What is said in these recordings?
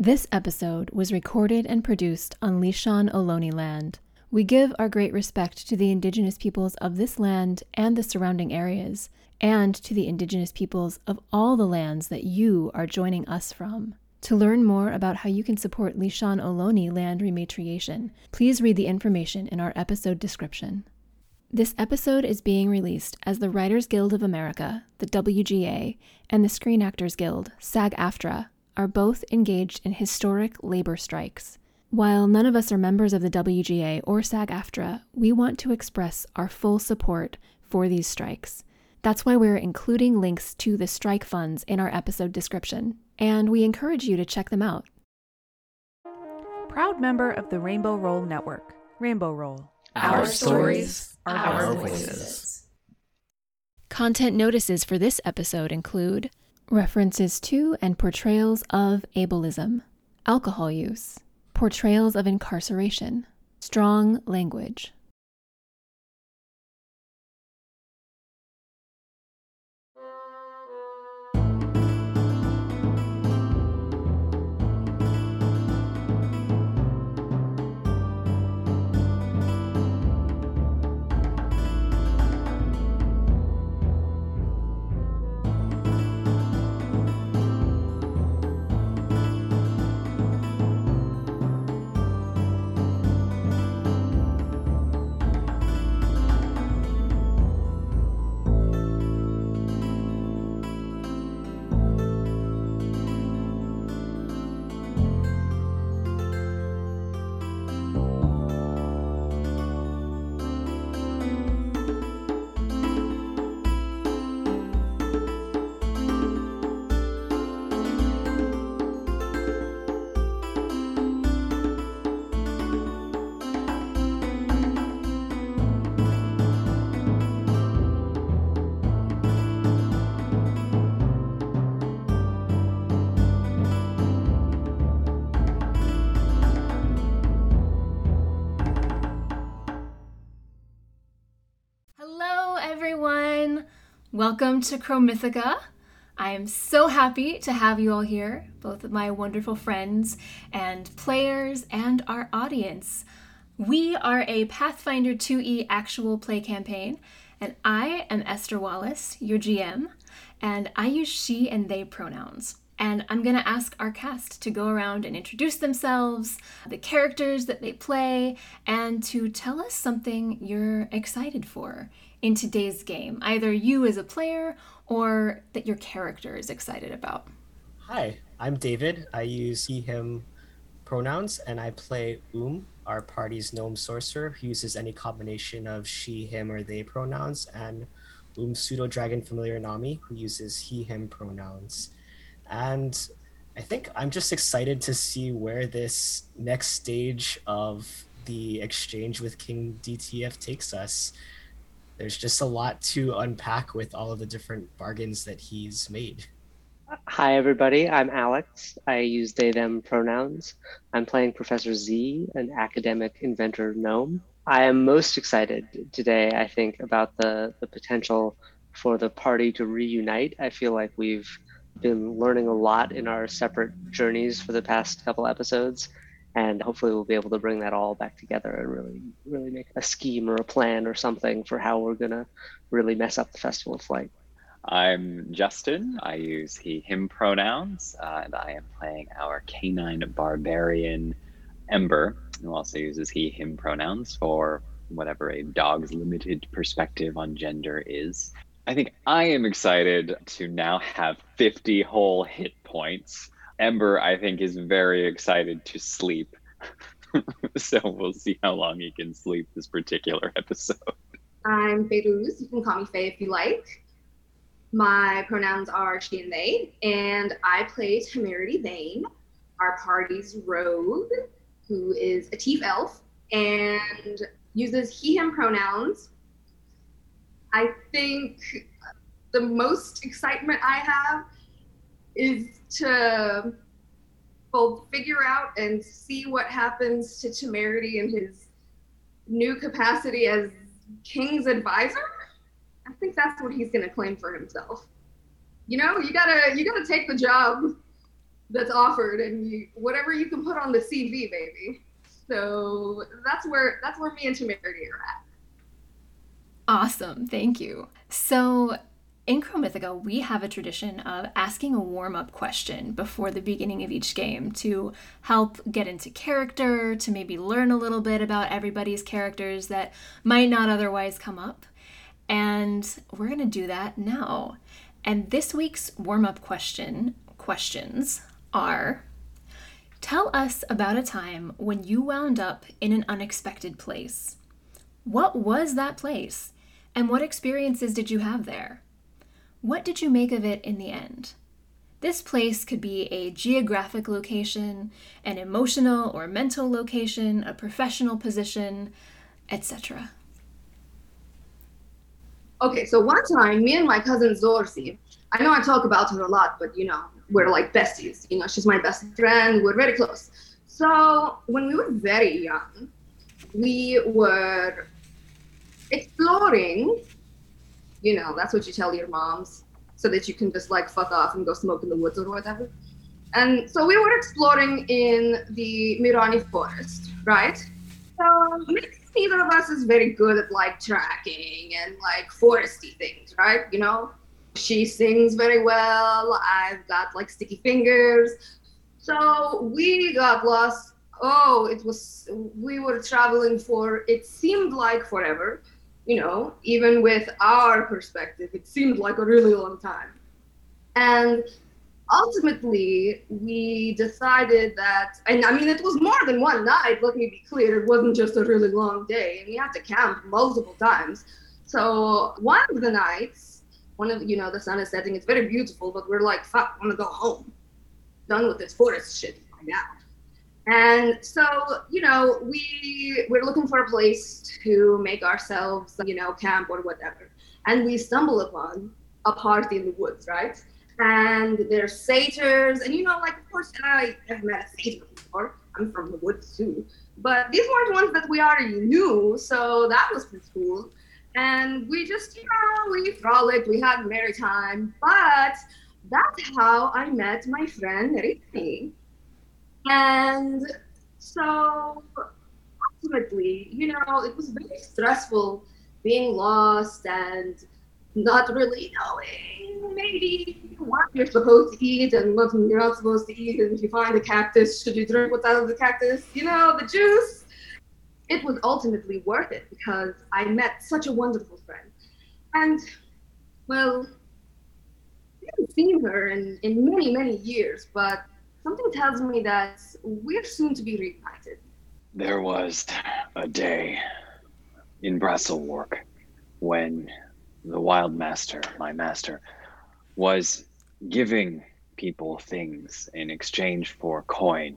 This episode was recorded and produced on Lisjan Ohlone land. We give our great respect to the indigenous peoples of this land and the surrounding areas, and to the indigenous peoples of all the lands that you are joining us from. To learn more about how you can support Lisjan Ohlone land rematriation, please read the information in our episode description. This episode is being released as the Writers Guild of America, the WGA, and the Screen Actors Guild, SAG AFTRA, are both engaged in historic labor strikes. While none of us are members of the WGA or SAG AFTRA, we want to express our full support for these strikes. That's why we're including links to the strike funds in our episode description, and we encourage you to check them out. Proud member of the Rainbow Roll Network, Rainbow Roll. Our stories, our, our voices. voices. Content notices for this episode include references to and portrayals of ableism, alcohol use, portrayals of incarceration, strong language. Welcome to Chromythica. I am so happy to have you all here, both of my wonderful friends and players and our audience. We are a Pathfinder 2e actual play campaign, and I am Esther Wallace, your GM, and I use she and they pronouns. And I'm going to ask our cast to go around and introduce themselves, the characters that they play, and to tell us something you're excited for in today's game, either you as a player or that your character is excited about. Hi, I'm David. I use he, him pronouns, and I play Um, our party's gnome sorcerer who uses any combination of she, him, or they pronouns, and Um, pseudo dragon familiar Nami, who uses he, him pronouns. And I think I'm just excited to see where this next stage of the exchange with King DTF takes us. There's just a lot to unpack with all of the different bargains that he's made. Hi, everybody. I'm Alex. I use they, them pronouns. I'm playing Professor Z, an academic inventor gnome. I am most excited today, I think, about the, the potential for the party to reunite. I feel like we've been learning a lot in our separate journeys for the past couple episodes. And hopefully we'll be able to bring that all back together and really, really make a scheme or a plan or something for how we're gonna really mess up the Festival of Flight. I'm Justin. I use he, him pronouns, uh, and I am playing our canine barbarian Ember, who also uses he, him pronouns for whatever a dog's limited perspective on gender is. I think I am excited to now have 50 whole hit points. Ember, I think, is very excited to sleep. so we'll see how long he can sleep this particular episode. I'm Fairuz. You can call me Faye if you like. My pronouns are she and they, and I play Temerity Vane, our party's rogue, who is a Tief elf and uses he, him pronouns. I think the most excitement I have is to both figure out and see what happens to Temerity in his new capacity as King's advisor. I think that's what he's gonna claim for himself. You know, you gotta you gotta take the job that's offered and you whatever you can put on the CV, baby. So that's where that's where me and Temerity are at. Awesome, thank you. So in Chromythica, we have a tradition of asking a warm up question before the beginning of each game to help get into character, to maybe learn a little bit about everybody's characters that might not otherwise come up. And we're going to do that now. And this week's warm up question questions are Tell us about a time when you wound up in an unexpected place. What was that place? And what experiences did you have there? What did you make of it in the end? This place could be a geographic location, an emotional or mental location, a professional position, etc. Okay, so one time, me and my cousin Zorzi, I know I talk about her a lot, but you know, we're like besties. You know, she's my best friend. We're very close. So when we were very young, we were exploring you know, that's what you tell your moms so that you can just like fuck off and go smoke in the woods or whatever. And so we were exploring in the Mirani forest, right? So neither of us is very good at like tracking and like foresty things, right? You know, she sings very well. I've got like sticky fingers. So we got lost. Oh, it was, we were traveling for, it seemed like forever you know, even with our perspective, it seemed like a really long time. And ultimately, we decided that, and I mean, it was more than one night, let me be clear, it wasn't just a really long day, and we had to camp multiple times. So, one of the nights, one of, you know, the sun is setting, it's very beautiful, but we're like, fuck, I wanna go home. Done with this forest shit by now. And so, you know, we we're looking for a place to make ourselves, you know, camp or whatever. And we stumble upon a party in the woods, right? And there's satyrs, and you know, like of course I have met a satyr before. I'm from the woods too. But these weren't ones that we already knew, so that was pretty cool. And we just, you know, we frolicked, we had merry time. But that's how I met my friend Ritmi and so ultimately, you know, it was very stressful being lost and not really knowing maybe what you're supposed to eat and what you're not supposed to eat. And if you find a cactus, should you drink what's out of the cactus? You know, the juice. It was ultimately worth it because I met such a wonderful friend. And, well, I haven't seen her in, in many, many years, but something tells me that we're soon to be reunited. There was a day in Brasselwark when the Wild Master, my master, was giving people things in exchange for coin,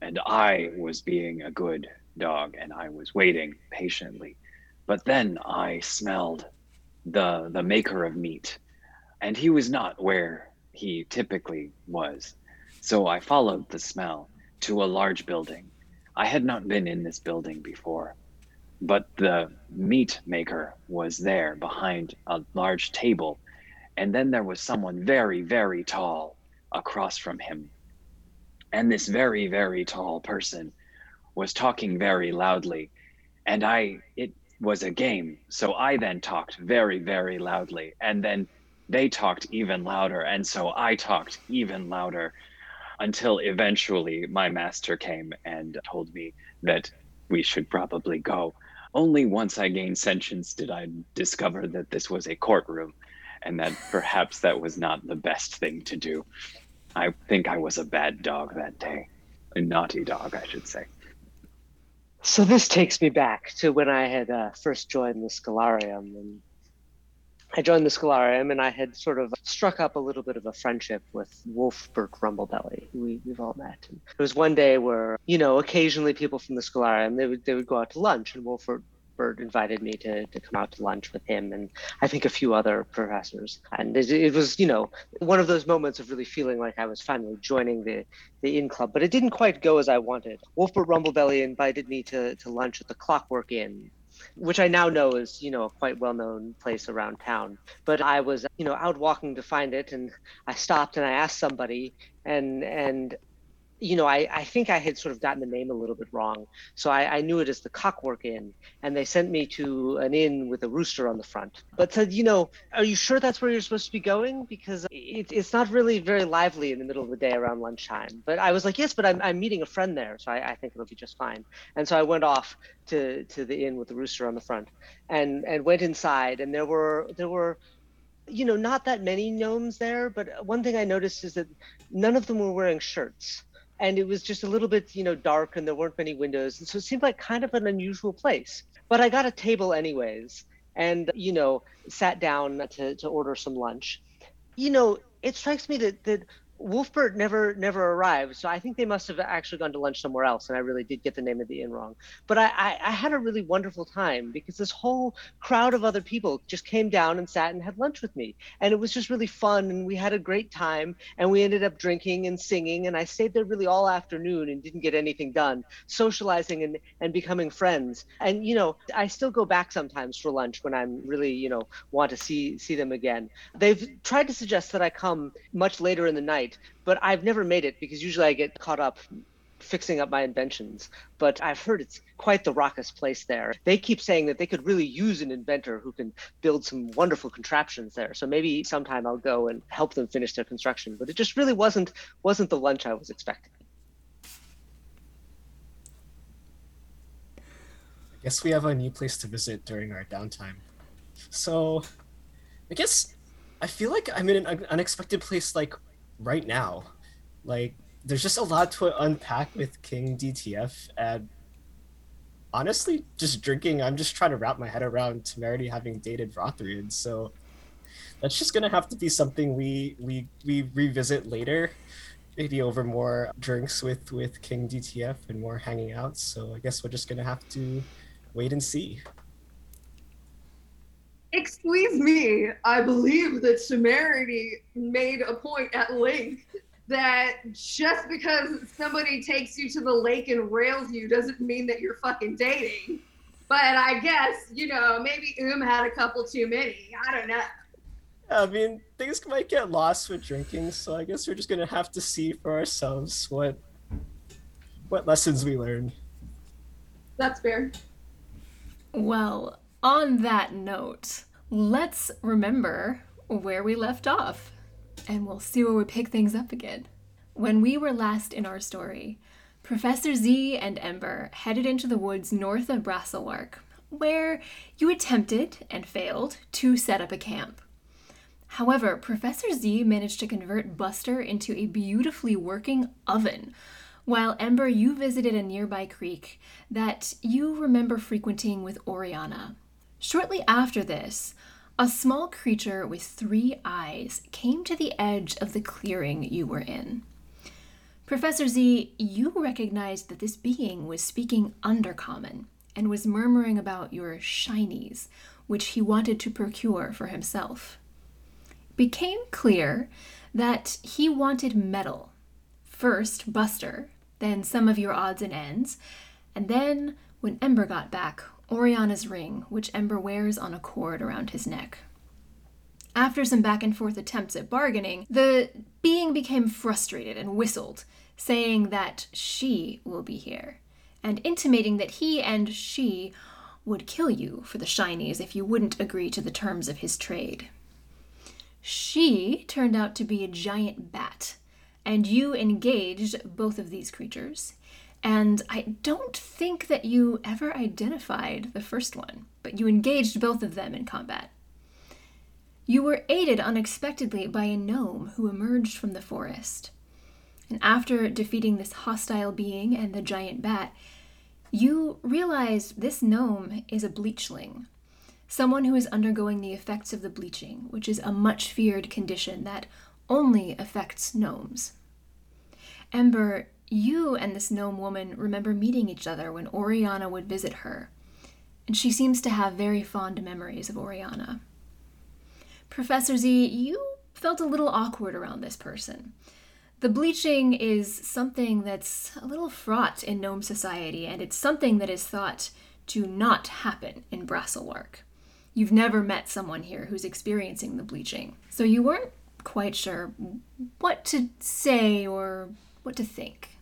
and I was being a good dog and I was waiting patiently. But then I smelled the the maker of meat, and he was not where he typically was. So I followed the smell to a large building. I had not been in this building before, but the meat maker was there behind a large table. And then there was someone very, very tall across from him. And this very, very tall person was talking very loudly. And I, it was a game. So I then talked very, very loudly. And then they talked even louder. And so I talked even louder until eventually my master came and told me that we should probably go. Only once I gained sentience did I discover that this was a courtroom and that perhaps that was not the best thing to do. I think I was a bad dog that day. A naughty dog, I should say. So this takes me back to when I had uh, first joined the Scholarium and I joined the Scholarium and I had sort of struck up a little bit of a friendship with Wolfbert Rumblebelly, who we, we've all met. And there was one day where, you know, occasionally people from the Scholarium, they would, they would go out to lunch and Wolfbert Bert invited me to, to come out to lunch with him and I think a few other professors. And it, it, was, you know, one of those moments of really feeling like I was finally joining the, the Inn Club, but it didn't quite go as I wanted. Wolfbert Rumblebelly invited me to, to lunch at the Clockwork Inn which I now know is, you know, a quite well known place around town. But I was, you know, out walking to find it and I stopped and I asked somebody and and you know, I, I think I had sort of gotten the name a little bit wrong. So I, I knew it as the Cockwork Inn. And they sent me to an inn with a rooster on the front. But said, you know, are you sure that's where you're supposed to be going? Because it, it's not really very lively in the middle of the day around lunchtime. But I was like, yes, but I'm, I'm meeting a friend there. So I, I think it'll be just fine. And so I went off to, to the inn with the rooster on the front and, and went inside. And there were, there were, you know, not that many gnomes there. But one thing I noticed is that none of them were wearing shirts and it was just a little bit you know dark and there weren't many windows. And so it seemed like kind of an unusual place. But i got a table anyways and you know sat down to, to order some lunch. You know it strikes me that that Wolfbert never never arrived, so I think they must have actually gone to lunch somewhere else, and I really did get the name of the inn wrong. But I, I, I, had a really wonderful time because this whole crowd of other people just came down and sat and had lunch with me, and it was just really fun, and we had a great time, and we ended up drinking and singing, and I stayed there really all afternoon and didn't get anything done, socializing and and becoming friends. And you know, I still go back sometimes for lunch when I'm really you know want to see see them again. They've tried to suggest that I come much later in the night but I've never made it because usually I get caught up fixing up my inventions. But I've heard it's quite the raucous place there. They keep saying that they could really use an inventor who can build some wonderful contraptions there. So maybe sometime I'll go and help them finish their construction. But it just really wasn't wasn't the lunch I was expecting. I guess we have a new place to visit during our downtime. So I guess I feel like I'm in an unexpected place like right now. Like, there's just a lot to unpack with King DTF, and honestly, just drinking, I'm just trying to wrap my head around Temerity having dated Rothrian. So that's just gonna have to be something we we we revisit later, maybe over more drinks with with King DTF and more hanging out. So I guess we're just gonna have to wait and see. Excuse me, I believe that Temerity made a point at length that just because somebody takes you to the lake and rails you doesn't mean that you're fucking dating. But I guess, you know, maybe Um had a couple too many. I don't know. I mean, things might get lost with drinking, so I guess we're just gonna have to see for ourselves what what lessons we learn. That's fair. Well, on that note, let's remember where we left off and we'll see where we pick things up again. When we were last in our story, Professor Z and Ember headed into the woods north of Brasselwark, where you attempted and failed to set up a camp. However, Professor Z managed to convert Buster into a beautifully working oven, while Ember, you visited a nearby creek that you remember frequenting with Oriana. Shortly after this, a small creature with three eyes came to the edge of the clearing you were in. Professor Z, you recognized that this being was speaking undercommon and was murmuring about your shinies, which he wanted to procure for himself. It became clear that he wanted metal. First, Buster, then some of your odds and ends, and then, when Ember got back, Oriana's ring, which Ember wears on a cord around his neck. After some back and forth attempts at bargaining, the being became frustrated and whistled, saying that she will be here, and intimating that he and she would kill you for the shinies if you wouldn't agree to the terms of his trade. She turned out to be a giant bat, and you engaged both of these creatures and I don't think that you ever identified the first one, but you engaged both of them in combat. You were aided unexpectedly by a gnome who emerged from the forest. And after defeating this hostile being and the giant bat, you realize this gnome is a bleachling, someone who is undergoing the effects of the bleaching, which is a much feared condition that only affects gnomes. Ember you and this gnome woman remember meeting each other when Oriana would visit her, and she seems to have very fond memories of Oriana. Professor Z, you felt a little awkward around this person. The bleaching is something that's a little fraught in gnome society, and it's something that is thought to not happen in Brasselwark. You've never met someone here who's experiencing the bleaching, so you weren't quite sure what to say or what to think.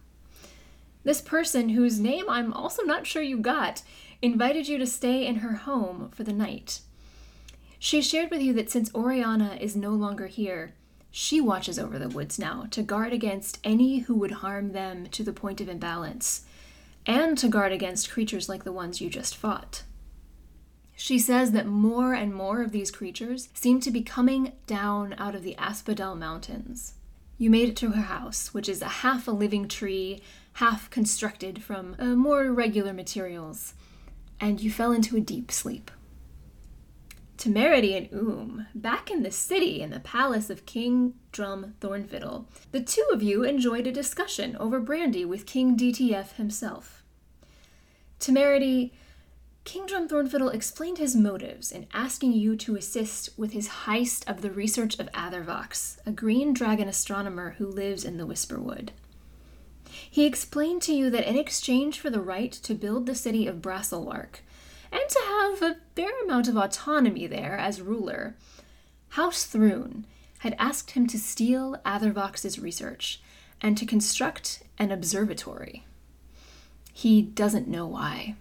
This person, whose name I'm also not sure you got, invited you to stay in her home for the night. She shared with you that since Oriana is no longer here, she watches over the woods now to guard against any who would harm them to the point of imbalance, and to guard against creatures like the ones you just fought. She says that more and more of these creatures seem to be coming down out of the Asphodel Mountains. You made it to her house, which is a half a living tree, half constructed from uh, more regular materials, and you fell into a deep sleep. Temerity and Oom, back in the city in the palace of King Drum Thornfiddle, the two of you enjoyed a discussion over brandy with King DTF himself. Temerity, King Drum Thornfiddle explained his motives in asking you to assist with his heist of the research of Athervox, a green dragon astronomer who lives in the Whisperwood. He explained to you that in exchange for the right to build the city of Brasselwark, and to have a fair amount of autonomy there as ruler. House Thrune had asked him to steal Athervox's research and to construct an observatory. He doesn't know why.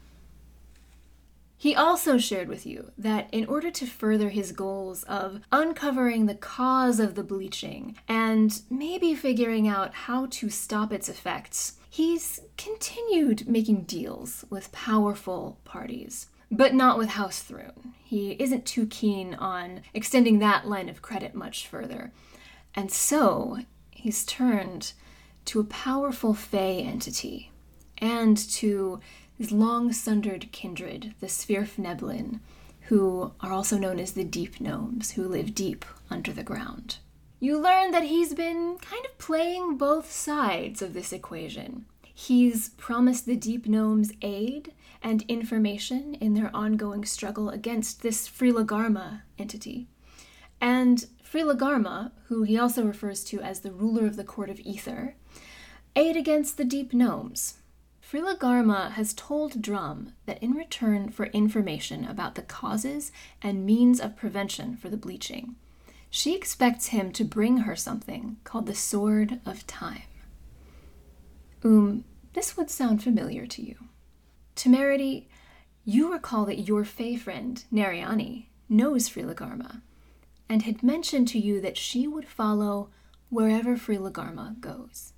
He also shared with you that in order to further his goals of uncovering the cause of the bleaching and maybe figuring out how to stop its effects, he's continued making deals with powerful parties but not with House Thrune. He isn't too keen on extending that line of credit much further. And so he's turned to a powerful Fey entity and to his long sundered kindred, the Svirfneblin, who are also known as the Deep Gnomes, who live deep under the ground. You learn that he's been kind of playing both sides of this equation. He's promised the Deep Gnomes aid and information in their ongoing struggle against this Frilagarma entity. And Frilagarma, who he also refers to as the ruler of the court of ether, aid against the deep gnomes. Frilagarma has told Drum that in return for information about the causes and means of prevention for the bleaching, she expects him to bring her something called the Sword of Time. Um, this would sound familiar to you. Temerity, you recall that your Fey friend, Nariani, knows Frilagarma, and had mentioned to you that she would follow wherever Frilagarma goes.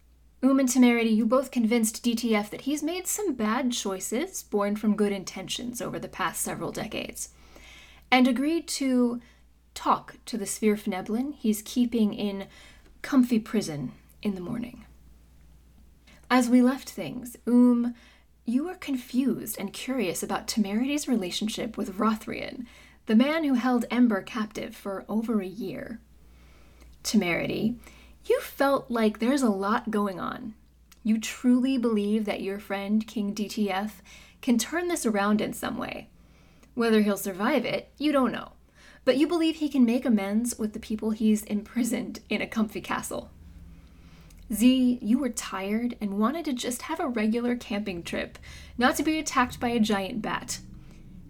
Um and Temerity, you both convinced DTF that he's made some bad choices born from good intentions over the past several decades, and agreed to talk to the Svirfneblin he's keeping in comfy prison in the morning. As we left things, Um you were confused and curious about Temerity's relationship with Rothrian, the man who held Ember captive for over a year. Temerity, you felt like there's a lot going on. You truly believe that your friend, King DTF, can turn this around in some way. Whether he'll survive it, you don't know. But you believe he can make amends with the people he's imprisoned in a comfy castle. Z, you were tired and wanted to just have a regular camping trip, not to be attacked by a giant bat.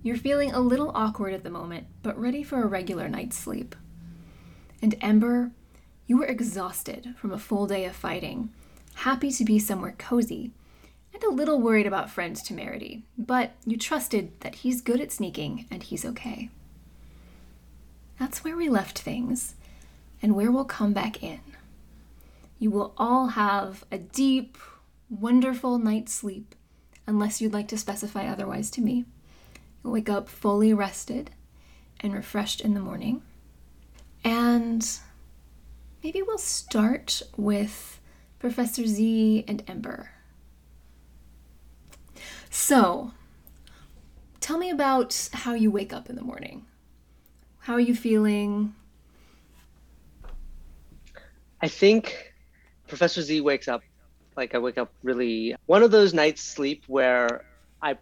You're feeling a little awkward at the moment, but ready for a regular night's sleep. And Ember, you were exhausted from a full day of fighting, happy to be somewhere cozy, and a little worried about friend Temerity, but you trusted that he's good at sneaking and he's okay. That's where we left things, and where we'll come back in. You will all have a deep, wonderful night's sleep, unless you'd like to specify otherwise to me. You'll wake up fully rested and refreshed in the morning. And maybe we'll start with Professor Z and Ember. So, tell me about how you wake up in the morning. How are you feeling? I think Professor Z wakes up like I wake up really one of those nights sleep where I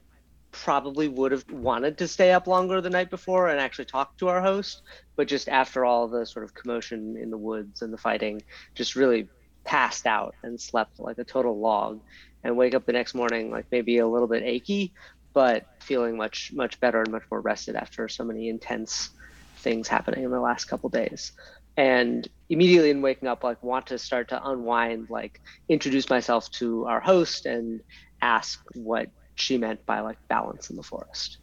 probably would have wanted to stay up longer the night before and actually talk to our host, but just after all the sort of commotion in the woods and the fighting, just really passed out and slept like a total log and wake up the next morning like maybe a little bit achy, but feeling much much better and much more rested after so many intense things happening in the last couple days. And immediately in waking up like want to start to unwind like introduce myself to our host and ask what she meant by like balance in the forest.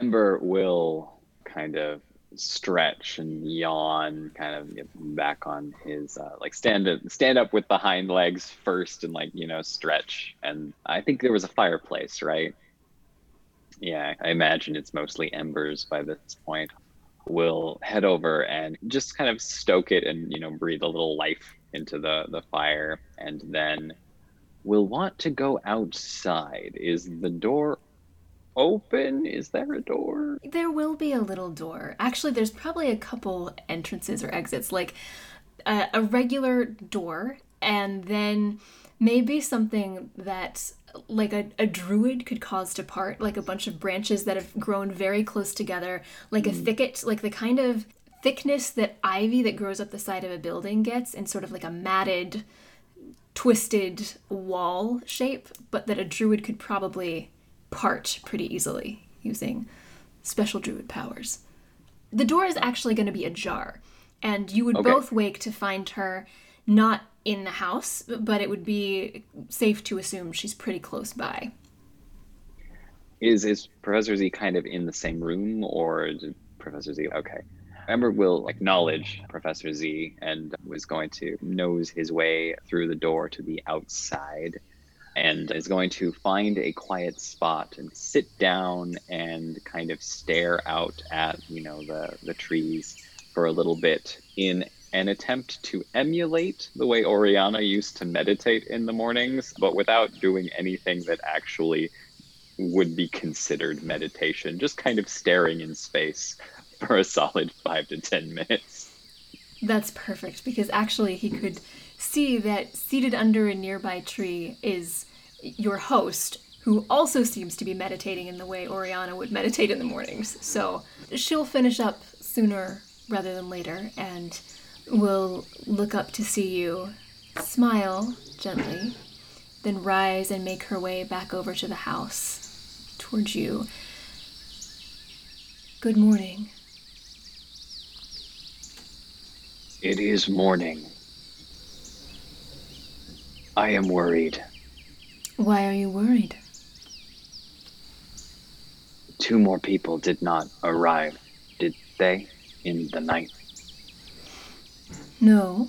Ember will kind of stretch and yawn kind of back on his uh, like stand up stand up with the hind legs first and like you know stretch. And i think there was a fireplace right? Yeah i imagine it's mostly embers by this point. We'll head over and just kind of stoke it and you know breathe a little life into the the fire. And then we'll want to go outside is the door open? Is there a door? There will be a little door. Actually, there's probably a couple entrances or exits, like a, a regular door, and then maybe something that like a, a druid could cause to part, like a bunch of branches that have grown very close together, like mm. a hmm. thicket, like the kind of thickness that ivy that grows up the side of a building gets and sort of like a matted, twisted wall shape, but that a druid could probably part pretty easily using special druid powers. The door is actually going to be ajar, and you would okay. both wake to find her not in the house, but it would be safe to assume she's pretty close by. Is is Professor Z kind of in the same room, or is Professor Z okay? Ember will acknowledge Professor Z and was going to nose his way through the door to the outside and is going to find a quiet spot and sit down and kind of stare out at you know the the trees for a little bit in an attempt to emulate the way Oriana used to meditate in the mornings, but without doing anything that actually would be considered meditation, just kind of staring in space for a solid five to ten minutes. That's perfect because actually he could see that seated under a nearby tree is your host, who also seems to be meditating in the way Oriana would meditate in the mornings. So she'll finish up sooner rather than later and will look up to see you, smile gently, then rise and make her way back over to the house towards you. Good morning. It is morning. I am worried. Why are you worried? Two more people did not arrive, did they, in the night? No.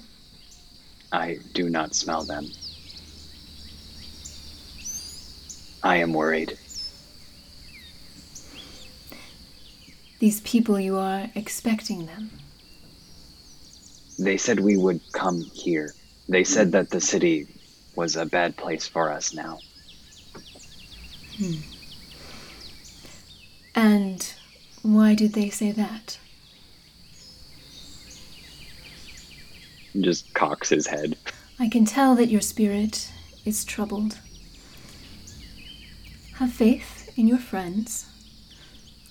I do not smell them. I am worried. These people, you are expecting them. They said we would come here. They said that the city was a bad place for us now. Hmm. And why did they say that? Just cocks his head. I can tell that your spirit is troubled. Have faith in your friends.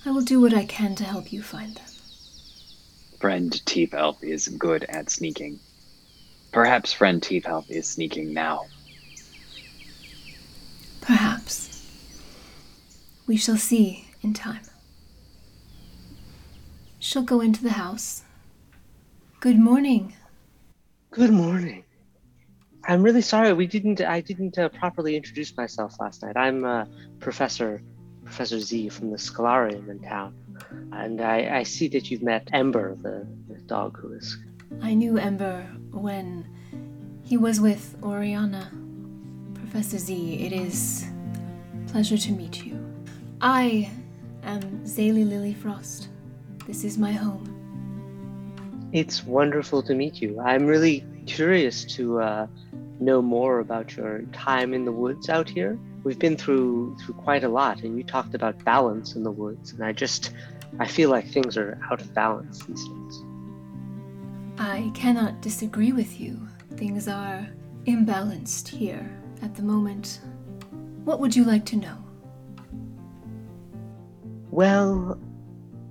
I will do what I can to help you find them. Friend Teeth Elf is good at sneaking. Perhaps friend Teeth Elf is sneaking now. Perhaps. We shall see in time. She'll go into the house. Good morning. Good morning. I'm really sorry we didn't. I didn't uh, properly introduce myself last night. I'm uh, Professor Professor Z from the Scholarium in town, and I, I see that you've met Ember, the, the dog who is. I knew Ember when he was with Oriana. Professor Z, it is pleasure to meet you. I am Zaylee Lily Frost. This is my home. It's wonderful to meet you. I'm really curious to uh, know more about your time in the woods out here. We've been through through quite a lot, and you talked about balance in the woods, and I just I feel like things are out of balance these days. I cannot disagree with you. Things are imbalanced here at the moment. What would you like to know? Well,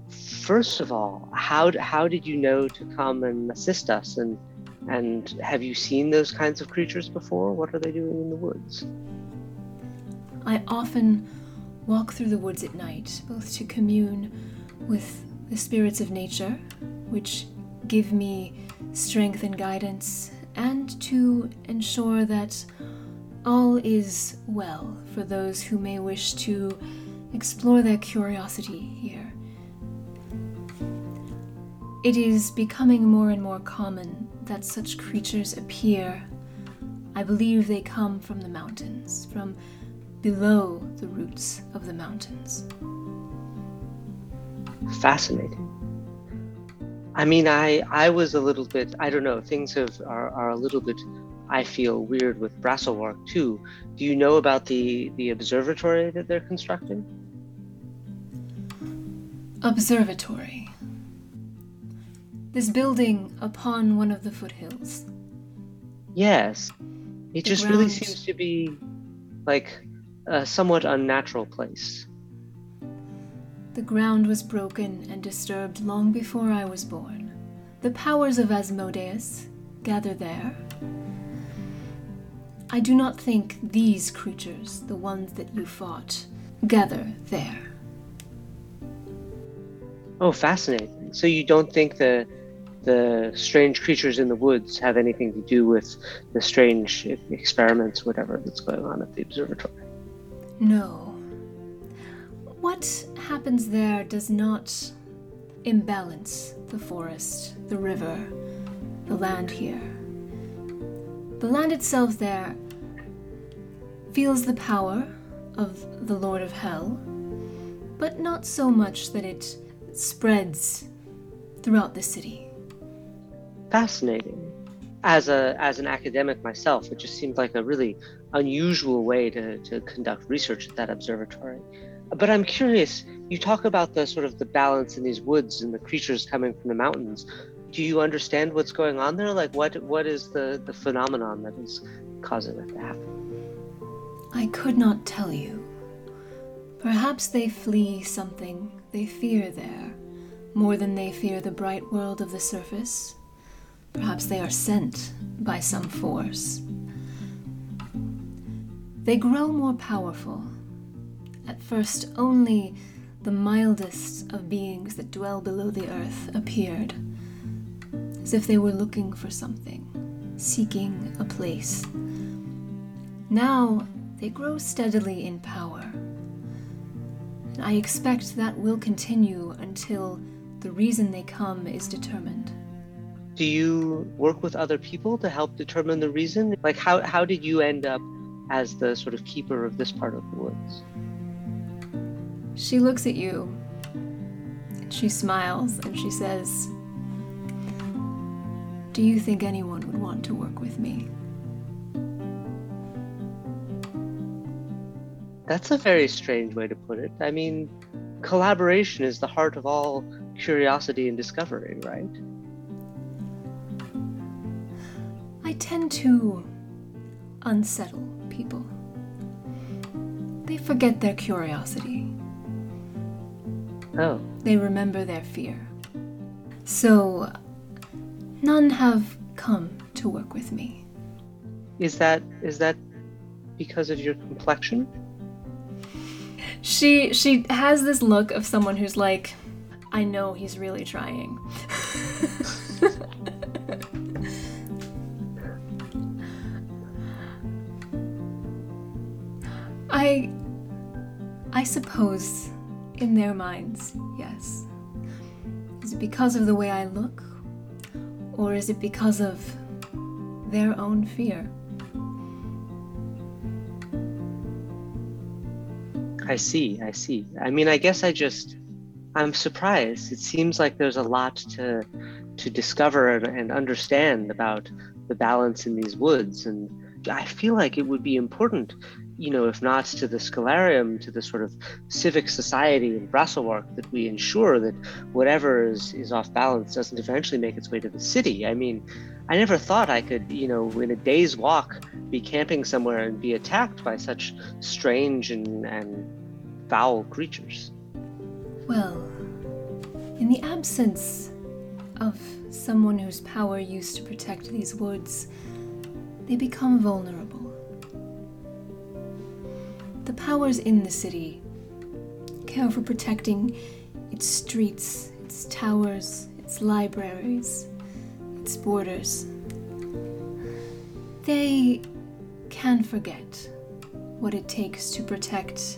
first of all, how how did you know to come and assist us and and have you seen those kinds of creatures before? What are they doing in the woods? I often walk through the woods at night, both to commune with the spirits of nature, which give me strength and guidance, and to ensure that all is well for those who may wish to explore their curiosity here. It is becoming more and more common that such creatures appear. I believe they come from the mountains, from below the roots of the mountains. Fascinating. I mean, I I was a little bit I don't know things have are, are a little bit I feel weird with Brasselwark too. Do you know about the the observatory that they're constructing? Observatory. This building upon one of the foothills. Yes, it The just really seems to be like a somewhat unnatural place. The ground was broken and disturbed long before I was born. The powers of Asmodeus gather there. I do not think these creatures, the ones that you fought, gather there. Oh, fascinating. So you don't think the the strange creatures in the woods have anything to do with the strange experiments, whatever that's going on at the observatory? No. What happens there does not imbalance the forest, the river, the land here. The land itself there feels the power of the Lord of Hell, but not so much that it spreads throughout the city. Fascinating. As a as an academic myself, it just seemed like a really unusual way to, to conduct research at that observatory. But I'm curious, you talk about the sort of the balance in these woods and the creatures coming from the mountains. Do you understand what's going on there? Like what what is the, the phenomenon that is causing it to happen? I could not tell you. Perhaps they flee something they fear there, more than they fear the bright world of the surface. Perhaps they are sent by some force. They grow more powerful. At first, only the mildest of beings that dwell below the earth appeared, as if they were looking for something, seeking a place. Now they grow steadily in power. And I expect that will continue until the reason they come is determined. Do you work with other people to help determine the reason? Like how how did you end up as the sort of keeper of this part of the woods? She looks at you and she smiles and she says, Do you think anyone would want to work with me? That's a very strange way to put it. I mean, collaboration is the heart of all curiosity and discovery, right? I tend to unsettle people. They forget their curiosity. Oh, They remember their fear. So, none have come to work with me. is that is that because of your complexion? She she has this look of someone who's like, I know he's really trying. I I suppose in their minds, yes. Is it because of the way I look? Or is it because of their own fear? I see, I see. I mean, I guess I just I'm surprised. It seems like there's a lot to to discover and, and understand about the balance in these woods and I feel like it would be important, you know, if not to the Scholarium, to the sort of civic society in Brasselwark, that we ensure that whatever is, is off balance doesn't eventually make its way to the city. I mean, I never thought I could, you know, in a day's walk, be camping somewhere and be attacked by such strange and, and foul creatures. Well, in the absence of someone whose power used to protect these woods, they become vulnerable. The powers in the city care for protecting its streets, its towers, its libraries, its borders. They can forget what it takes to protect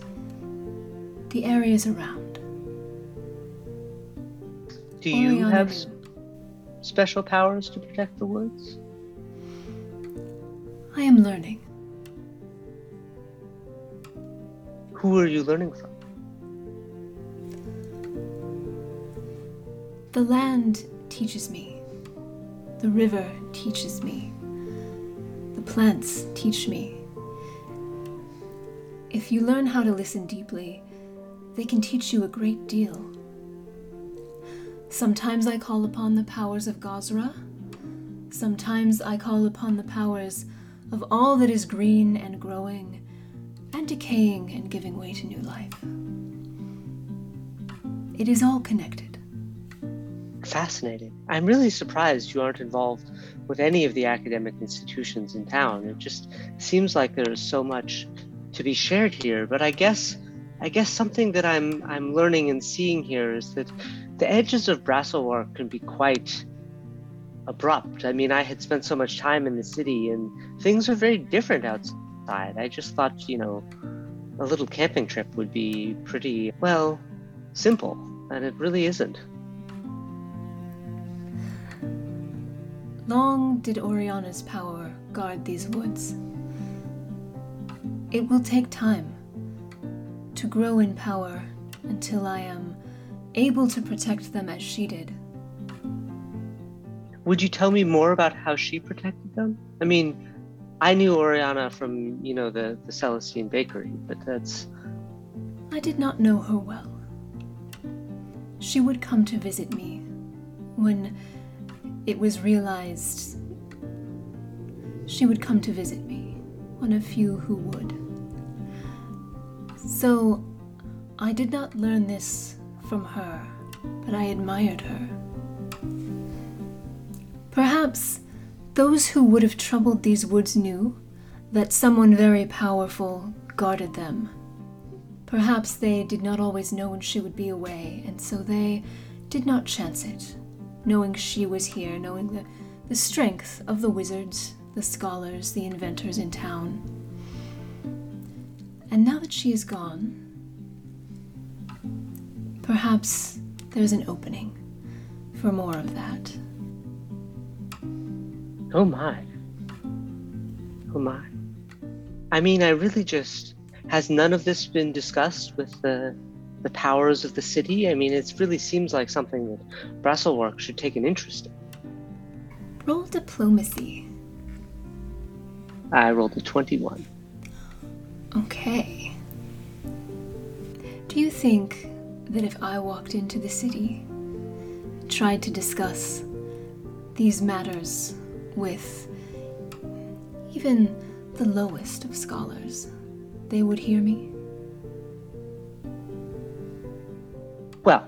the areas around. Do you have s- special powers to protect the woods? I am learning. Who are you learning from? The land teaches me. The river teaches me. The plants teach me. If you learn how to listen deeply, they can teach you a great deal. Sometimes I call upon the powers of Gazra. Sometimes I call upon the powers of all that is green and growing and decaying and giving way to new life. It is all connected. Fascinating. I'm really surprised you aren't involved with any of the academic institutions in town. It just seems like there's so much to be shared here. But I guess I guess something that I'm I'm learning and seeing here is that the edges of Brasselwark can be quite abrupt. I mean, I had spent so much time in the city and things are very different outside. I just thought, you know, a little camping trip would be pretty, well, simple, and it really isn't. Long did Oriana's power guard these woods. It will take time to grow in power until I am able to protect them as she did. Would you tell me more about how she protected them? I mean, I knew Oriana from, you know, the, the Celestine Bakery, but that's. I did not know her well. She would come to visit me when it was realized she would come to visit me, one of few who would. So I did not learn this from her, but I admired her. Perhaps those who would have troubled these woods knew that someone very powerful guarded them. Perhaps they did not always know when she would be away, and so they did not chance it, knowing she was here, knowing the, the strength of the wizards, the scholars, the inventors in town. And now that she is gone, perhaps there's an opening for more of that. Oh my. Oh my. I mean, I really just. Has none of this been discussed with the, the powers of the city? I mean, it really seems like something that Brasselwark should take an interest in. Roll diplomacy. I rolled a 21. Okay. Do you think that if I walked into the city, tried to discuss these matters with even the lowest of scholars, they would hear me? Well,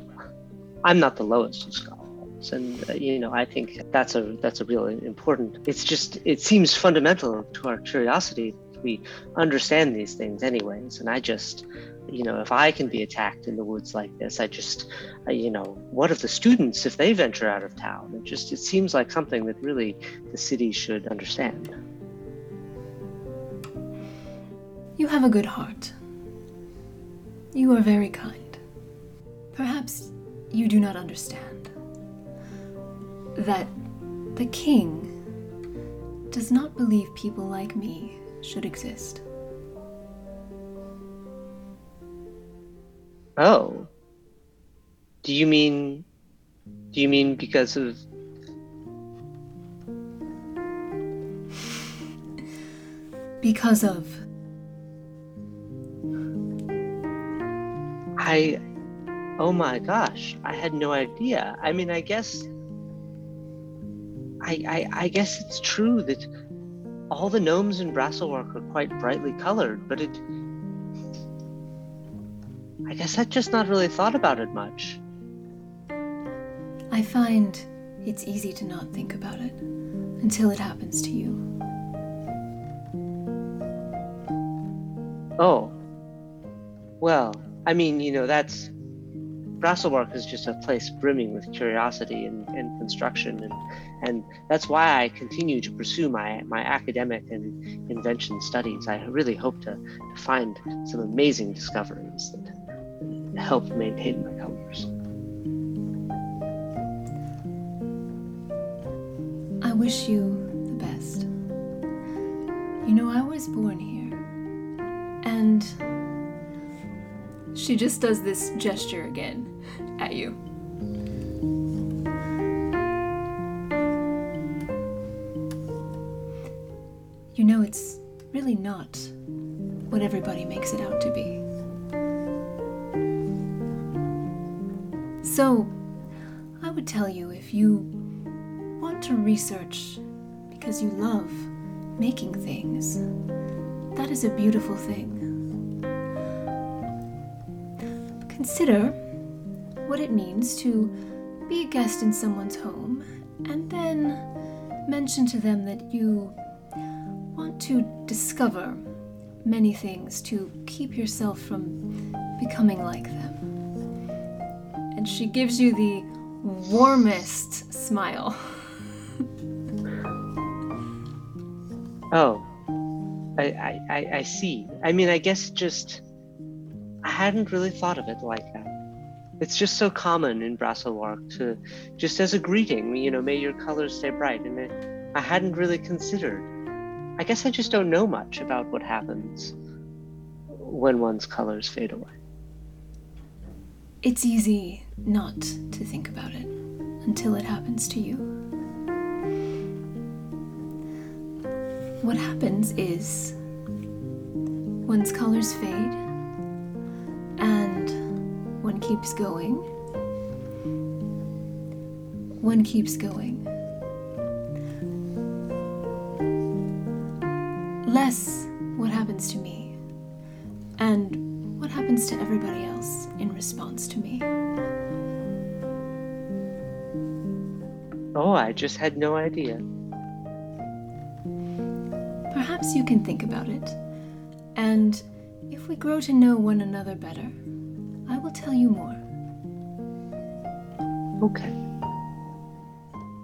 I'm not the lowest of scholars, and uh, you know I think that's a that's a really important. It's just it seems fundamental to our curiosity. We understand these things anyways, and I just, you know, if I can be attacked in the woods like this, I just, you know, what of the students if they venture out of town? It just it seems like something that really the city should understand. You have a good heart. You are very kind. Perhaps you do not understand that the king does not believe people like me should exist. Oh. Do you mean do you mean because of Because of I oh my gosh, I had no idea. I mean I guess I I, I guess it's true that all the gnomes in Brasselwark are quite brightly colored, but it I guess I'd just not really thought about it much. I find it's easy to not think about it until it happens to you. Oh. Well, I mean, you know, that's Brasselwark is just a place brimming with curiosity and, and construction, and and that's why I continue to pursue my my academic and invention studies. I really hope to, to find some amazing discoveries help maintain my colors. I wish you the best. You know, I was born here, and she just does this gesture again at. You So, I would tell you if you want to research because you love making things, that is a beautiful thing. Consider what it means to be a guest in someone's home and then mention to them that you want to discover many things to keep yourself from becoming like them. And she gives you the warmest smile. Oh, I, I, I, see. I mean, I guess just I hadn't really thought of it like that. It's just so common in Brasselwark to just as a greeting, you know, may your colors stay bright. And it, I hadn't really considered. I guess I just don't know much about what happens when one's colors fade away. It's easy not to think about it until it happens to you. What happens is one's colors fade and one keeps going. One keeps going. Less what happens to me and what happens to everybody else in response to me. Oh, I just had no idea. Perhaps you can think about it. And if we grow to know one another better, I will tell you more. Okay.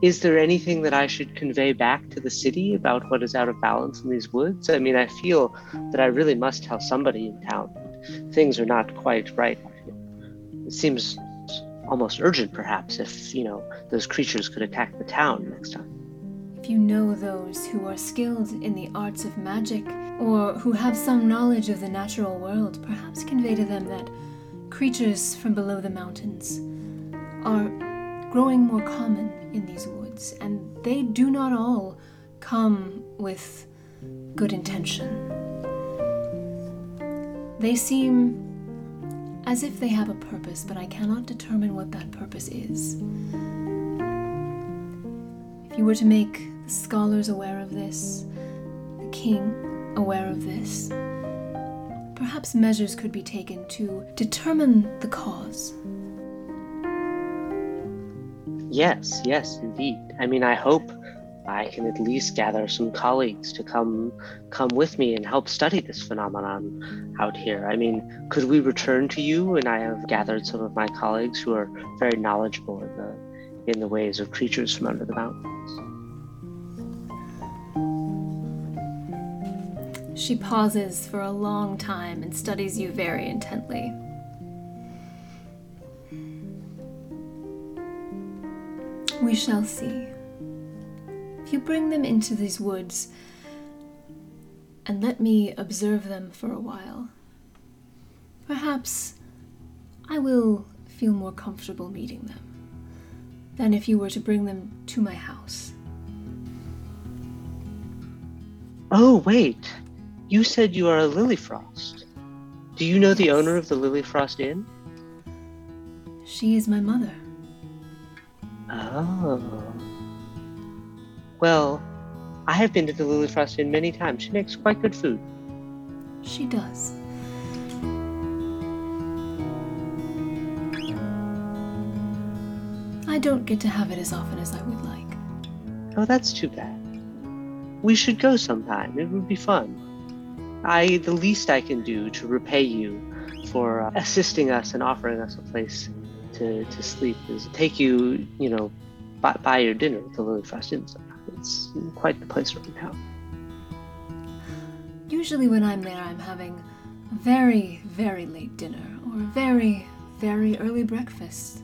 Is there anything that I should convey back to the city about what is out of balance in these woods? I mean, I feel that I really must tell somebody in town. Things are not quite right. It seems almost urgent, perhaps, if, you know, those creatures could attack the town next time. If you know those who are skilled in the arts of magic, or who have some knowledge of the natural world, perhaps convey to them that creatures from below the mountains are growing more common in these woods, and they do not all come with good intention. They seem as if they have a purpose, but I cannot determine what that purpose is. If you were to make the scholars aware of this, the king aware of this, perhaps measures could be taken to determine the cause. Yes, yes, indeed. I mean, I hope I can at least gather some colleagues to come come with me and help study this phenomenon out here. I mean, could we return to you and I have gathered some of my colleagues who are very knowledgeable in the in the ways of creatures from under the mountains? She pauses for a long time and studies you very intently. We shall see. You bring them into these woods and let me observe them for a while, perhaps I will feel more comfortable meeting them than if you were to bring them to my house. Oh, wait. You said you are a Lilyfrost. Do you know the owner of the Lilyfrost Inn? She is my mother. Oh. Well, I have been to the Lilyfrost Inn many times. She makes quite good food. She does. I don't get to have it as often as I would like. Oh, that's too bad. We should go sometime. It would be fun. I the least I can do to repay you for uh, assisting us and offering us a place to, to sleep is take you, you know, buy, buy your dinner at the Lilyfrost Inn. It's quite the place right now. Usually, when I'm there, I'm having a very, very late dinner or a very, very early breakfast.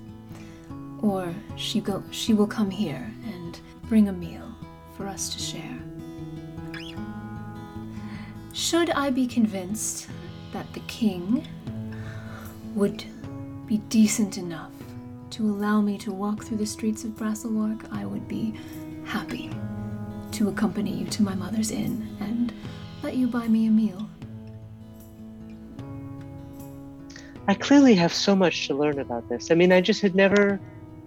Or she go she will come here and bring a meal for us to share. Should I be convinced that the king would be decent enough to allow me to walk through the streets of Brasselwark, I would be happy to accompany you to my mother's inn and let you buy me a meal. I clearly have so much to learn about this. I mean, I just had never,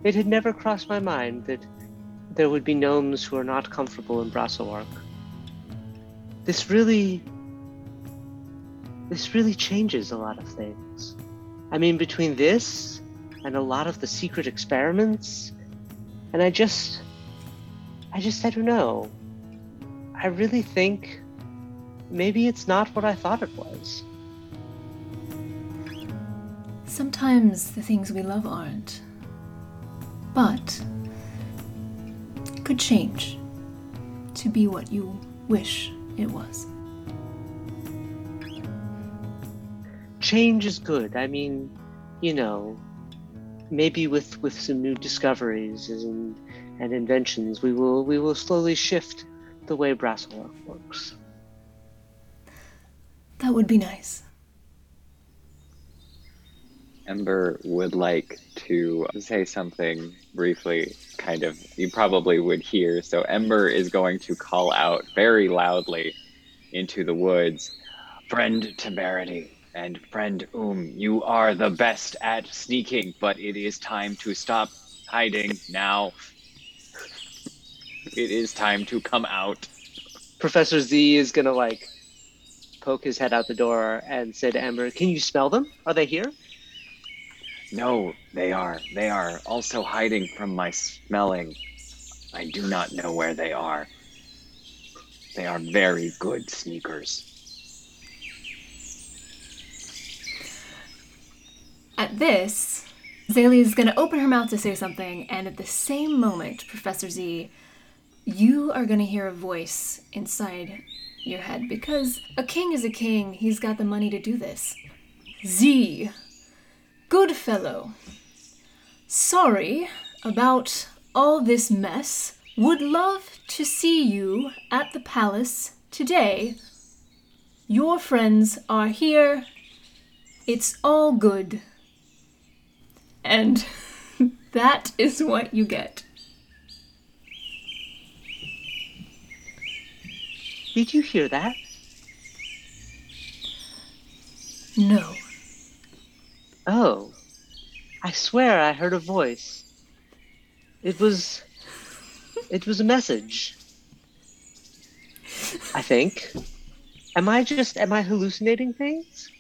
it had never crossed my mind that there would be gnomes who are not comfortable in Brasselwark. This really, this really changes a lot of things. I mean, between this and a lot of the secret experiments, and I just, I just, I don't know. I really think maybe it's not what I thought it was. Sometimes the things we love aren't. But it could change to be what you wish it was. Change is good. I mean, you know, maybe with with some new discoveries and and inventions, we will we will slowly shift the way Brasselwark works. That would be nice. Ember would like to say something briefly, kind of, you probably would hear. So Ember is going to call out very loudly into the woods Friend Temerity and friend Um, you are the best at sneaking, but it is time to stop hiding now. It is time to come out. Professor Z is gonna like poke his head out the door and say to Ember, "Can you smell them? Are they here?" No, they are. They are also hiding from my smelling. I do not know where they are. They are very good sneakers. At this, Zaylee is going to open her mouth to say something, and at the same moment, Professor Z, you are going to hear a voice inside your head because a king is a king. He's got the money to do this. Z, good fellow. Sorry about all this mess. Would love to see you at the palace today. Your friends are here. It's all good. And that is what you get. Did you hear that? No. Oh, I swear I heard a voice. It was. It was a message. I think. Am I just. Am I hallucinating things?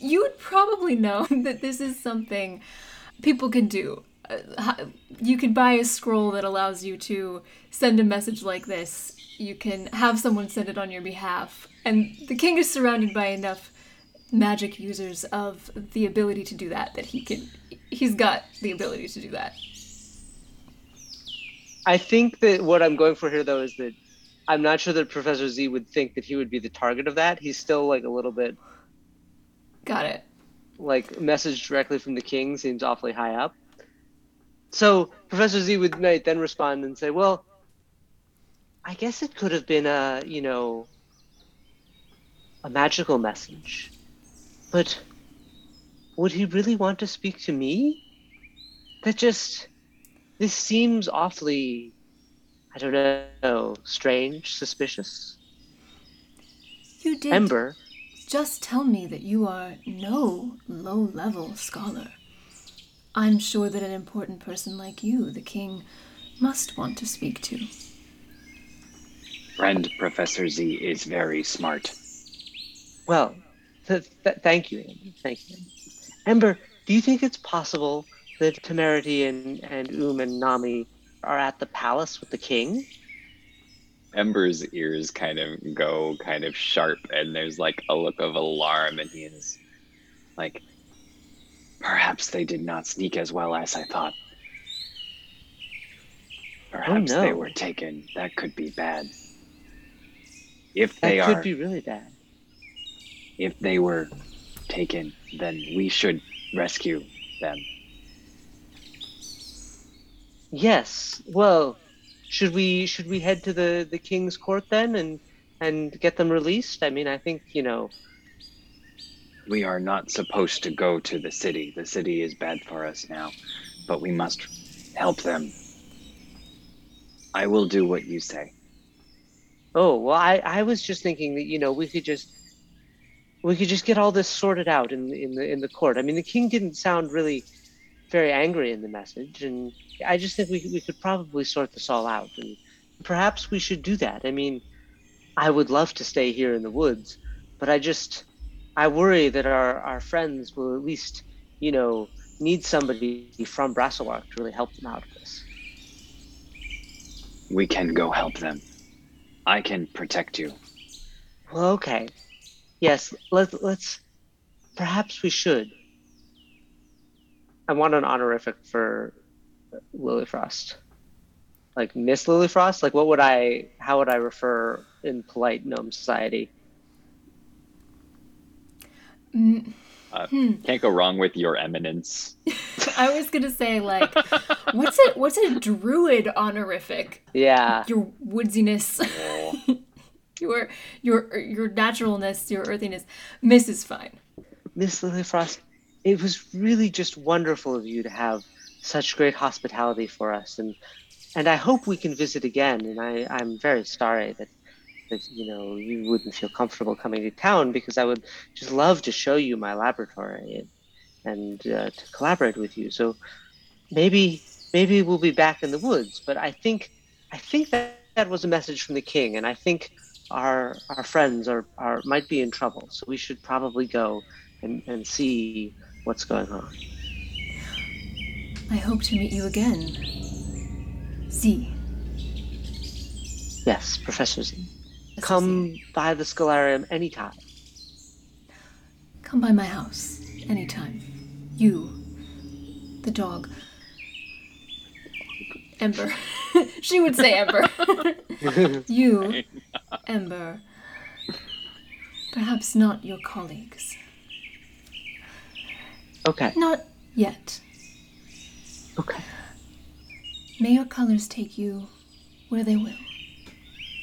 You would probably know that this is something people can do. Uh, You could buy a scroll that allows you to send a message like this. You can have someone send it on your behalf. And the king is surrounded by enough magic users of the ability to do that that he can he's got the ability to do that. I think that what I'm going for here, though, is that I'm not sure that Professor Z would think that he would be the target of that. He's still like a little bit Got it. like message directly from the king seems awfully high up. So Professor Z would might then respond and say, "Well, I guess it could have been a you know a magical message, but would he really want to speak to me? That just this seems awfully, I don't know, strange, suspicious. You did Ember, just tell me that you are no low level scholar. I'm sure that an important person like you, the king, must want to speak to. Friend Professor Z is very smart. Well, th- th- thank you, Ember. Thank you. Ember, do you think it's possible that Temerity and, and Um and Nami are at the palace with the king? Ember's ears kind of go kind of sharp, and there's like a look of alarm, and he is like, perhaps they did not sneak as well as I thought. Oh, perhaps they no. were taken. That could be bad. If they are. That could are, be really bad. if they were taken, then we should rescue them. Yes. Well, should we should we head to the the king's court then and and get them released? I mean, I think you know. We are not supposed to go to the city. The city is bad for us now, but we must help them. I will do what you say. Oh well, I I was just thinking that you know we could just we could just get all this sorted out in in the in the court. I mean, the king didn't sound really very angry in the message, and I just think we we could probably sort this all out, and perhaps we should do that. I mean, I would love to stay here in the woods, but I just I worry that our our friends will at least you know need somebody from Brasselwark to really help them out of this. We can go help them. I can protect you. Well, okay. Yes, let's let's perhaps we should. I want an honorific for Lily Frost. Like Miss Lily Frost? Like what would I how would I refer in polite gnome society? Mm, Uh, hmm. Can't go wrong with your eminence. I was gonna say like, what's it? What's a druid honorific? Yeah. Your woodsiness, your your your naturalness, your earthiness. Miss is fine. Miss Lilyfrost, it was really just wonderful of you to have such great hospitality for us and and I hope we can visit again and I, I'm very sorry that that you know you wouldn't feel comfortable coming to town because I would just love to show you my laboratory and, and uh, to collaborate with you. So maybe maybe we'll be back in the woods. But I think I think that that was a message from the king, and I think our our friends are, are might be in trouble. So we should probably go and, and see what's going on. I hope to meet you again. Z. Yes, Professor Z. Associate. Come by the Scholarium anytime. Come by my house anytime. You, the dog. Ember. she would say Ember. you, Ember. Perhaps not your colleagues. Okay. Not yet. Okay. May your colors take you where they will.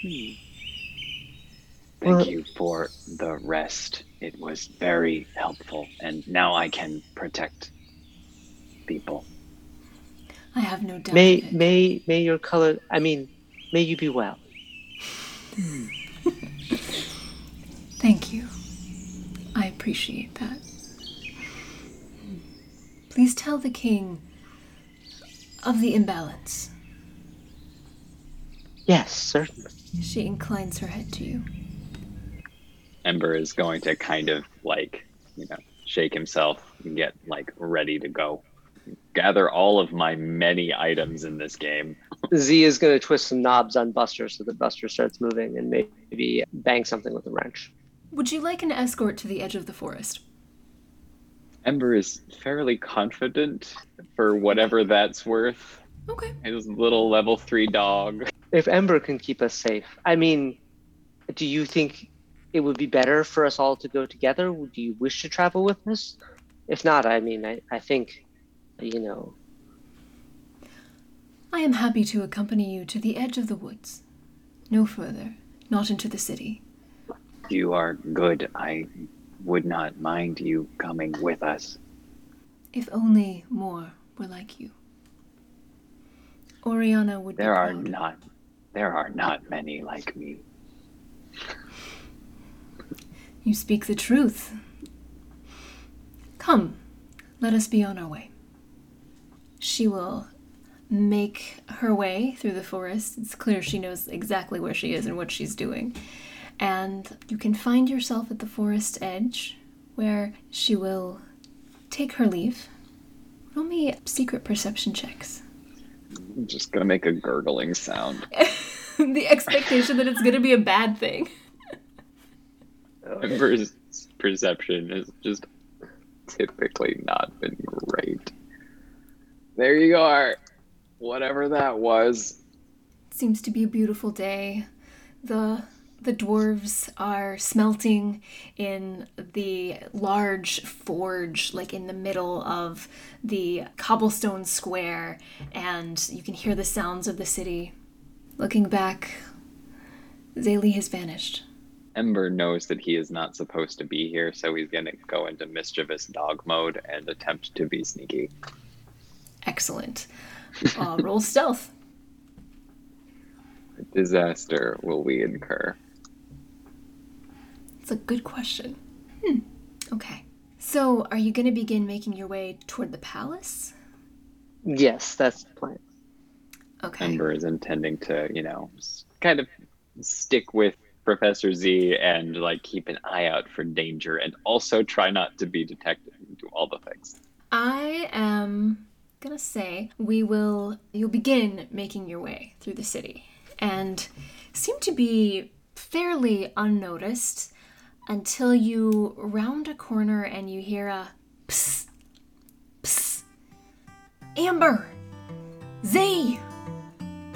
Hmm. Thank Well- you for the rest. It was very helpful, and now I can protect people. I have no doubt. May may may your color. I mean, may you be well. Thank you. I appreciate that. Please tell the king of the imbalance. Yes, certainly. She inclines her head to you. Ember is going to kind of like, you know, shake himself and get like ready to go. Gather all of my many items in this game. Z is going to twist some knobs on Buster so that Buster starts moving and maybe bang something with a wrench. Would you like an escort to the edge of the forest? Ember is fairly confident for whatever that's worth. Okay. His little level three dog. If Ember can keep us safe, I mean, do you think it would be better for us all to go together? Would you wish to travel with us? If not, I mean, I, I think, you know, I am happy to accompany you to the edge of the woods. No further, not into the city. You are good. I would not mind you coming with us. If only more were like you. Oriana would There be are proud. not there are not many like me. You speak the truth. Come, let us be on our way. She will make her way through the forest. It's clear she knows exactly where she is and what she's doing. And you can find yourself at the forest edge where she will take her leave. Roll me secret perception checks. I'm just gonna make a gurgling sound. the expectation that it's going to be a bad thing. Oh. Ember's perception has just typically not been great. There you are. Whatever that was. seems to be a beautiful day. The the dwarves are smelting in the large forge like in the middle of the cobblestone square and you can hear the sounds of the city. Looking back, Zaylee has vanished. Ember knows that he is not supposed to be here, so he's going to go into mischievous dog mode and attempt to be sneaky. Excellent. Uh, roll stealth. Disaster will we incur? It's a good question. Hmm. Okay. So, are you going to begin making your way toward the palace? Yes, that's the plan. Okay. Ember is intending to, you know, kind of stick with Professor Z and like keep an eye out for danger and also try not to be detected and do all the things. I am to say we will you'll begin making your way through the city and seem to be fairly unnoticed until you round a corner and you hear a psst psst Ember Z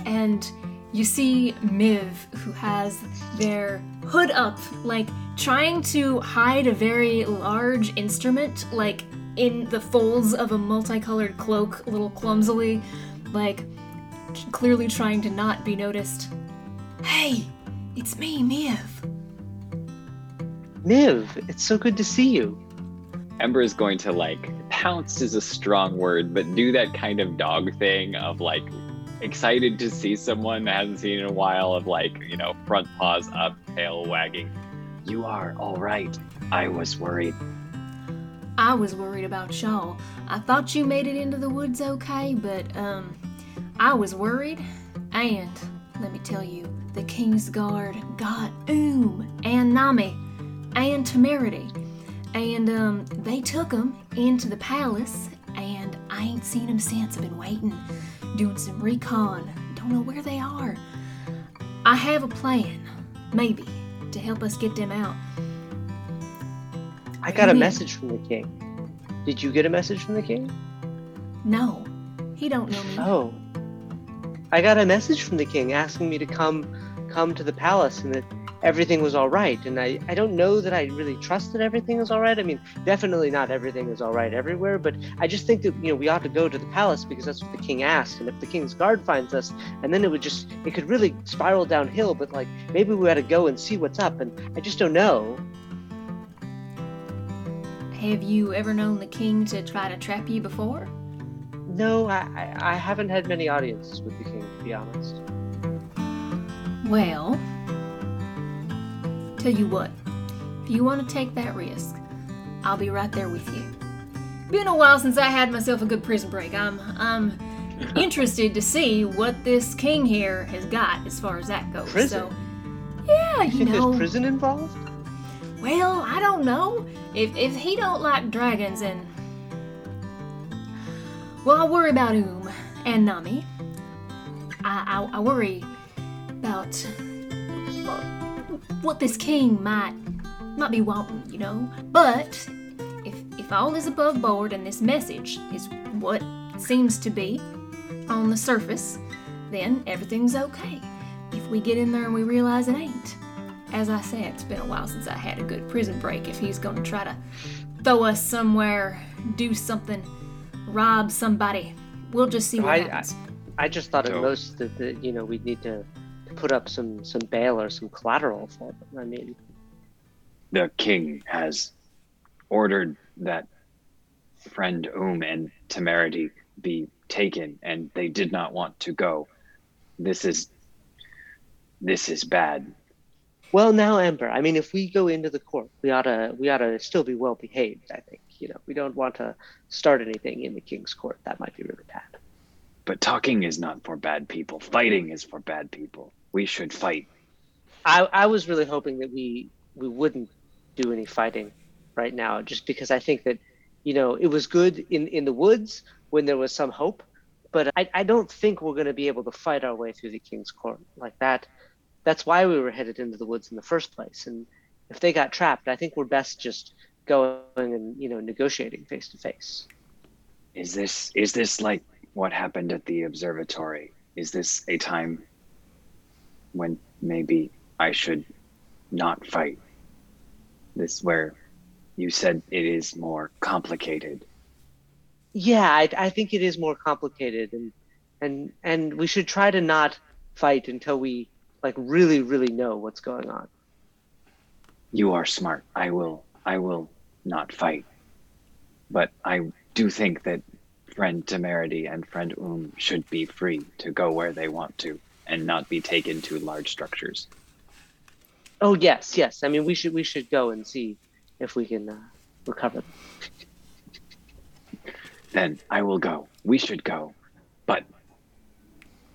and you see Miv, who has their hood up, like trying to hide a very large instrument, like in the folds of a multicolored cloak, a little clumsily, like clearly trying to not be noticed. Hey, it's me, Miv. Miv, it's so good to see you. Ember is going to like pounce is a strong word, but do that kind of dog thing of like excited to see someone that hasn't seen in a while of like, you know, front paws up, tail wagging. You are all right. I was worried. I was worried about y'all. I thought you made it into the woods okay, but um, I was worried. And let me tell you, the King's Guard got Oom and Nami and Temerity, and um, they took them into the palace. And I ain't seen them since. I've been waiting, doing some recon. Don't know where they are. I have a plan, maybe, to help us get them out. I got a message from the king. Did you get a message from the king? No, he don't know me. Oh. I got a message from the king asking me to come come to the palace and that everything was all right. And I, I don't know that I really trust that everything is all right. I mean, definitely not everything is all right everywhere, but I just think that, you know, we ought to go to the palace because that's what the king asked. And if the king's guard finds us, and then it would just, it could really spiral downhill, but like maybe we ought to go and see what's up. And I just don't know. Have you ever known the king to try to trap you before? No, I, I, I haven't had many audiences with the king, to be honest. Well, tell you what, if you want to take that risk, I'll be right there with you. Been a while since I had myself a good prison break. I'm I'm interested to see what this king here has got as far as that goes. Prison? So, yeah, You you think know. there's prison involved? Well, I don't know. If if he don't like dragons and well, I worry about Oom and Nami. I I, I worry about what this king might might be wanting, you know. But if if all is above board and this message is what seems to be on the surface, then everything's okay. If we get in there and we realize it ain't, as I said, it's been a while since I had a good prison break. If he's going to try to throw us somewhere, do something, rob somebody, we'll just see what I- I- happens. I just thought at So- most that, that you know we'd need to, to put up some some bail or some collateral for them. I mean, The king has ordered that friend Um and Temerity be taken, and they did not want to go. This is this is bad. well now Ember, I mean, if we go into the court, we oughta we oughta still be well behaved. I think you know we don't want to start anything in the king's court. That might be really bad. But talking is not for bad people. Fighting is for bad people. We should fight. I I was really hoping that we we wouldn't do any fighting right now, just because I think that you know it was good in in the woods when there was some hope, but I I don't think we're going to be able to fight our way through the king's court like that. that's why we were headed into the woods in the first place. And if they got trapped, I think we're best just going and you know negotiating face to face. Is this is this like what happened at the observatory? Is this a time when maybe I should not fight? This where you said it is more complicated. Yeah, I, I think it is more complicated, and and and we should try to not fight until we like really really know what's going on. You are smart. I will I will not fight. But I do think that friend Temerity and friend Um should be free to go where they want to and not be taken to large structures. Oh yes, yes. I mean, we should we should go and see if we can uh, recover them. Then I will go. We should go. But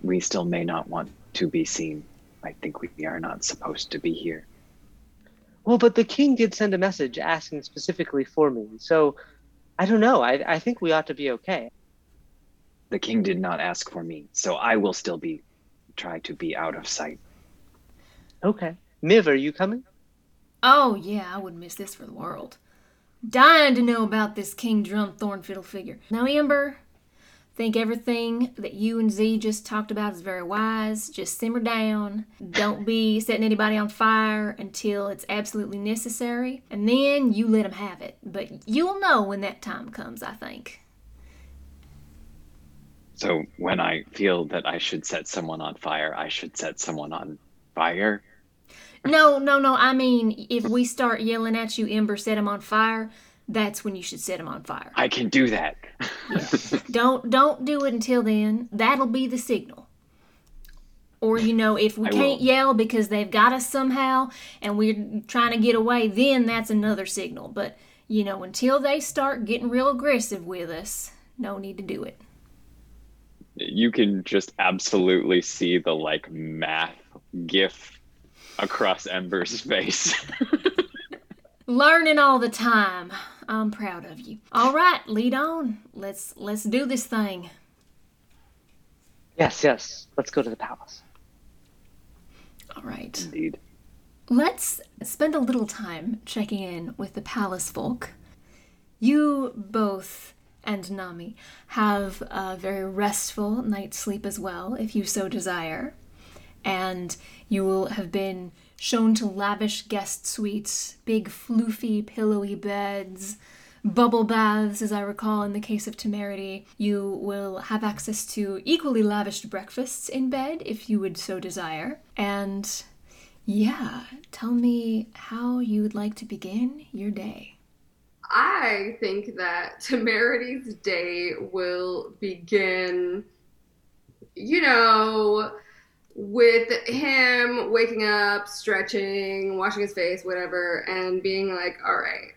we still may not want to be seen. I think we are not supposed to be here. Well, but the king did send a message asking specifically for me, so I don't know. I I think we ought to be okay. The king did not ask for me, so I will still be try to be out of sight. Okay. Miv, are you coming? Oh, yeah, I wouldn't miss this for the world. Dying to know about this King Drum Thorn Fiddle figure. Now, Ember, think everything that you and Z just talked about is very wise. Just simmer down. Don't be setting anybody on fire until it's absolutely necessary. And then you let them have it. But you'll know when that time comes, I think. So when I feel that I should set someone on fire, I should set someone on fire. No, no, no. I mean, if we start yelling at you, Ember, set him on fire, that's when you should set him on fire. I can do that. Don't don't do it until then. That'll be the signal. Or you know, if we I can't will. yell because they've got us somehow and we're trying to get away, then that's another signal. But you know, until they start getting real aggressive with us, no need to do it. You can just absolutely see the like math gif across Ember's face. Learning all the time. I'm proud of you. All right, lead on. Let's let's do this thing. Yes, yes. Let's go to the palace. All right. Indeed. Let's spend a little time checking in with the palace folk. You both and Nami have a very restful night's sleep as well, if you so desire. And you will have been shown to lavish guest suites, big floofy, pillowy beds, bubble baths, as I recall in the case of Temerity. You will have access to equally lavished breakfasts in bed, if you would so desire. And yeah, tell me how you would like to begin your day. I think that Temerity's day will begin, you know, with him waking up, stretching, washing his face, whatever, and being like, all right,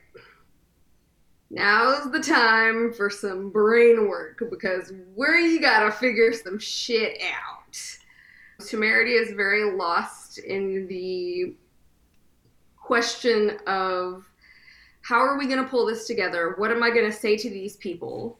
now's the time for some brain work because we gotta figure some shit out. Temerity is very lost in the question of how are we going to pull this together? What am I going to say to these people?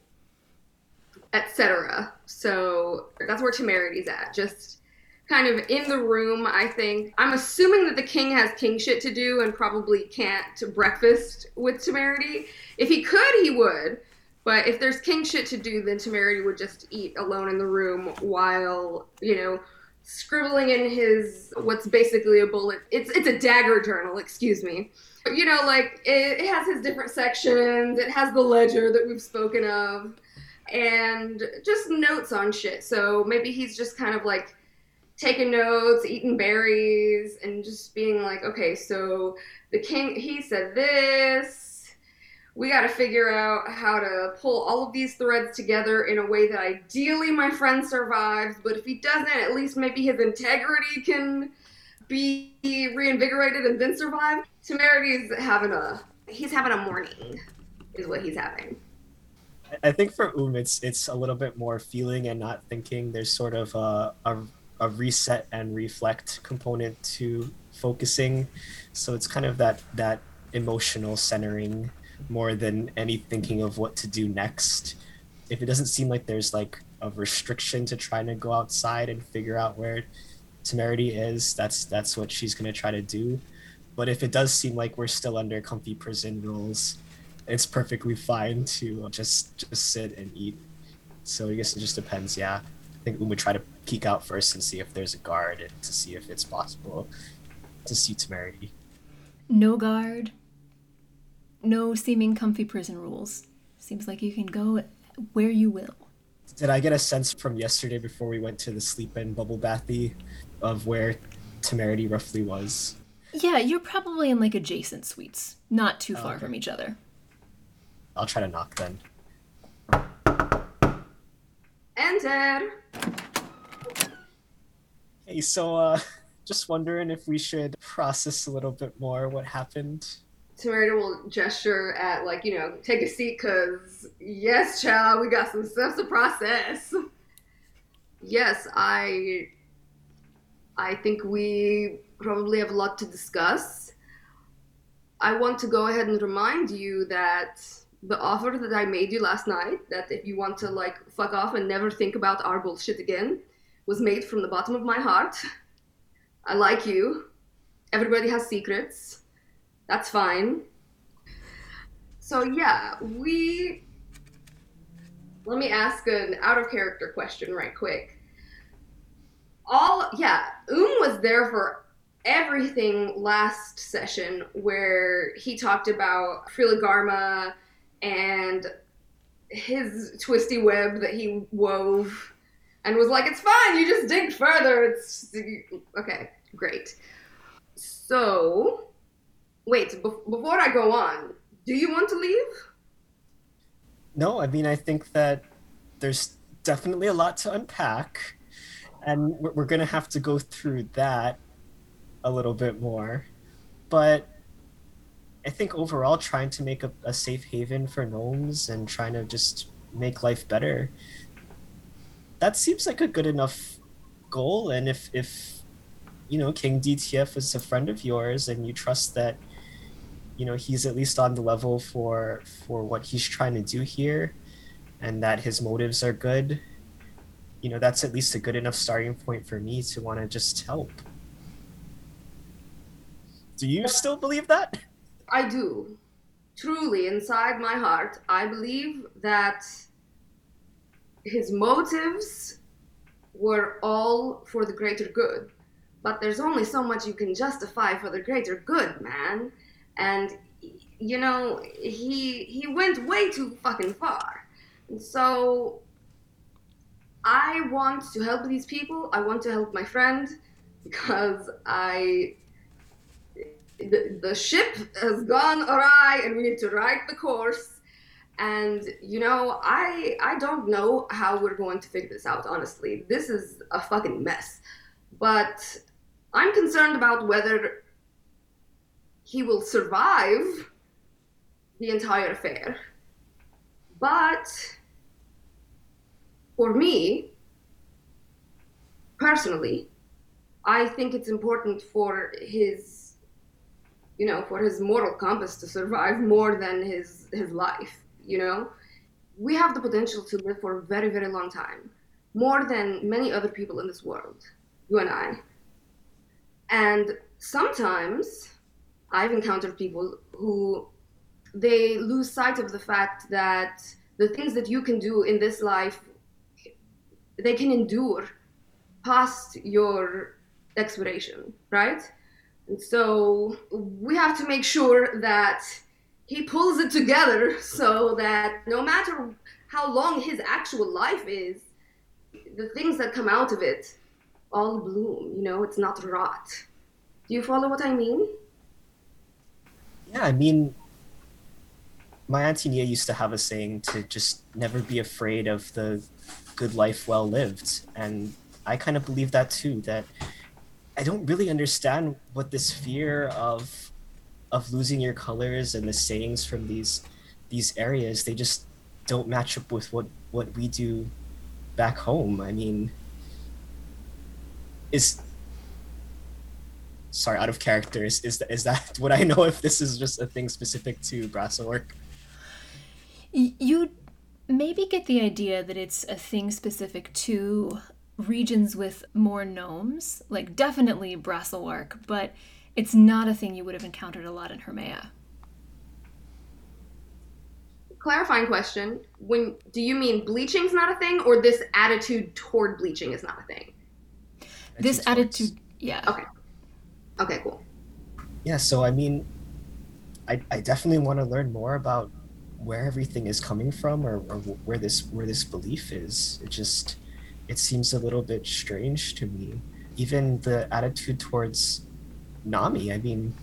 Etc. So that's where Temerity's at. Just kind of in the room, I think. I'm assuming that the king has king shit to do and probably can't breakfast with Temerity. If he could, he would. But if there's king shit to do, then Temerity would just eat alone in the room while, you know, scribbling in his what's basically a bullet. It's it's a dagger journal, excuse me. You know, like it, it has his different sections. It has the ledger that we've spoken of, and just notes on shit. So maybe he's just kind of like taking notes, eating berries, and just being like, okay, so the king he said this. We got to figure out how to pull all of these threads together in a way that ideally my friend survives, but if he doesn't, at least maybe his integrity can be reinvigorated and then survive. Temerity's having a he's having a morning, is what he's having. I- think for Um, it's it's a little bit more feeling and not thinking. There's sort of a, a, a reset and reflect component to focusing, so it's kind of that that emotional centering more than any thinking of what to do next. If it doesn't seem like there's like a restriction to trying to go outside and figure out where temerity is, that's that's what she's gonna try to do. But if it does seem like we're still under comfy prison rules, it's perfectly fine to just just sit and eat. So I guess it just depends. Yeah, I think we would try to peek out first and see if there's a guard and to see if it's possible to see temerity. No guard. No seeming comfy prison rules. Seems like you can go where you will. Did I get a sense from yesterday before we went to the sleep in bubble bathy of where temerity roughly was? Yeah, you're probably in like adjacent suites, not too far okay. from each other. I'll try to knock then. Enter. Hey, so uh just wondering if we should process a little bit more what happened. Temerity will gesture at like you know take a seat because yes, child, we got some stuff to process. Yes, I. I think we probably have a lot to discuss. I want to go ahead and remind you that the offer that I made you last night, that if you want to like fuck off and never think about our bullshit again, was made from the bottom of my heart. I like you. Everybody has secrets. That's fine. So yeah, we let me ask an out of character question right quick. All yeah, Um was there for everything last session where he talked about Friligarma and his twisty web that he wove and was like, it's fine, you just dig further. It's okay, great. So, wait, be- before I go on, do you want to leave? No, I mean, I think that there's definitely a lot to unpack, and we're, we're going to have to go through that a little bit more. But I think overall, trying to make a, a safe haven for gnomes and trying to just make life better, that seems like a good enough goal. And if, if you know, King DTF is a friend of yours and you trust that you know he's at least on the level for for what he's trying to do here and that his motives are good you know that's at least a good enough starting point for me to want to just help do you still believe that I do. Truly, inside my heart, I believe that his motives were all for the greater good. But there's only so much you can justify for the greater good, man. And you know, he he went way too fucking far. And so I want to help these people. I want to help my friend because I the, the ship has gone awry and we need to right the course and you know i i don't know how we're going to figure this out honestly this is a fucking mess but i'm concerned about whether he will survive the entire affair but for me personally i think it's important for his you know, for his moral compass to survive more than his his life, you know? We have the potential to live for a very, very long time. More than many other people in this world. You and I. And sometimes I've encountered people who they lose sight of the fact that the things that you can do in this life they can endure past your expiration, right? And so we have to make sure that he pulls it together so that no matter how long his actual life is, the things that come out of it all bloom, you know, it's not rot. Do you follow what I mean? Yeah i mean my auntie nia used to have a saying to just never be afraid of the good life well lived and i kind of believe that too that I don't really understand what this fear of of losing your colors and the sayings from these these areas they just don't match up with what what we do back home. I mean, is sorry out of character is is, is that would I know if this is just a thing specific to Brassilwork? Y- You maybe get the idea that it's a thing specific to regions with more gnomes, like definitely Brasselwark, but it's not a thing you would have encountered a lot in Hermea. Clarifying question: When do you mean bleaching's not a thing, or this attitude toward bleaching is not a thing? This Attitude towards- attitude, yeah. Okay. Okay, cool. Yeah, so I mean, I, I definitely want to learn more about where everything is coming from or, or where this where this belief is. It just it seems a little bit strange to me. Even the attitude towards Nami. I mean,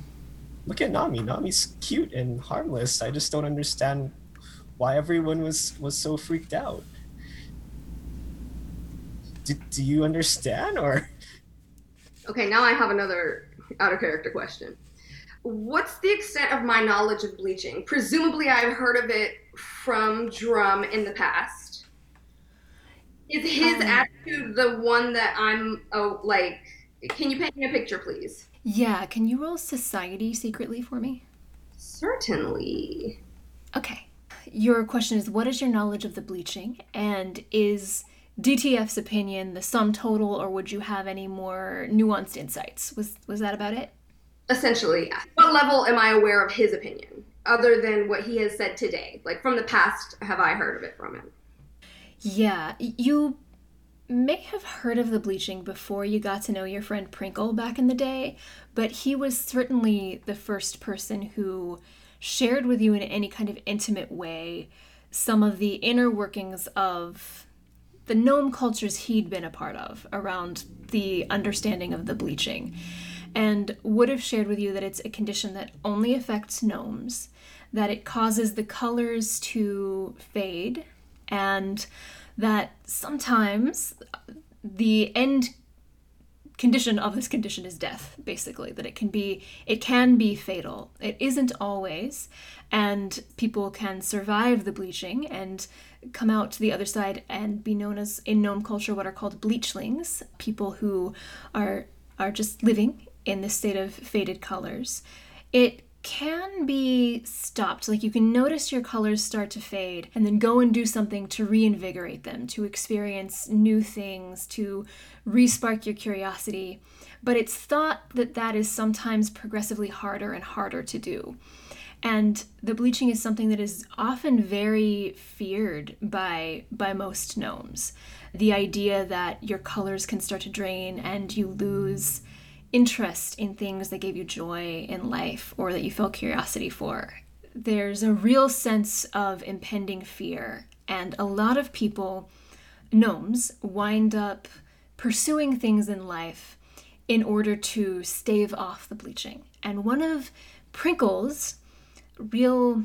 look at Nami. Nami's cute and harmless. I just don't understand why everyone was was so freaked out. Do, do you understand or Okay, now I have another out of character question. What's the extent of my knowledge of bleaching? Presumably, I've heard of it from Drum in the past. Is his Um. attitude the one that I'm oh like? Can you paint me a picture, please? Yeah, can you roll society secretly for me? Certainly. Okay. Your question is what is your knowledge of the bleaching? And is DTF's opinion the sum total, or would you have any more nuanced insights? Was was that about it? Essentially, what level am I aware of his opinion, other than what he has said today? Like from the past, have I heard of it from him? Yeah, you may have heard of the bleaching before you got to know your friend Prinkle back in the day, but he was certainly the first person who shared with you in any kind of intimate way some of the inner workings of the gnome cultures he'd been a part of around the understanding of the bleaching. And would have shared with you that it's a condition that only affects gnomes, that it causes the colors to fade, and that sometimes the end condition of this condition is death basically that it can be it can be fatal. It isn't always and people can survive the bleaching and come out to the other side and be known as in gnome culture what are called bleachlings people who are are just living in this state of faded colors it can be stopped. Like you can notice your colors start to fade and then go and do something to reinvigorate them, to experience new things, to respark your curiosity. But it's thought that that is sometimes progressively harder and harder to do. And the bleaching is something that is often very feared by by most gnomes. The idea that your colors can start to drain and you lose interest in things that gave you joy in life or that you felt curiosity for. There's a real sense of impending fear, and a lot of people, gnomes, wind up pursuing things in life in order to stave off the bleaching. And one of Prinkle's real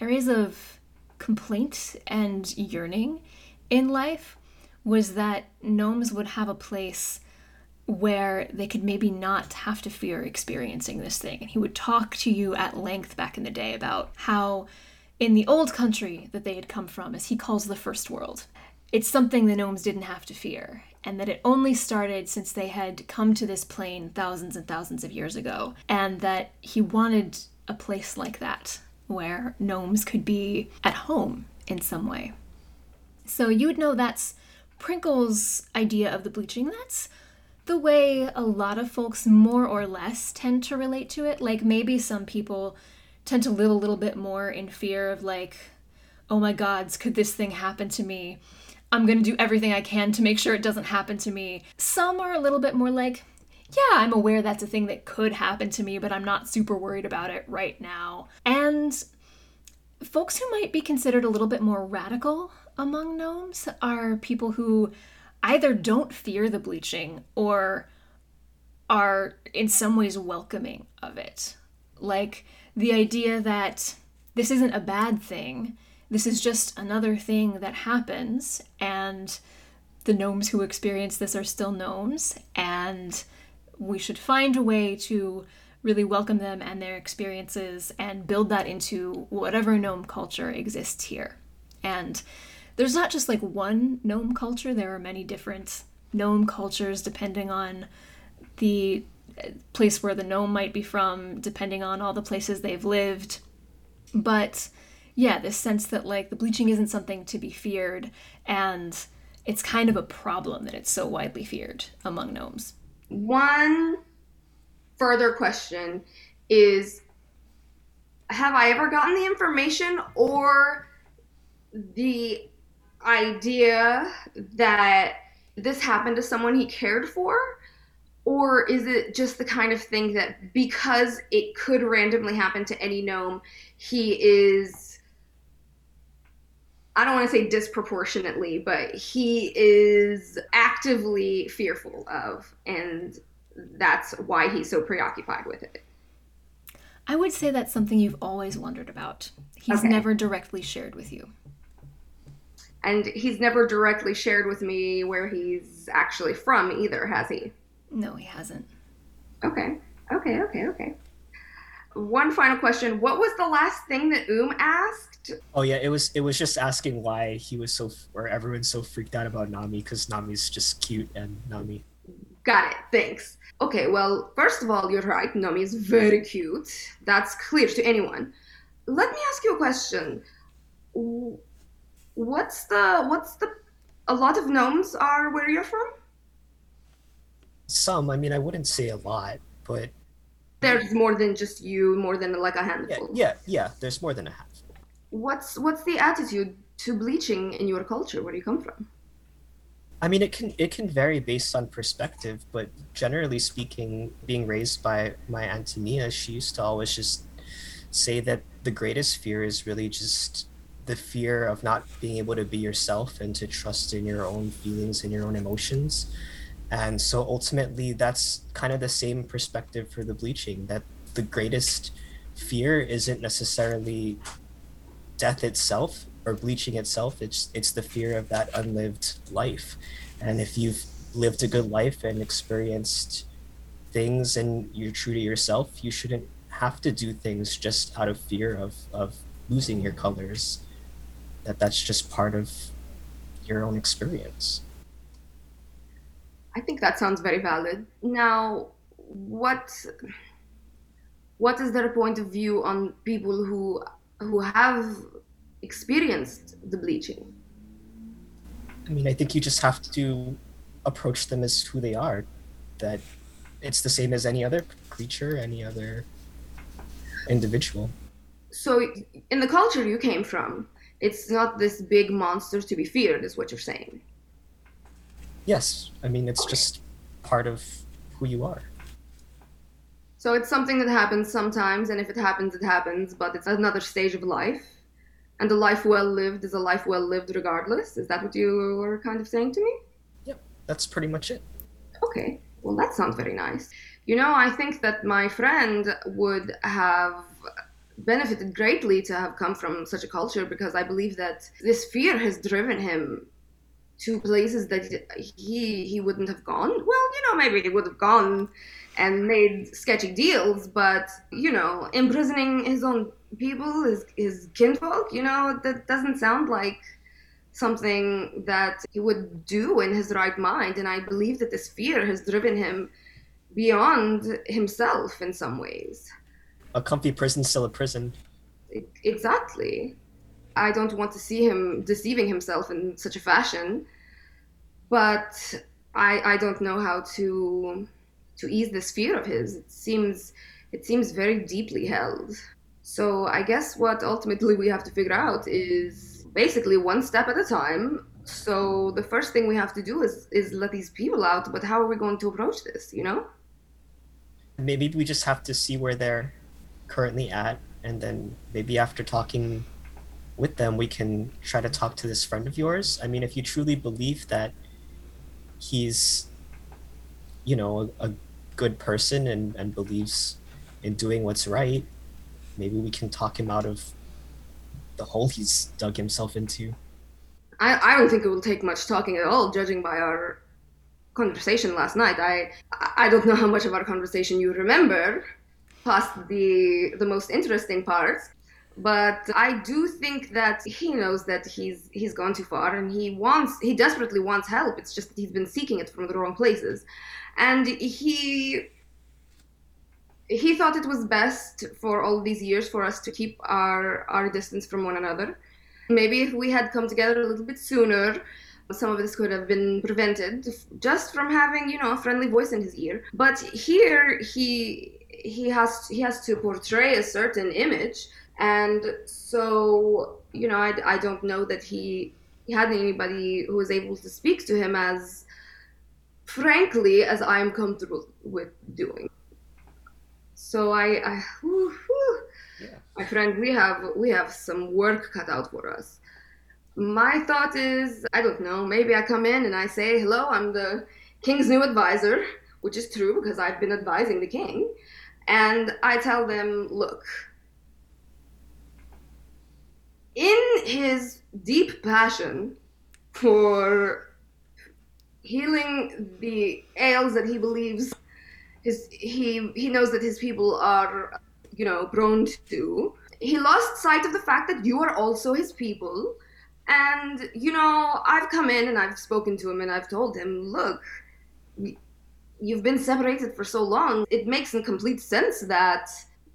areas of complaint and yearning in life was that gnomes would have a place where they could maybe not have to fear experiencing this thing. And he would talk to you at length back in the day about how, in the old country that they had come from, as he calls the first world, it's something the gnomes didn't have to fear, and that it only started since they had come to this plane thousands and thousands of years ago, and that he wanted a place like that where gnomes could be at home in some way. So you would know that's Prinkle's idea of the bleaching. That's the way a lot of folks more or less tend to relate to it. Like maybe some people tend to live a little bit more in fear of like, oh my gods, could this thing happen to me? I'm gonna do everything I can to make sure it doesn't happen to me. Some are a little bit more like, yeah, I'm aware that's a thing that could happen to me, but I'm not super worried about it right now. And folks who might be considered a little bit more radical among gnomes are people who either don't fear the bleaching or are in some ways welcoming of it. Like the idea that this isn't a bad thing, this is just another thing that happens, and the gnomes who experience this are still gnomes, and we should find a way to really welcome them and their experiences and build that into whatever gnome culture exists here. And there's not just like one gnome culture, there are many different gnome cultures depending on the place where the gnome might be from, depending on all the places they've lived. But yeah, this sense that like the bleaching isn't something to be feared and it's kind of a problem that it's so widely feared among gnomes. One further question is have I ever gotten the information or the idea that this happened to someone he cared for? Or is it just the kind of thing that because it could randomly happen to any gnome, he is, I don't want to say disproportionately, but he is actively fearful of, and that's why he's so preoccupied with it? I would say that's something you've always wondered about. He's Okay. never directly shared with you. And he's never directly shared with me where he's actually from either, has he? No, he hasn't. Okay, okay, okay, okay. One final question. What was the last thing that Oom asked? Oh yeah, it was it was just asking why he was so or everyone's so freaked out about Nami because Nami's just cute and Nami. Got it, thanks. Okay, well, first of all, you're right. nami is very cute. That's clear to anyone. Let me ask you a question. What's the, what's the, a lot of gnomes are where you're from? Some, I mean, I wouldn't say a lot, but There's more than just you, more than like a yeah, handful. yeah, yeah. There's more than a handful. What's, what's the attitude to bleaching in your culture? Where do you come from? I mean, it can it can vary based on perspective, but generally speaking, being raised by my auntie Mia, she used to always just say that the greatest fear is really just the fear of not being able to be yourself and to trust in your own feelings and your own emotions. And so ultimately, that's kind of the same perspective for the bleaching that the greatest fear isn't necessarily death itself or bleaching itself. It's it's the fear of that unlived life. And if you've lived a good life and experienced things and you're true to yourself you shouldn't have to do things just out of fear of of losing your colors that that's just part of your own experience I think that sounds very valid. Now, what what is their point of view on people who who have experienced the bleaching? i mean i think you just have to approach them as who they are that it's the same as any other creature any other individual So, in the culture you came from, it's not this big monster to be feared, is what you're saying. Yes i mean it's just part of who you are So it's something that happens sometimes, and if it happens, it happens. But it's another stage of life, and a life well lived is a life well lived regardless. Is that what you were kind of saying to me? Yep, that's pretty much it Okay, well, that sounds very nice. You know, I think that my friend would have benefited greatly to have come from such a culture because I believe that this fear has driven him to places that he he wouldn't have gone. Well, you know, maybe he would have gone and made sketchy deals, but you know, imprisoning his own people, his his kinfolk, you know, that doesn't sound like something that he would do in his right mind. And I believe that this fear has driven him beyond himself in some ways. a comfy prison's still a prison E- Exactly. I don't want to see him deceiving himself in such a fashion, but I I don't know how to to ease this fear of his. It seems it seems very deeply held. So I guess what ultimately we have to figure out is basically one step at a time. So the first thing we have to do is is let these people out, but how are we going to approach this, you know? maybe we just have to see where they're currently at and then maybe after talking with them we can try to talk to this friend of yours i mean if you truly believe that he's you know a, a good person and, and believes in doing what's right maybe we can talk him out of the hole he's dug himself into I, I don't think it will take much talking at all, judging by our conversation last night. I I don't know how much of our conversation you remember, past the the most interesting parts. But I do think that he knows that he's he's gone too far, and he wants he desperately wants help. It's just he's been seeking it from the wrong places, and he he thought it was best for all these years for us to keep our our distance from one another maybe if we had come together a little bit sooner some of this could have been prevented just from having, you know, a friendly voice in his ear. But here he he has he has to portray a certain image and so you know I, I don't know that he he had anybody who was able to speak to him as frankly as I'm comfortable with doing. So I, I whew, whew. Yeah. my friend, we have we have some work cut out for us. My thought is, I don't know, maybe I come in and I say, "Hello, I'm the king's new advisor," which is true because I've been advising the king, and I tell them, "Look, in his deep passion for healing the ails that he believes his he he knows that his people are you know prone to he lost sight of the fact that you are also his people. And you know i've come in and i've spoken to him and i've told him look you've been separated for so long. It makes complete sense that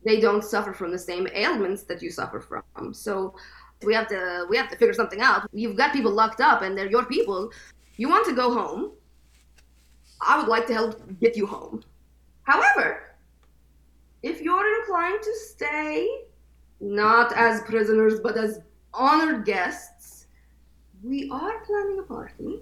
they don't suffer from the same ailments that you suffer from. So we have to we have to figure something out. You've got people locked up and they're your people. You want to go home. I would like to help get you home. However, if you're inclined to stay, not as prisoners but as honored guests, we are planning a party.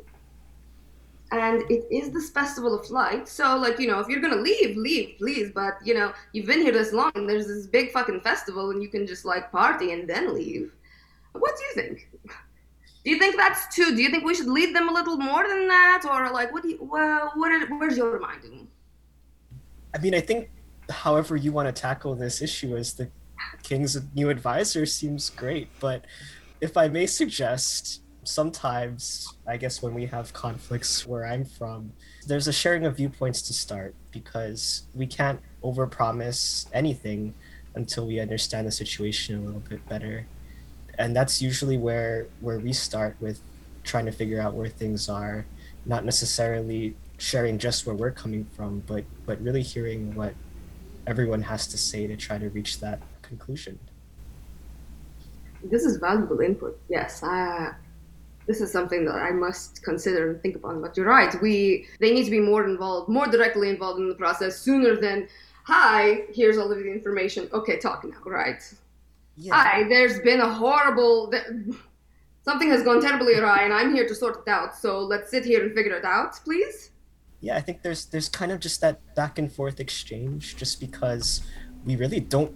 And it is this festival of light. So, like, you know, if you're gonna leave, leave, please. But, you know, you've been here this long, and there's this big fucking festival, and you can just, like, party and then leave. What do you think? Do you think that's too? Do you think we should lead them a little more than that, or like, what do you? Well, what are, where's your mind? I mean, I think, however you want to tackle this issue as the king's new advisor seems great, but if I may suggest, sometimes I guess when we have conflicts where I'm from, there's a sharing of viewpoints to start because we can't overpromise anything until we understand the situation a little bit better and that's usually where where we start with trying to figure out where things are not necessarily sharing just where we're coming from but but really hearing what everyone has to say to try to reach that conclusion. This is valuable input. Yes this is something that i must consider and think upon but you're right. We they need to be more involved more directly involved in the process sooner than hi here's all of the information. Okay talk now right yeah. Hi, there's been a horrible. Something has gone terribly awry, and I'm here to sort it out. So let's sit here and figure it out, please. Yeah, I think there's there's kind of just that back and forth exchange, just because we really don't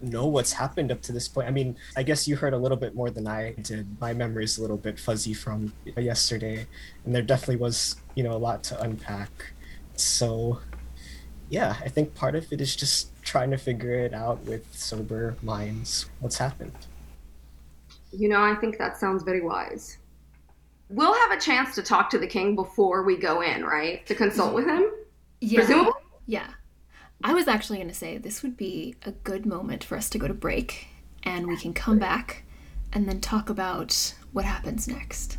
know what's happened up to this point. I mean, I guess you heard a little bit more than I did. My memory is a little bit fuzzy from yesterday, and there definitely was, you know, a lot to unpack. So, yeah, I think part of it is just trying to figure it out with sober minds what's happened. You know, I think that sounds very wise. We'll have a chance to talk to the king before we go in, right? To consult with him? Yeah. Presumably? Yeah. I was actually going to say this would be a good moment for us to go to break and we can come back and then talk about what happens next.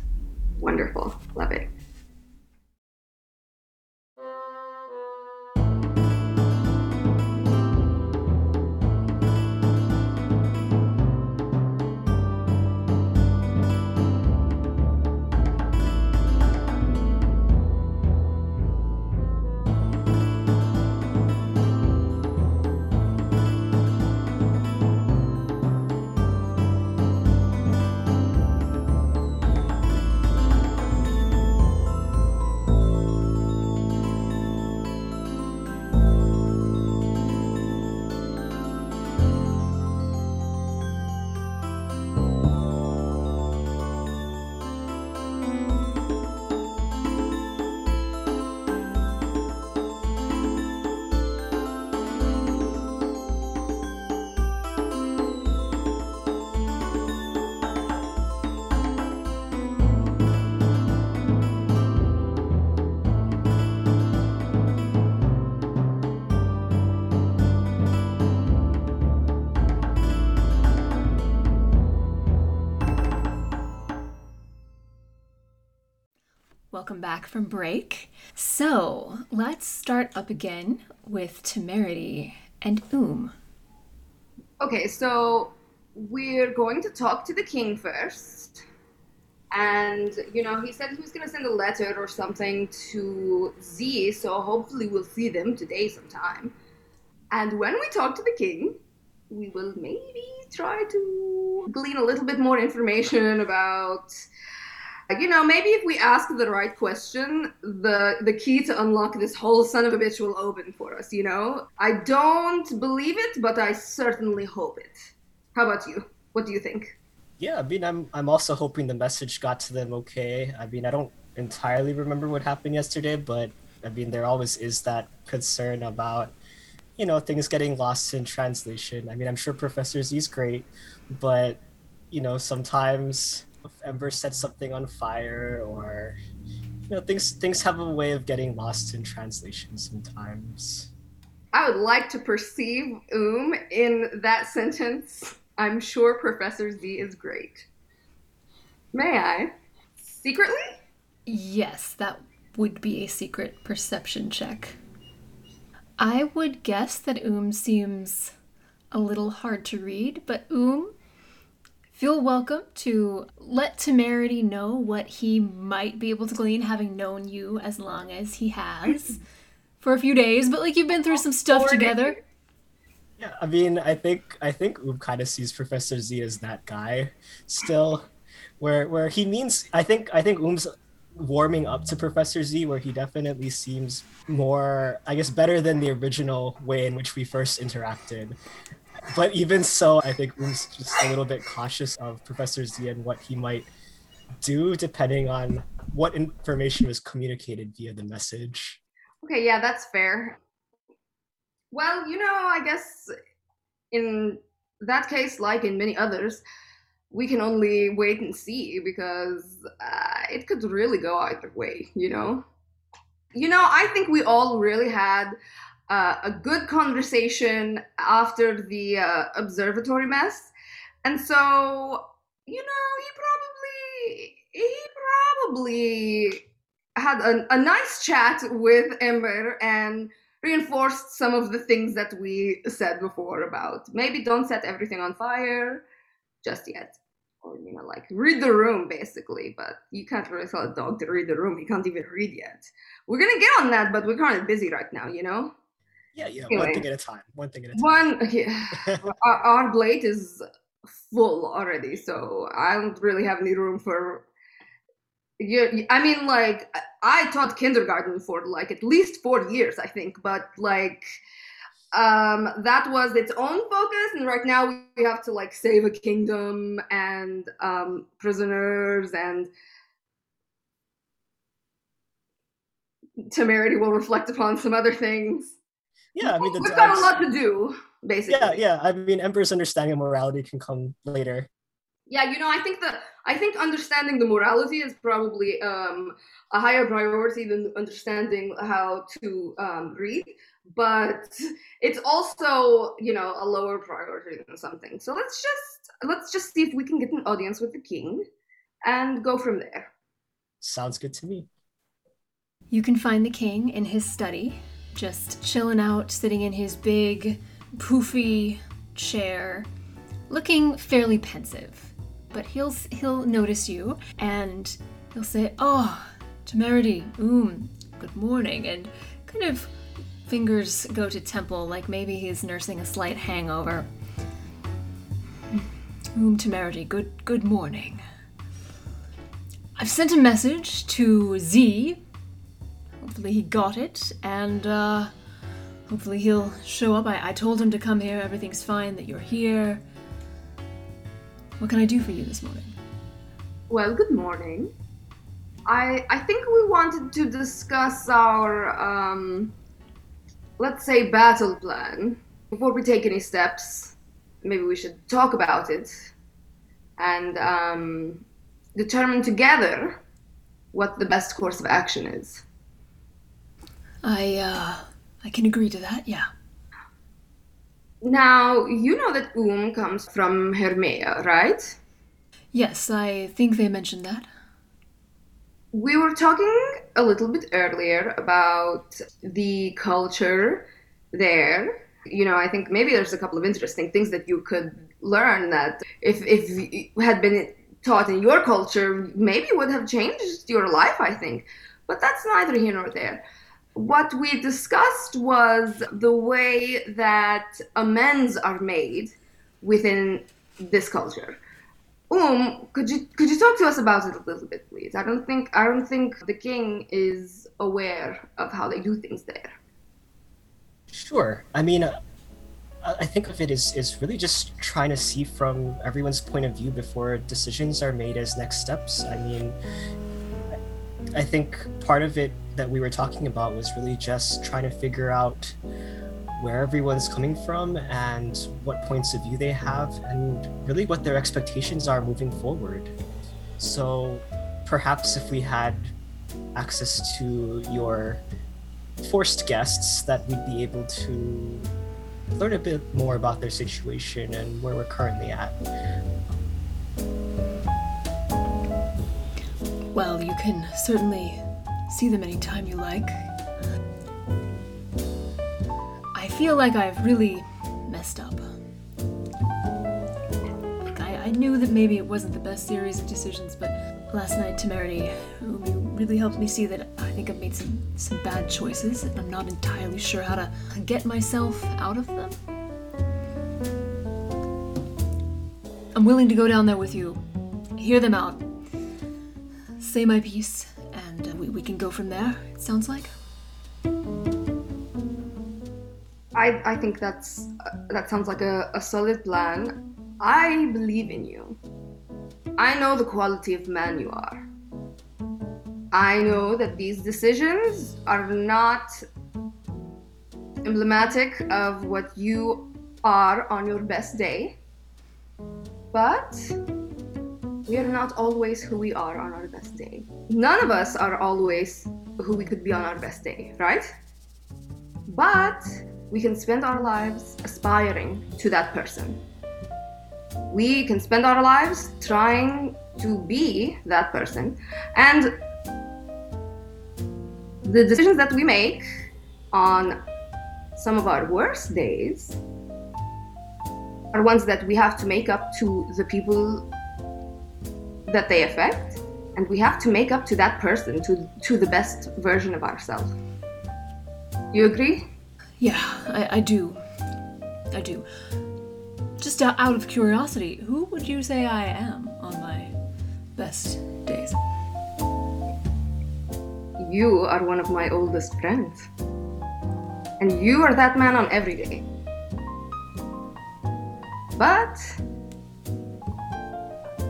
Wonderful. Love it. Welcome back from break. So let's start up again with Temerity and Oom. Okay, so we're going to talk to the king first, And, you know, he said he was going to send a letter or something to Z, so hopefully we'll see them today sometime. And when we talk to the king, we will maybe try to glean a little bit more information about you know maybe if we ask the right question the the key to unlock this whole son of a bitch will open for us you know? I don't believe it but i certainly hope it. How about you? What do you think? Yeah i mean i'm i'm also hoping the message got to them okay. I mean i don't entirely remember what happened yesterday but i mean there always is that concern about you know things getting lost in translation. I mean i'm sure professor is great but you know sometimes if ember sets something on fire or you know things things have a way of getting lost in translation sometimes. I would like to perceive um in that sentence. I'm sure professor z is great. May i? Secretly? Yes that would be a secret perception check. I would guess that Oom seems a little hard to read, but Oom, feel welcome to let Temerity know what he might be able to glean, having known you as long as he has for a few days. But like you've been through some stuff together. Yeah, I mean, I think I think Oom kind of sees Professor Z as that guy still, where where he means. I think I think Oom's warming up to Professor Z, where he definitely seems more, I guess, better than the original way in which we first interacted. But even so, I think Oom's just a little bit cautious of Professor Z and what he might do, depending on what information was communicated via the message. Okay, yeah, that's fair. Well, you know, I guess in that case, like in many others, we can only wait and see because uh, it could really go either way, you know? You know, I think we all really had uh, a good conversation after the uh, observatory mess. And so, you know, he probably, he probably had a, a nice chat with Ember and reinforced some of the things that we said before about maybe don't set everything on fire just yet. Or you know like read the room basically but you can't really tell a dog to read the room. He can't even read yet. We're gonna get on that but we're kind of busy right now you know yeah yeah anyway, one thing at a time one thing at a time. one yeah, our, our plate is full already so i don't really have any room for you i mean like i taught kindergarten for like at least four years i think but like um, that was its own focus and right now we have to like save a kingdom and um, prisoners and temerity will reflect upon some other things yeah i mean the, we've got a lot to do basically. Yeah yeah. I mean Ember's understanding of morality can come later. Yeah you know i think that i think understanding the morality is probably um, a higher priority than understanding how to um, read but it's also you know a lower priority than something. So let's just let's just see if we can get an audience with the king and go from there. Sounds good to me. You can find the king in his study just chilling out sitting in his big poofy chair looking fairly pensive but he'll he'll notice you and he'll say oh temerity um good morning and kind of Fingers go to temple like maybe he's nursing a slight hangover. Room temerity, good good morning. I've sent a message to Z. Hopefully he got it, and uh, hopefully he'll show up. I, I told him to come here, everything's fine, that you're here. What can I do for you this morning? Well, good morning. I I think we wanted to discuss our um let's say battle plan before we take any steps maybe we should talk about it and um, determine together what the best course of action is i uh i can agree to that yeah now you know that um comes from hermea right yes i think they mentioned that we were talking a little bit earlier about the culture there. You know, I think maybe there's a couple of interesting things that you could learn that if if had been taught in your culture maybe would have changed your life, I think. But that's neither here nor there. What we discussed was the way that amends are made within this culture. Um, could you could you talk to us about it a little bit, please? I don't think I don't think the king is aware of how they do things there. Sure. I mean, uh, I think of it as is really just trying to see from everyone's point of view before decisions are made as next steps. I mean, I think part of it that we were talking about was really just trying to figure out where everyone's coming from and what points of view they have and really what their expectations are moving forward. So perhaps if we had access to your forced guests that we'd be able to learn a bit more about their situation and where we're currently at. Well, you can certainly see them anytime you like. I feel like I've really messed up. Like, I, I knew that maybe it wasn't the best series of decisions, but last night, Temerity really helped me see that I think I've made some, some bad choices, and I'm not entirely sure how to get myself out of them. I'm willing to go down there with you, hear them out, say my piece, and uh, we, we can go from there, it sounds like. I, I think that's uh, that sounds like a, a solid plan. I believe in you. I know the quality of man you are. I know that these decisions are not emblematic of what you are on your best day, but we are not always who we are on our best day. None of us are always who we could be on our best day, right? But we can spend our lives aspiring to that person. We can spend our lives trying to be that person. And the decisions that we make on some of our worst days are ones that we have to make up to the people that they affect and we have to make up to that person to to the best version of ourselves you agree Yeah, I, I do. I do. Just out out of curiosity, who would you say I am on my best days? you are one of my oldest friends and you are that man on every day but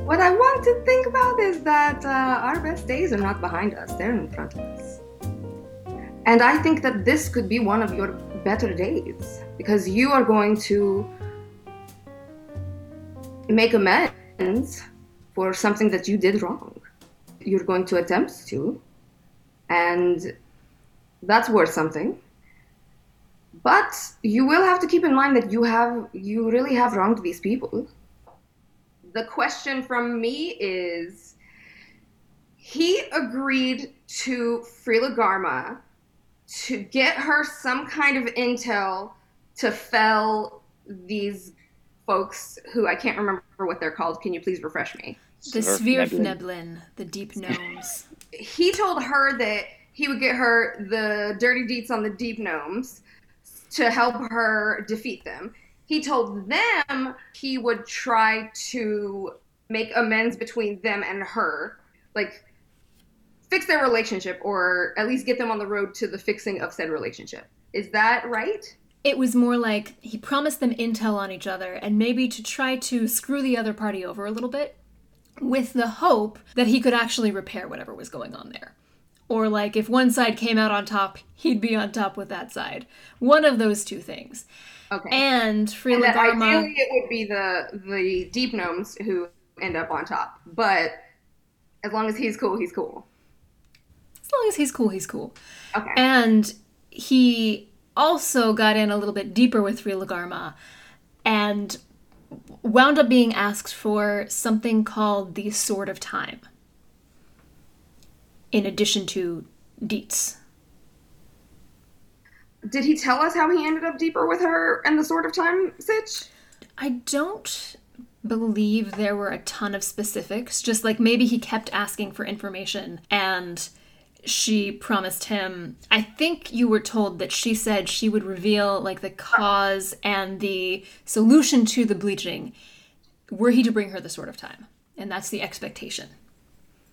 what i want to think about is that uh, our best days are not behind us they're in front of us. And i think that this could be one of your better days because you are going to make amends for something that you did wrong. You're going to attempt to and that's worth something. But you will have to keep in mind that you have you really have wronged these people the question from me is he agreed to Frila Garma to get her some kind of intel to fell these folks who I can't remember what they're called. Can you please refresh me? The Svirfneblin. Svirfneblin, the deep gnomes. he told her that he would get her the dirty deets on the deep gnomes to help her defeat them. He told them he would try to make amends between them and her, like fix their relationship or at least get them on the road to the fixing of said relationship. Is that right? It was more like he promised them intel on each other and maybe to try to screw the other party over a little bit with the hope that he could actually repair whatever was going on there. Or like if one side came out on top, he'd be on top with that side. One of those two things. Okay. And And Frila that Garma ideally it would be the the deep gnomes who end up on top. But as long as he's cool, he's cool. as long as he's cool, he's cool. Okay. And he also got in a little bit deeper with Frila Garma and wound up being asked for something called the Sword of Time. In addition to Dietz. Did he tell us how he ended up deeper with her and the Sword of Time sitch? I don't believe there were a ton of specifics. Just like maybe he kept asking for information and she promised him. I think you were told that she said she would reveal like the cause and the solution to the bleaching were he to bring her the Sword of Time. And that's the expectation.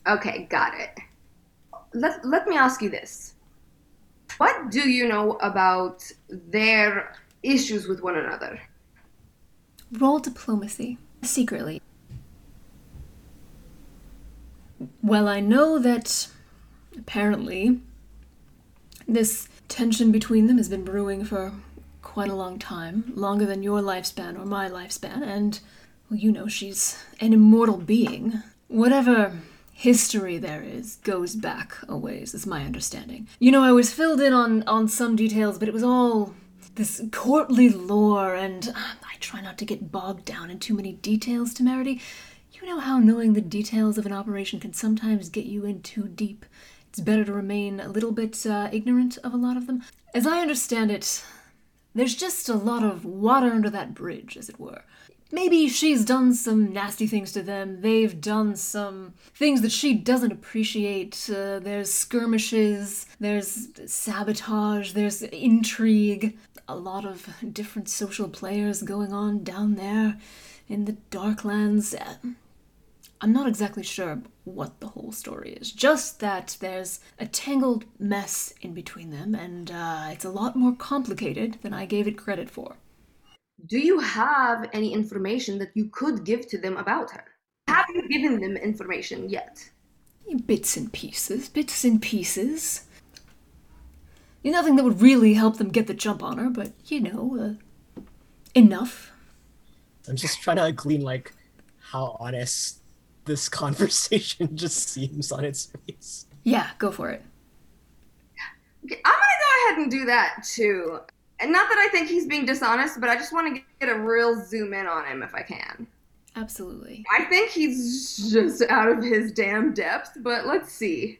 Okay, got it. Let, let me ask you this. What do you know about their issues with one another? Roll diplomacy secretly. Well, I know that apparently this tension between them has been brewing for quite a long time, longer than your lifespan or my lifespan, and well, you know, she's an immortal being. Whatever history there is goes back a ways, is my understanding. You know, I was filled in on, on some details, but it was all this courtly lore, and uh, I try not to get bogged down in too many details, Temerity. You know how knowing the details of an operation can sometimes get you in too deep. It's better to remain a little bit uh, ignorant of a lot of them. As I understand it, there's just a lot of water under that bridge, as it were. Maybe she's done some nasty things to them. They've done some things that she doesn't appreciate. Uh, there's skirmishes, there's sabotage, there's intrigue. A lot of different social players going on down there in the Darklands. I'm not exactly sure what the whole story is, just that there's a tangled mess in between them, and uh, it's a lot more complicated than I gave it credit for. Do you have any information that you could give to them about her? Have you given them information yet? Bits and pieces, bits and pieces. Nothing that would really help them get the jump on her, but you know, uh, enough. I'm just trying to glean like how honest this conversation just seems on its face. Yeah, go for it. Okay, I'm gonna go ahead and do that too. And not that I think he's being dishonest, but I just want to get a real zoom in on him if I can. Absolutely. I think he's just out of his damn depth, but let's see.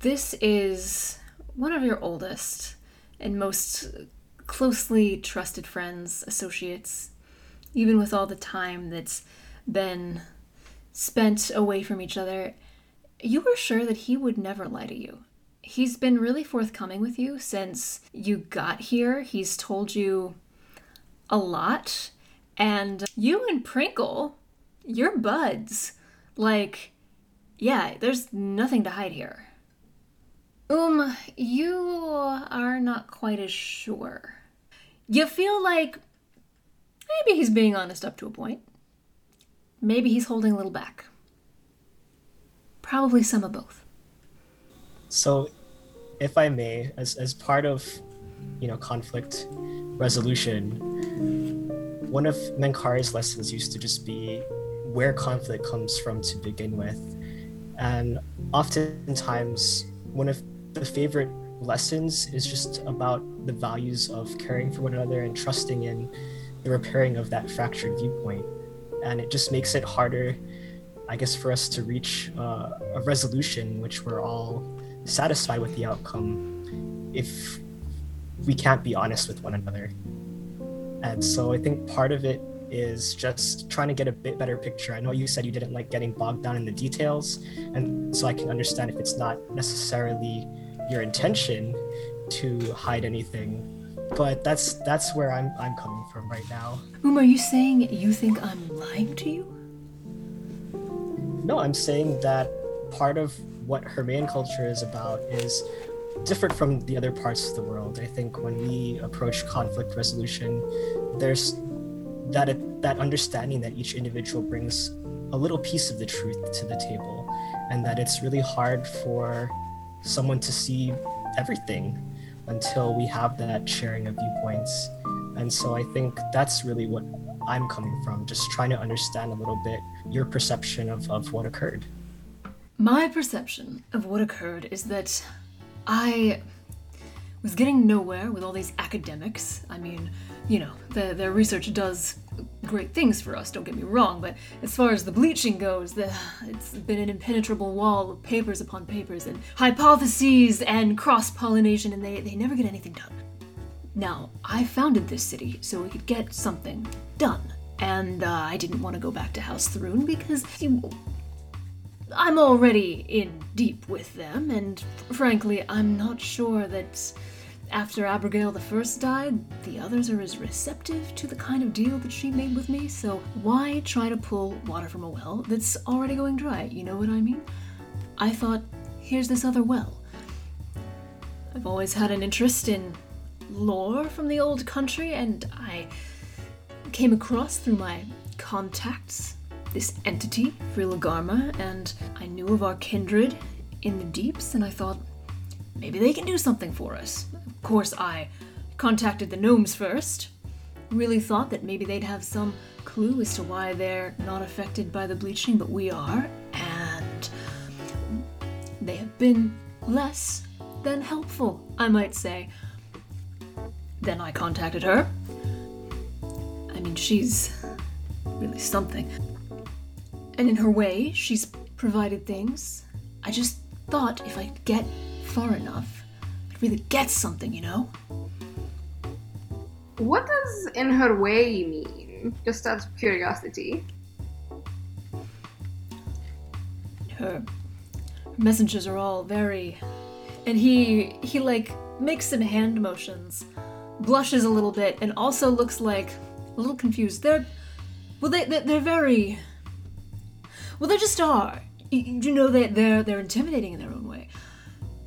This is one of your oldest and most closely trusted friends, associates, even with all the time that's been spent away from each other, you were sure that he would never lie to you. He's been really forthcoming with you since you got here. He's told you a lot. And you and Prinkle, you're buds. Like, yeah, there's nothing to hide here. Um, you are not quite as sure. You feel like maybe he's being honest up to a point. Maybe he's holding a little back. Probably some of both. So, if I may, as, as part of, you know, conflict resolution, one of Menkari's lessons used to just be where conflict comes from to begin with. And oftentimes, one of the favorite lessons is just about the values of caring for one another and trusting in the repairing of that fractured viewpoint and it just makes it harder i guess for us to reach uh, a resolution which we're all satisfied with the outcome if we can't be honest with one another and so i think part of it is just trying to get a bit better picture i know you said you didn't like getting bogged down in the details and so i can understand if it's not necessarily your intention to hide anything but that's that's where I'm I'm coming from right now. Um, are you saying you think I'm lying to you? No, I'm saying that part of what Hermaean culture is about is different from the other parts of the world. I think when we approach conflict resolution, there's that that understanding that each individual brings a little piece of the truth to the table, and that it's really hard for someone to see everything until we have that sharing of viewpoints. And so I think that's really what I'm coming from, just trying to understand a little bit your perception of, of what occurred. My perception of what occurred is that I was getting nowhere with all these academics. I mean, you know, the, their research does great things for us, don't get me wrong, but as far as the bleaching goes, the, it's been an impenetrable wall of papers upon papers and hypotheses and cross pollination, and they, they never get anything done. Now, I founded this city so we could get something done. and uh, I didn't want to go back to House Thrune because you, I'm already in deep with them, and frankly, I'm not sure that after Abigail the First died, the others are as receptive to the kind of deal that she made with me. So why try to pull water from a well that's already going dry? You know what I mean? I thought, here's this other well. I've always had an interest in lore from the old country, and I came across through my contacts this entity, Frilagarma, and I knew of our kindred in the deeps, and I thought maybe they can do something for us. Of course, I contacted the gnomes first. Really thought that maybe they'd have some clue as to why they're not affected by the bleaching, but we are, and they have been less than helpful, I might say. Then I contacted her. I mean, she's really something. And in her way, she's provided things. I just thought if I could get far enough, I'd really get something, you know? What does in her way mean? Just out of curiosity. Her, her messengers are all very. And he, he like makes some hand motions, blushes a little bit, and also looks like a little confused. They're. Well, they, they, they're very. Well, they just are. You, know, they, they're, they're intimidating in their own way.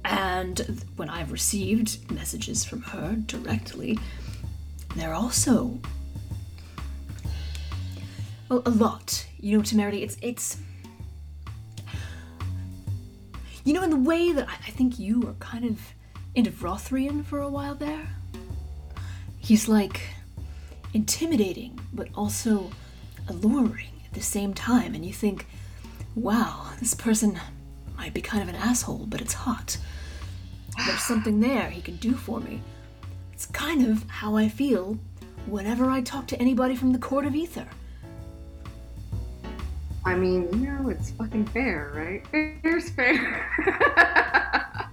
And when I've received messages from her directly, they're also a, a lot. You know, temerity. It's it's. You know, in the way that I, I think you were kind of into Rothrian for a while there. He's like intimidating, but also alluring at the same time, and you think, wow, this person might be kind of an asshole, but it's hot. There's something there he can do for me. It's kind of how I feel whenever I talk to anybody from the Court of Ether. I mean, you know, it's fucking fair, right? Fair's fair.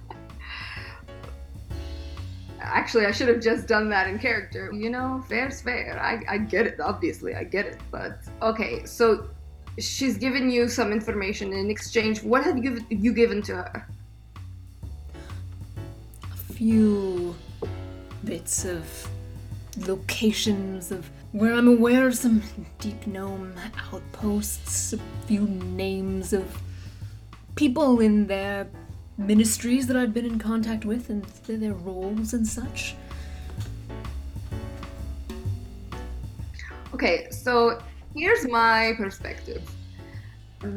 Actually, I should have just done that in character. You know, fair's fair. I, I get it, obviously, I get it. But, okay, so she's given you some information in exchange. What have you, you given to her? A few bits of locations of where I'm aware of some deep gnome outposts, a few names of people in their ministries that I've been in contact with and their, their roles and such. Okay, so here's my perspective.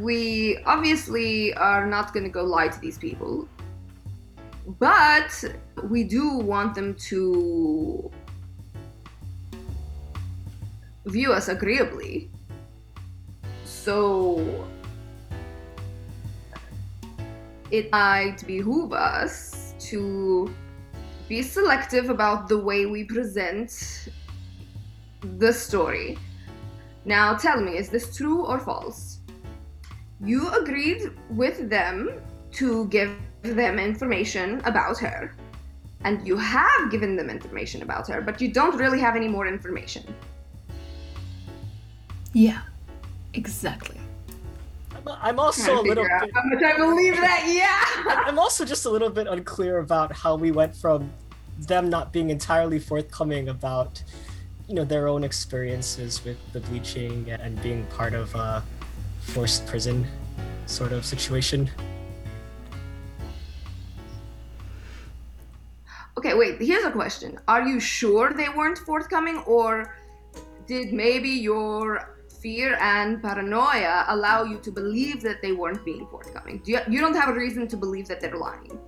We obviously are not going to go lie to these people, but we do want them to view us agreeably. So it might behoove us to be selective about the way we present the story. Now tell me, is this true or false? You agreed with them to give them information about her, and you have given them information about her, but you don't really have any more information. Yeah, exactly. I'm, I'm also a little bit. how much I believe that. Yeah. I'm also just a little bit unclear about how we went from them not being entirely forthcoming about, you know, their own experiences with the bleaching and being part of a forced prison sort of situation. Okay, wait. Here's a question: Are you sure they weren't forthcoming, or did maybe your fear and paranoia allow you to believe that they weren't being forthcoming? Do you, you don't have a reason to believe that they're lying.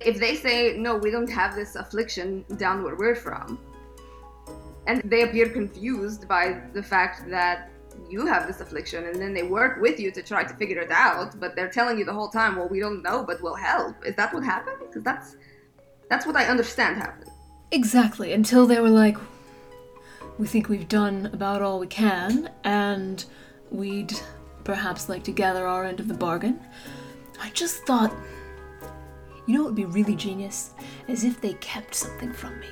If they say no, we don't have this affliction down where we're from, and they appear confused by the fact that you have this affliction, and then they work with you to try to figure it out, but they're telling you the whole time, well, we don't know, but we'll help. Is that what happened? Because that's that's what I understand happened. Exactly, until they were like, we think we've done about all we can, and we'd perhaps like to gather our end of the bargain. I just thought, you know what would be really genius? As if they kept something from me.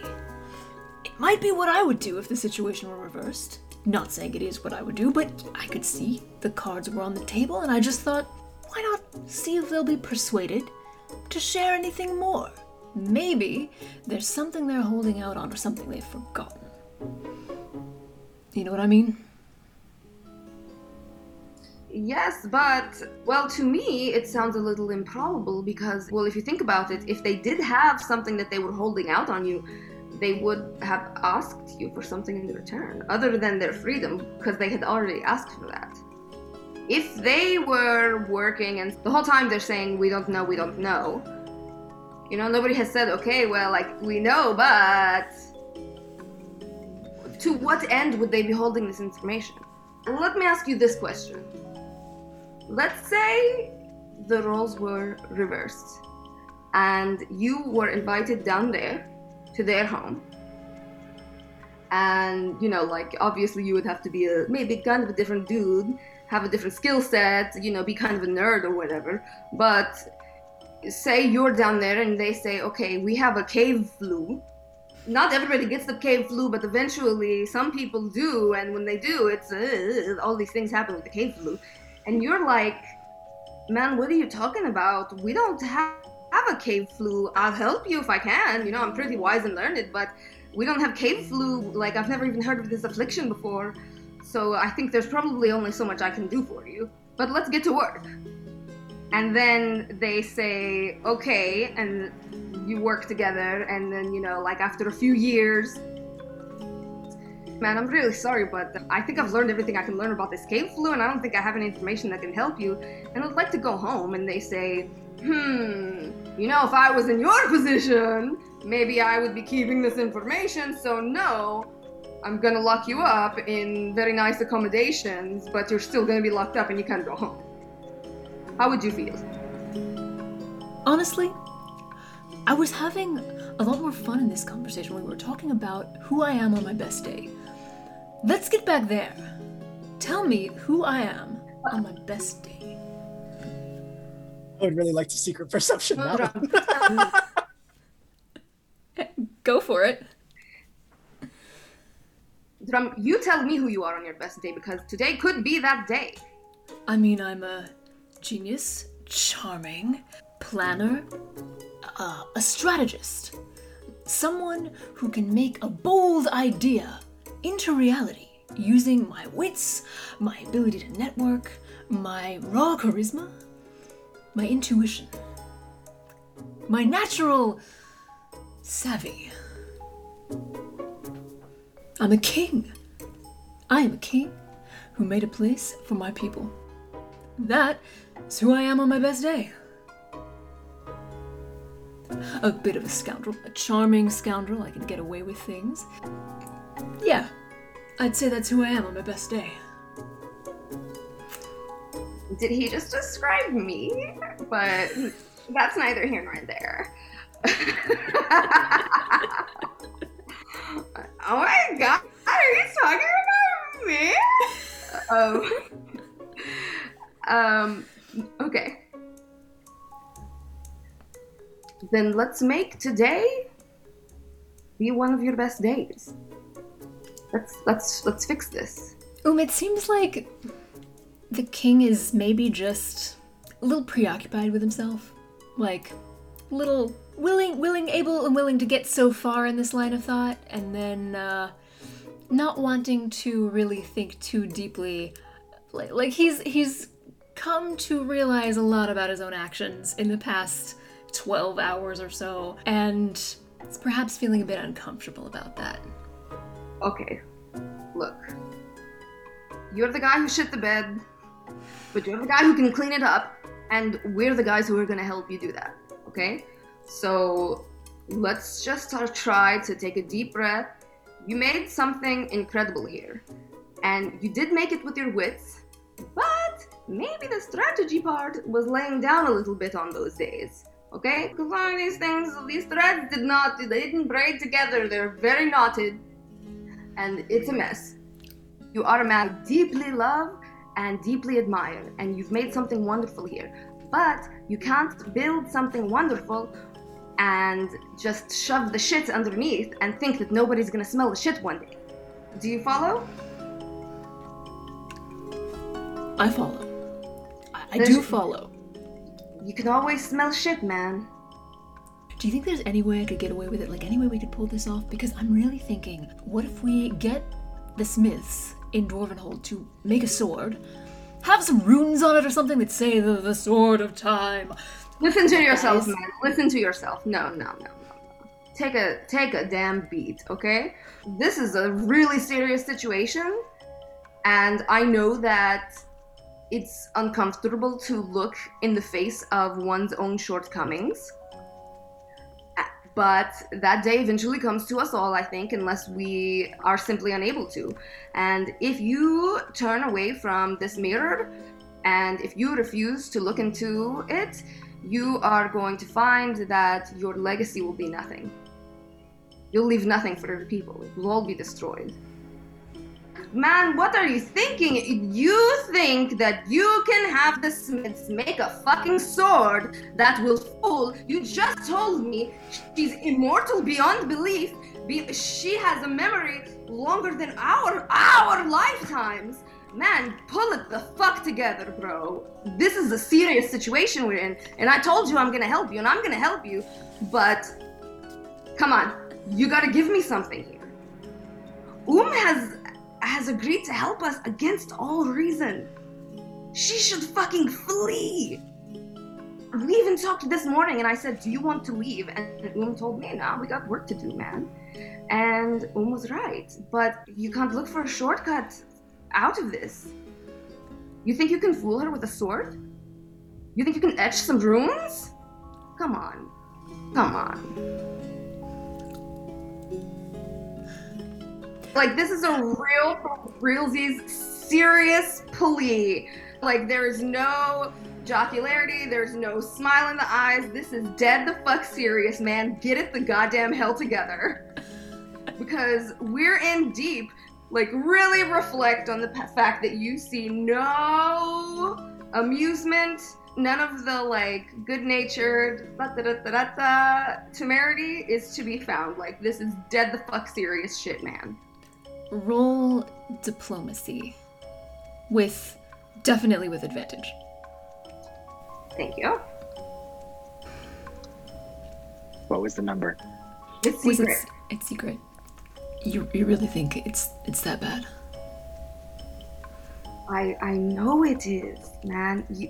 Might be what I would do if the situation were reversed. Not saying it is what I would do, but I could see the cards were on the table, and I just thought, why not see if they'll be persuaded to share anything more? Maybe there's something they're holding out on or something they've forgotten. You know what I mean? Yes, but well, to me, it sounds a little improbable because, well, if you think about it, if they did have something that they were holding out on you, they would have asked you for something in return, other than their freedom, because they had already asked for that. If they were working and the whole time they're saying, we don't know, we don't know, you know, nobody has said, okay, well, like, we know, but to what end would they be holding this information? Let me ask you this question let's say the roles were reversed and you were invited down there to their home. And you know like obviously you would have to be a maybe kind of a different dude have a different skill set you know be kind of a nerd or whatever. But say you're down there and they say okay we have a cave flu. Not everybody gets the cave flu but eventually some people do. And when they do it's uh, all these things happen with the cave flu. And you're like, man, what are you talking about? We don't have, have a cave flu. I'll help you if I can. You know, I'm pretty wise and learned, but we don't have cave flu. Like, I've never even heard of this affliction before. So I think there's probably only so much I can do for you. But let's get to work. And then they say, okay, and you work together. And then, you know, like after a few years, man, I'm really sorry, but I think I've learned everything I can learn about this cave flu, and I don't think I have any information that can help you. And I'd like to go home. And they say, hmm, you know, if I was in your position, maybe I would be keeping this information, so no. I'm gonna lock you up in very nice accommodations, but you're still gonna be locked up and you can't go home. How would you feel? Honestly, I was having a lot more fun in this conversation when we were talking about who I am on my best day. Let's get back there. Tell me who I am on my best day. I would really like to secret perception now. Go for it. Drum, you tell me who you are on your best day because today could be that day. I mean, I'm a genius, charming, planner, uh, a strategist, someone who can make a bold idea into reality using my wits, my ability to network, my raw charisma, my intuition, my natural savvy. I'm a king. I am a king who made a place for my people. That is who I am on my best day. A bit of a scoundrel, a charming scoundrel, I can get away with things. Yeah, I'd say that's who I am on my best day. Did he just describe me? But that's neither here nor there. oh my god, are you talking about me? um, um, okay. Then let's make today be one of your best days. Let's let's let's fix this. Um, it seems like the king is maybe just a little preoccupied with himself. Like little willing willing able and willing to get so far in this line of thought and then uh not wanting to really think too deeply like, like he's he's come to realize a lot about his own actions in the past 12 hours or so and is perhaps feeling a bit uncomfortable about that Okay, look. You're the guy who shit the bed, but you're the guy who can clean it up, and we're the guys who are gonna help you do that. Okay? So let's just try to take a deep breath. You made something incredible here, and you did make it with your wits, but maybe the strategy part was laying down a little bit on those days. Okay? Because one of these things, these threads did not, they didn't braid together. They're very knotted and it's a mess. You are a man deeply love and deeply admire, and you've made something wonderful here. But you can't build something wonderful and just shove the shit underneath and think that nobody's gonna smell the shit one day. Do you follow? I follow. I, I do follow. You can always smell shit, man. Do you think there's any way I could get away with it? Like, any way we could pull this off? Because I'm really thinking, what if we get the smiths in Dwarvenhold to make a sword, have some runes on it or something that say the, the sword of time? Listen to yourself, man. Listen to yourself. No, no, no, no, no. Take a take a damn beat, okay? This is a really serious situation, and I know that it's uncomfortable to look in the face of one's own shortcomings. But that day eventually comes to us all, I think, unless we are simply unable to. And if you turn away from this mirror, and if you refuse to look into it, you are going to find that your legacy will be nothing. You'll leave nothing for the people. It will all be destroyed. Man, what are you thinking? You think that you can have the Smiths make a fucking sword that will fool? You just told me she's immortal beyond belief. Be- she has a memory longer than our our lifetimes. Man, pull it the fuck together, bro. This is a serious situation we're in, and I told you I'm gonna help you, and I'm gonna help you, but come on, you gotta give me something here. Um has has agreed to help us against all reason. She should fucking flee. We even talked this morning, and I said, "Do you want to leave?" And Um told me, "No, we got work to do, man." And Um was right, but you can't look for a shortcut out of this. You think you can fool her with a sword? You think you can etch some runes? Come on. Come on. Like, this is a real, realsies serious plea. Like, there is no jocularity, there's no smile in the eyes. This is dead the fuck serious, man. Get it the goddamn hell together. Because we're in deep like really reflect on the p- fact that you see no amusement none of the like da da temerity is to be found like this is dead the fuck serious shit man Roll diplomacy. With. definitely with advantage. thank you What was the number? it's secret s- It's secret. You, you really think it's it's that bad? I I know it is, man. You,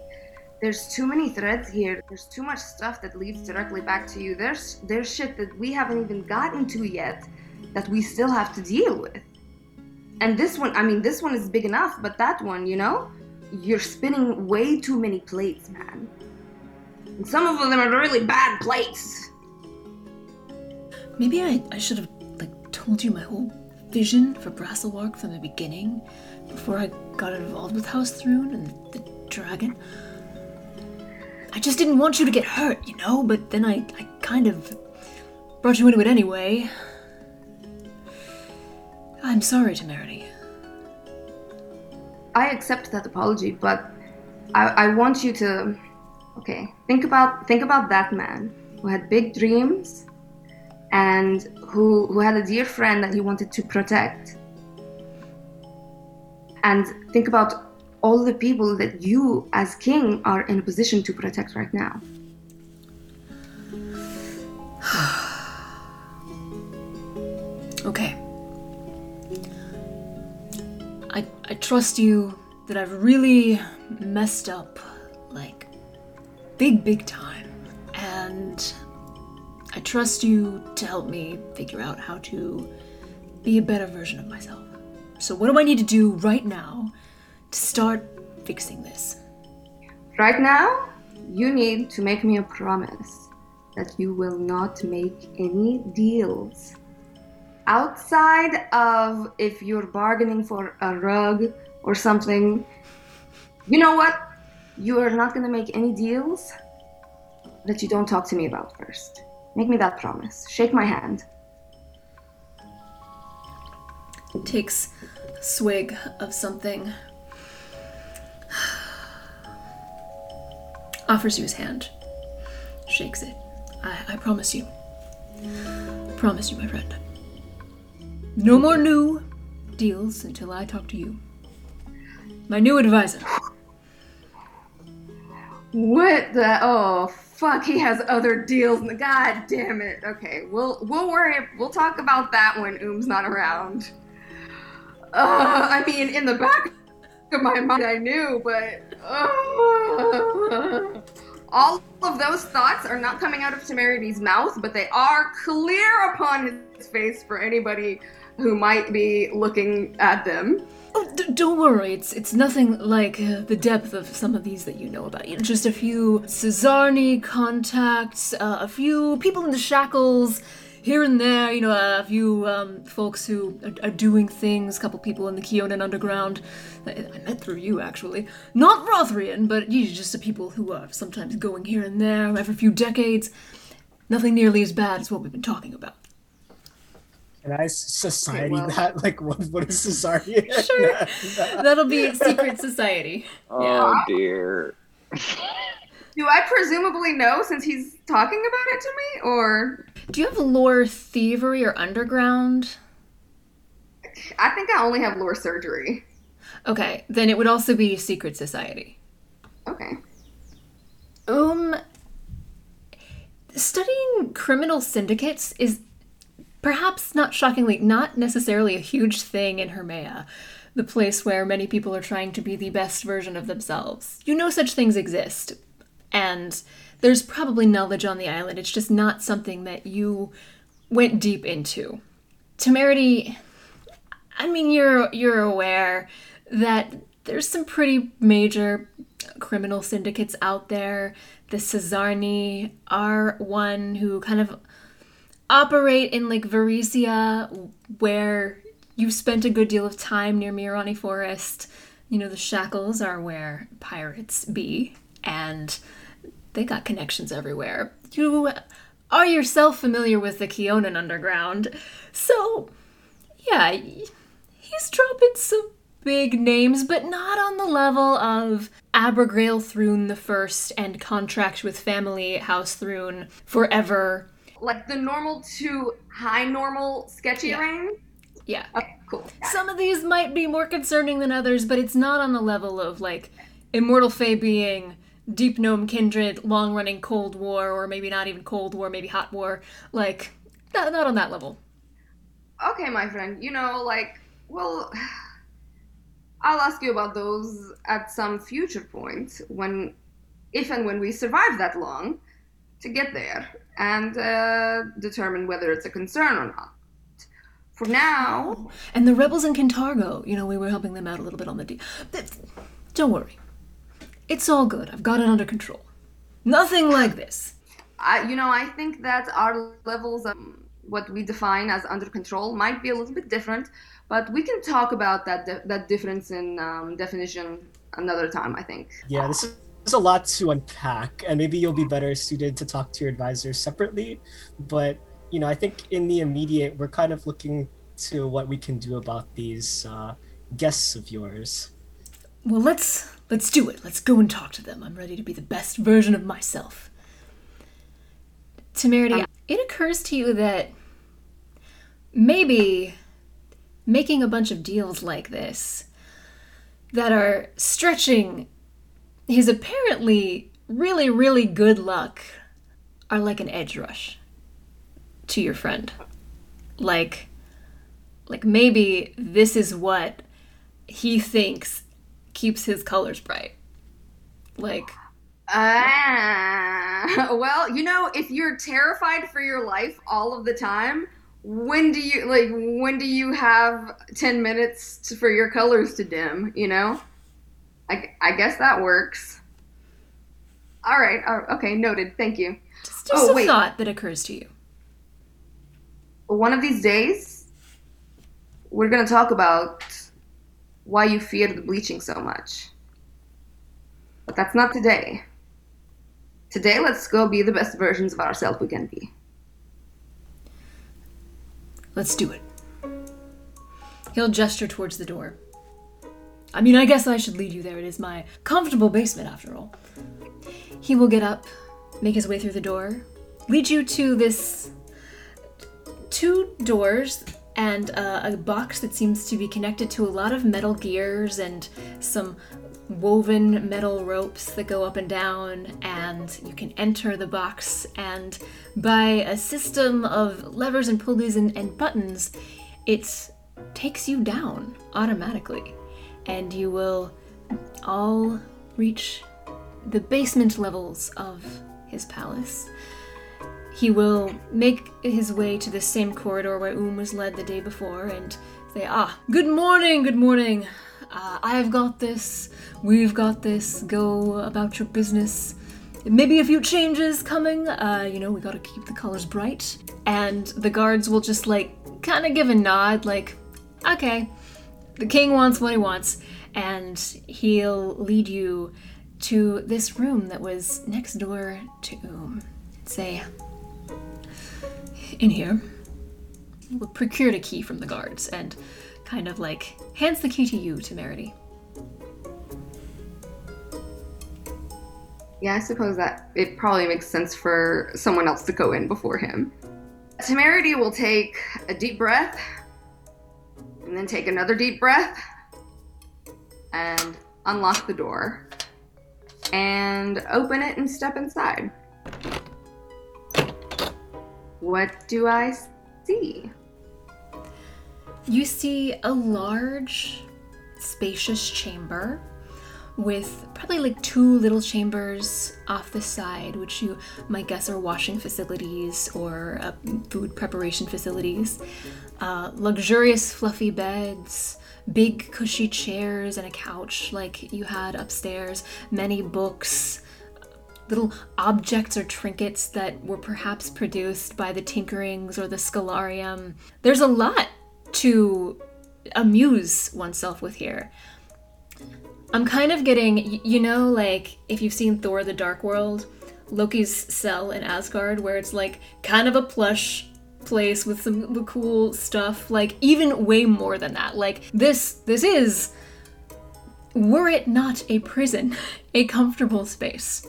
there's too many threads here. There's too much stuff that leads directly back to you. There's there's shit that we haven't even gotten to yet that we still have to deal with. And this one, I mean, this one is big enough, but that one, you know, you're spinning way too many plates, man. And some of them are really bad plates. Maybe I, I should have like told you my whole vision for Brasselwark from the beginning, before I got involved with House Thrune and the dragon. I just didn't want you to get hurt, you know, but then I, I kind of brought you into it anyway. I'm sorry, Temerity. I accept that apology, but I, I want you to okay, think about think about that man who had big dreams and who who had a dear friend that he wanted to protect. And think about all the people that you as king are in a position to protect right now. Okay. I I trust you that I've really messed up like big big time and I trust you to help me figure out how to be a better version of myself. So what do I need to do right now to start fixing this? Right now, you need to make me a promise that you will not make any deals. Outside of if you're bargaining for a rug or something, you know what? You are not gonna make any deals that you don't talk to me about first. Make me that promise. Shake my hand. Takes a swig of something. Offers you his hand. Shakes it. I, I promise you. Promise you, my friend. No more new deals until I talk to you. My new advisor. What the? Oh, fuck! He has other deals. God damn it. Okay, we'll we'll worry. We'll talk about that when Oom's not around. Uh, I mean, in the back of my mind, I knew, but uh, all of those thoughts are not coming out of Temerity's mouth, but they are clear upon his face for anybody who might be looking at them. Oh, d- don't worry. It's it's nothing like uh, the depth of some of these that you know about. You know, just a few Sczarni contacts, uh, a few people in the shackles, here and there. You know, a few um, folks who are, are doing things. A couple people in the Keonan underground. I met through you, actually. Not Rothrian, but you know, just the people who are sometimes going here and there every few decades. Nothing nearly as bad as what we've been talking about. Can I society well- that? Like, what, what is society? Sure. That'll be secret society. Oh dear. Do I presumably know since he's talking about it to me, or Do you have lore thievery or underground? I think I only have lore surgery. Okay, then it would also be secret society. Okay. Um, studying criminal syndicates is perhaps not shockingly not necessarily a huge thing in Hermea, the place where many people are trying to be the best version of themselves. You know such things exist, and there's probably knowledge on the island. It's just not something that you went deep into. Temerity, I mean, you're you're aware that there's some pretty major criminal syndicates out there. The Sczarni are one who kind of operate in like Varisia, where you've spent a good deal of time near Mierani Forest. You know, the shackles are where pirates be, and they got connections everywhere. You are yourself familiar with the Keonan underground, so yeah, he's dropping some big names, but not on the level of Abrogail Thrune the First and contract with Family House Thrune forever. Like the normal to high normal sketchy Yeah. range. Yeah. Okay, cool. Some of these might be more concerning than others, but it's not on the level of like Immortal Fae being Deep Gnome Kindred, long running Cold War, or maybe not even Cold War, maybe Hot War. Like, not, not on that level. Okay, my friend. You know, like, well, I'll ask you about those at some future point when, if and when we survive that long, to get there and uh, determine whether it's a concern or not. For now, And the rebels in Kintargo, you know, we were helping them out a little bit on the. De- Th- Don't worry. It's all good. I've got it under control. Nothing like this. I, you know, I think that our levels of what we define as under control might be a little bit different, but we can talk about that that difference in um, definition another time. I think. Yeah, this is there's a lot to unpack, and maybe you'll be better suited to talk to your advisors separately. But you know, I think in the immediate, we're kind of looking to what we can do about these uh, guests of yours. Well, let's let's do it. Let's go and talk to them. I'm ready to be the best version of myself. Temerity, it occurs to you that maybe making a bunch of deals like this that are stretching his apparently really, really good luck are like an edge rush to your friend. Like like maybe this is what he thinks keeps his colors bright. Like Ah, well, you know, if you're terrified for your life all of the time, when do you like? When do you have ten minutes to, for your colors to dim? You know, I, I guess that works. All right. Okay. Noted. Thank you. just, just Oh, a wait. thought that occurs to you. One of these days, we're gonna talk about why you fear the bleaching so much. But that's not today. Today, let's go be the best versions of ourselves we can be. Let's do it. He'll gesture towards the door. I mean, I guess I should lead you there. It is my comfortable basement, after all. He will get up, make his way through the door, lead you to this two doors and uh, a box that seems to be connected to a lot of metal gears and some woven metal ropes that go up and down, and you can enter the box. And by a system of levers and pulleys and, and buttons, it takes you down automatically. And you will all reach the basement levels of his palace. He will make his way to the same corridor where Um was led the day before and say, Ah, good morning, good morning. Uh, I've got this, we've got this, go about your business. Maybe a few changes coming, uh, you know, we gotta keep the colors bright. And the guards will just like kind of give a nod, like, okay, the king wants what he wants, and he'll lead you to this room that was next door to Um. Say, in here. Will procured a key from the guards and kind of like hands the key to you, Temerity. Yeah, I suppose that it probably makes sense for someone else to go in before him. Temerity will take a deep breath and then take another deep breath and unlock the door and open it and step inside. What do I see? You see a large, spacious chamber with probably like two little chambers off the side, which you might guess are washing facilities or uh, food preparation facilities. Uh, luxurious, fluffy beds, big, cushy chairs, and a couch like you had upstairs, many books, little objects or trinkets that were perhaps produced by the Tinkerings or the Scholarium. There's a lot to amuse oneself with here. I'm kind of getting, you know, like if you've seen Thor the Dark World, Loki's cell in Asgard, where it's like kind of a plush place with some cool stuff, like even way more than that. Like this, this is, were it not a prison, a comfortable space.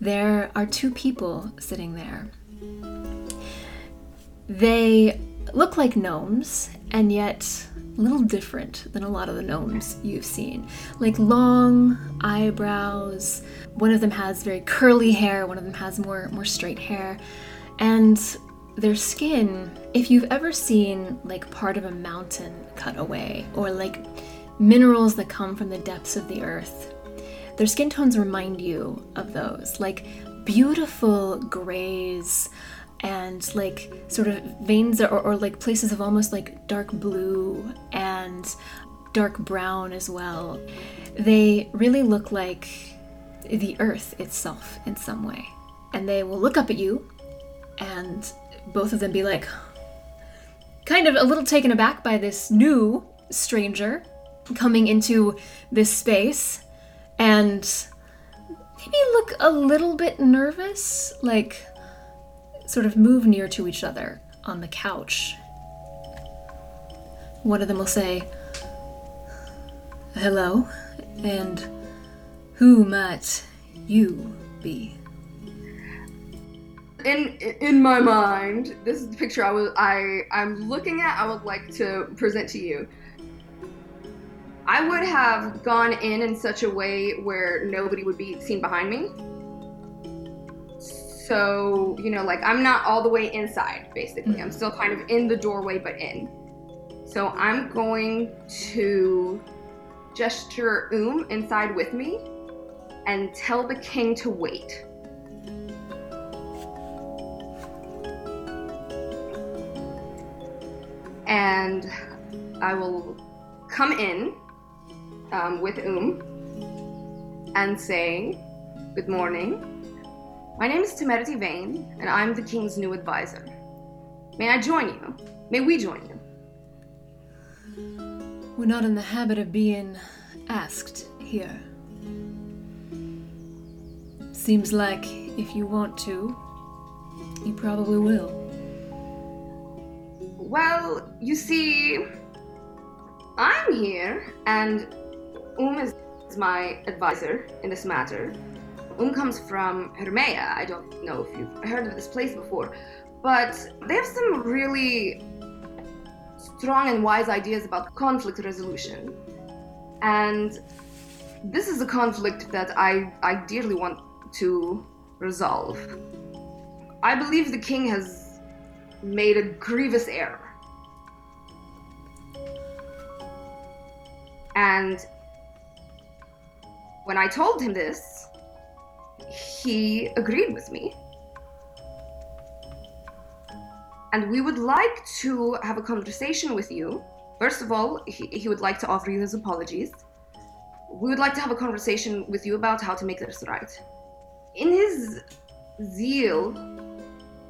There are two people sitting there. They look like gnomes, and yet a little different than a lot of the gnomes you've seen. Like long eyebrows. One of them has very curly hair, one of them has more more straight hair. And their skin, if you've ever seen like part of a mountain cut away or like minerals that come from the depths of the earth, their skin tones remind you of those. Like beautiful grays and like sort of veins or, or like places of almost like dark blue and dark brown as well. They really look like the earth itself in some way. And they will look up at you and both of them be like, kind of a little taken aback by this new stranger coming into this space and maybe look a little bit nervous, like sort of move near to each other on the couch. One of them will say, Hello, and who might you be? In in my mind, this is the picture I was I I'm looking at. I would like to present to you. I would have gone in in such a way where nobody would be seen behind me. So, you know, like I'm not all the way inside, basically. I'm still kind of in the doorway, but in. So I'm going to gesture Um inside with me and tell the king to wait. And I will come in um, with Um and say, Good morning. My name is Temerity Vane, and I'm the king's new advisor. May I join you? May we join you? We're not in the habit of being asked here. Seems like if you want to, you probably will. Well, you see, I'm here, and Um is my advisor in this matter. Um comes from Hermea. I don't know if you've heard of this place before, but they have some really strong and wise ideas about conflict resolution. And this is a conflict that I, I dearly want to resolve. I believe the king has made a grievous error. And when I told him this, he agreed with me. And we would like to have a conversation with you. First of all, he, he would like to offer you his apologies. We would like to have a conversation with you about how to make this right. In his zeal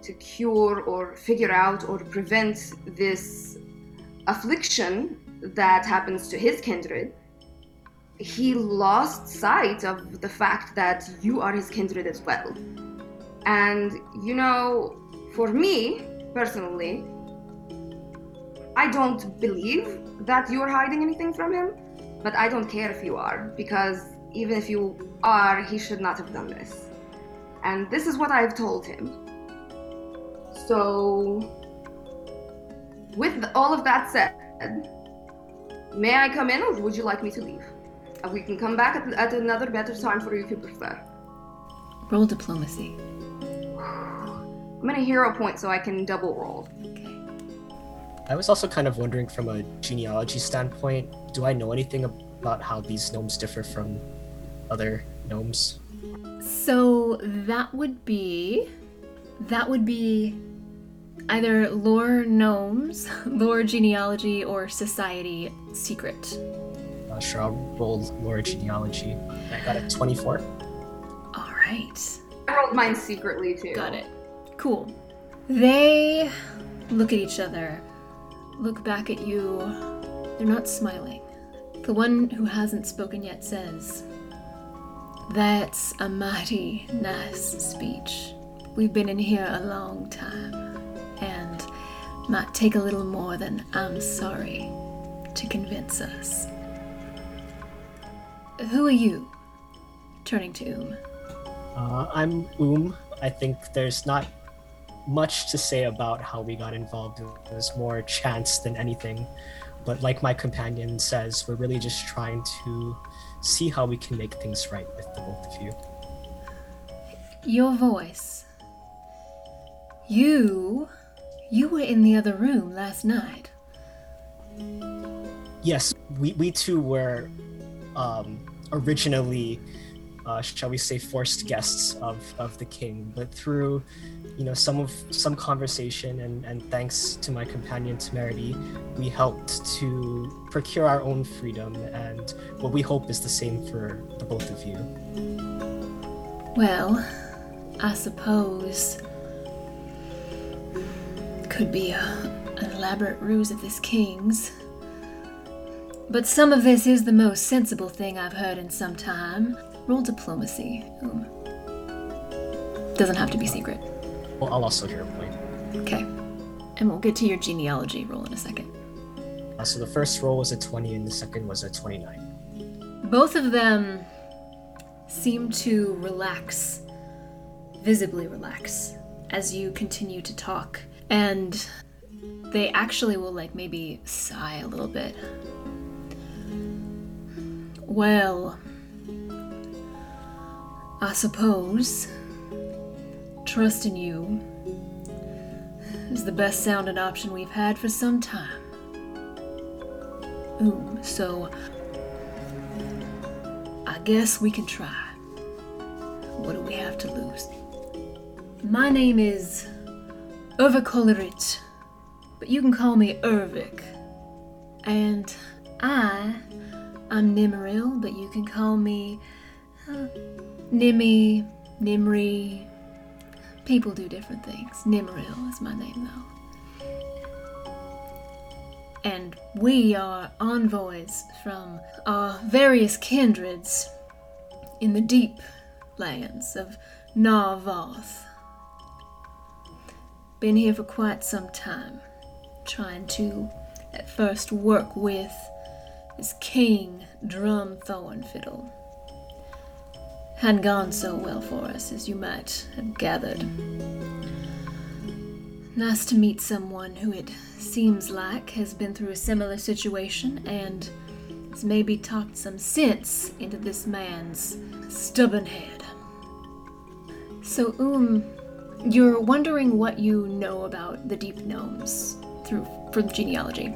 to cure or figure out or prevent this affliction that happens to his kindred, he lost sight of the fact that you are his kindred as well. And, you know, for me, personally, I don't believe that you're hiding anything from him, but I don't care if you are, because even if you are, he should not have done this. And this is what I've told him. So, with all of that said, may I come in or would you like me to leave? Uh, We can come back at, at another better time for you if you prefer. Roll diplomacy. I'm gonna hero point so I can double roll. Okay. I was also kind of wondering from a genealogy standpoint, do I know anything about how these gnomes differ from other gnomes? So that would be that would be either lore gnomes, lore genealogy, or society secret. Uh, sure, I'll lore genealogy. I got a 24. All right. I rolled mine secretly too. Got it. Cool. They look at each other, look back at you. They're not smiling. The one who hasn't spoken yet says, That's a mighty nice speech. We've been in here a long time, and might take a little more than I'm sorry to convince us. Who are you? Turning to Um. Uh, I'm Um. I think there's not much to say about how we got involved. It was more chance than anything. But like my companion says, we're really just trying to see how we can make things right with the both of you. Your voice. You. You were in the other room last night. Yes, we, we too were um, originally, uh, shall we say, forced guests of, of the king, but through you know some of some conversation and, and thanks to my companion Temerity, we helped to procure our own freedom and what we hope is the same for the both of you. Well, I suppose. Could be a, an elaborate ruse of this king's. But some of this is the most sensible thing I've heard in some time. Roll diplomacy. Doesn't have to be secret. Well, I'll also hero point. Okay. And we'll get to your genealogy roll in a second. Uh, so the first roll was a 20 and the second was a 29. Both of them seem to relax, visibly relax, as you continue to talk. And they actually will, like, maybe sigh a little bit. Well, I suppose trust in you is the best sounding option we've had for some time. Ooh, so I guess we can try. What do we have to lose? My name is Urvikolerit, but you can call me Urvik. And I, I'm Nimril, but you can call me uh, Nimmy, Nimri. People do different things. Nimril is my name, though. And we are envoys from our various kindreds in the deep lands of Narvoth. Been here for quite some time, trying to at first work with this king Drum Thornfiddle. Hadn't gone so well for us, as you might have gathered. Nice to meet someone who it seems like has been through a similar situation and has maybe talked some sense into this man's stubborn head. So, Um, you're wondering what you know about the deep gnomes through from genealogy.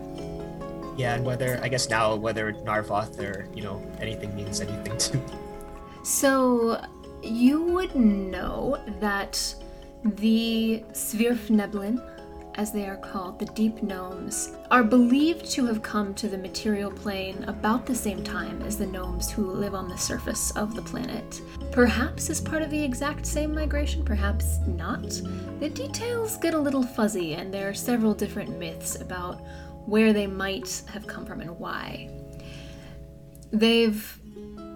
Yeah, and whether I guess now whether Narvoth or you know anything means anything to me. So, you would know that the Svirfneblin, as they are called, the deep gnomes, are believed to have come to the material plane about the same time as the gnomes who live on the surface of the planet. Perhaps as part of the exact same migration, perhaps not. The details get a little fuzzy, and there are several different myths about where they might have come from and why. They've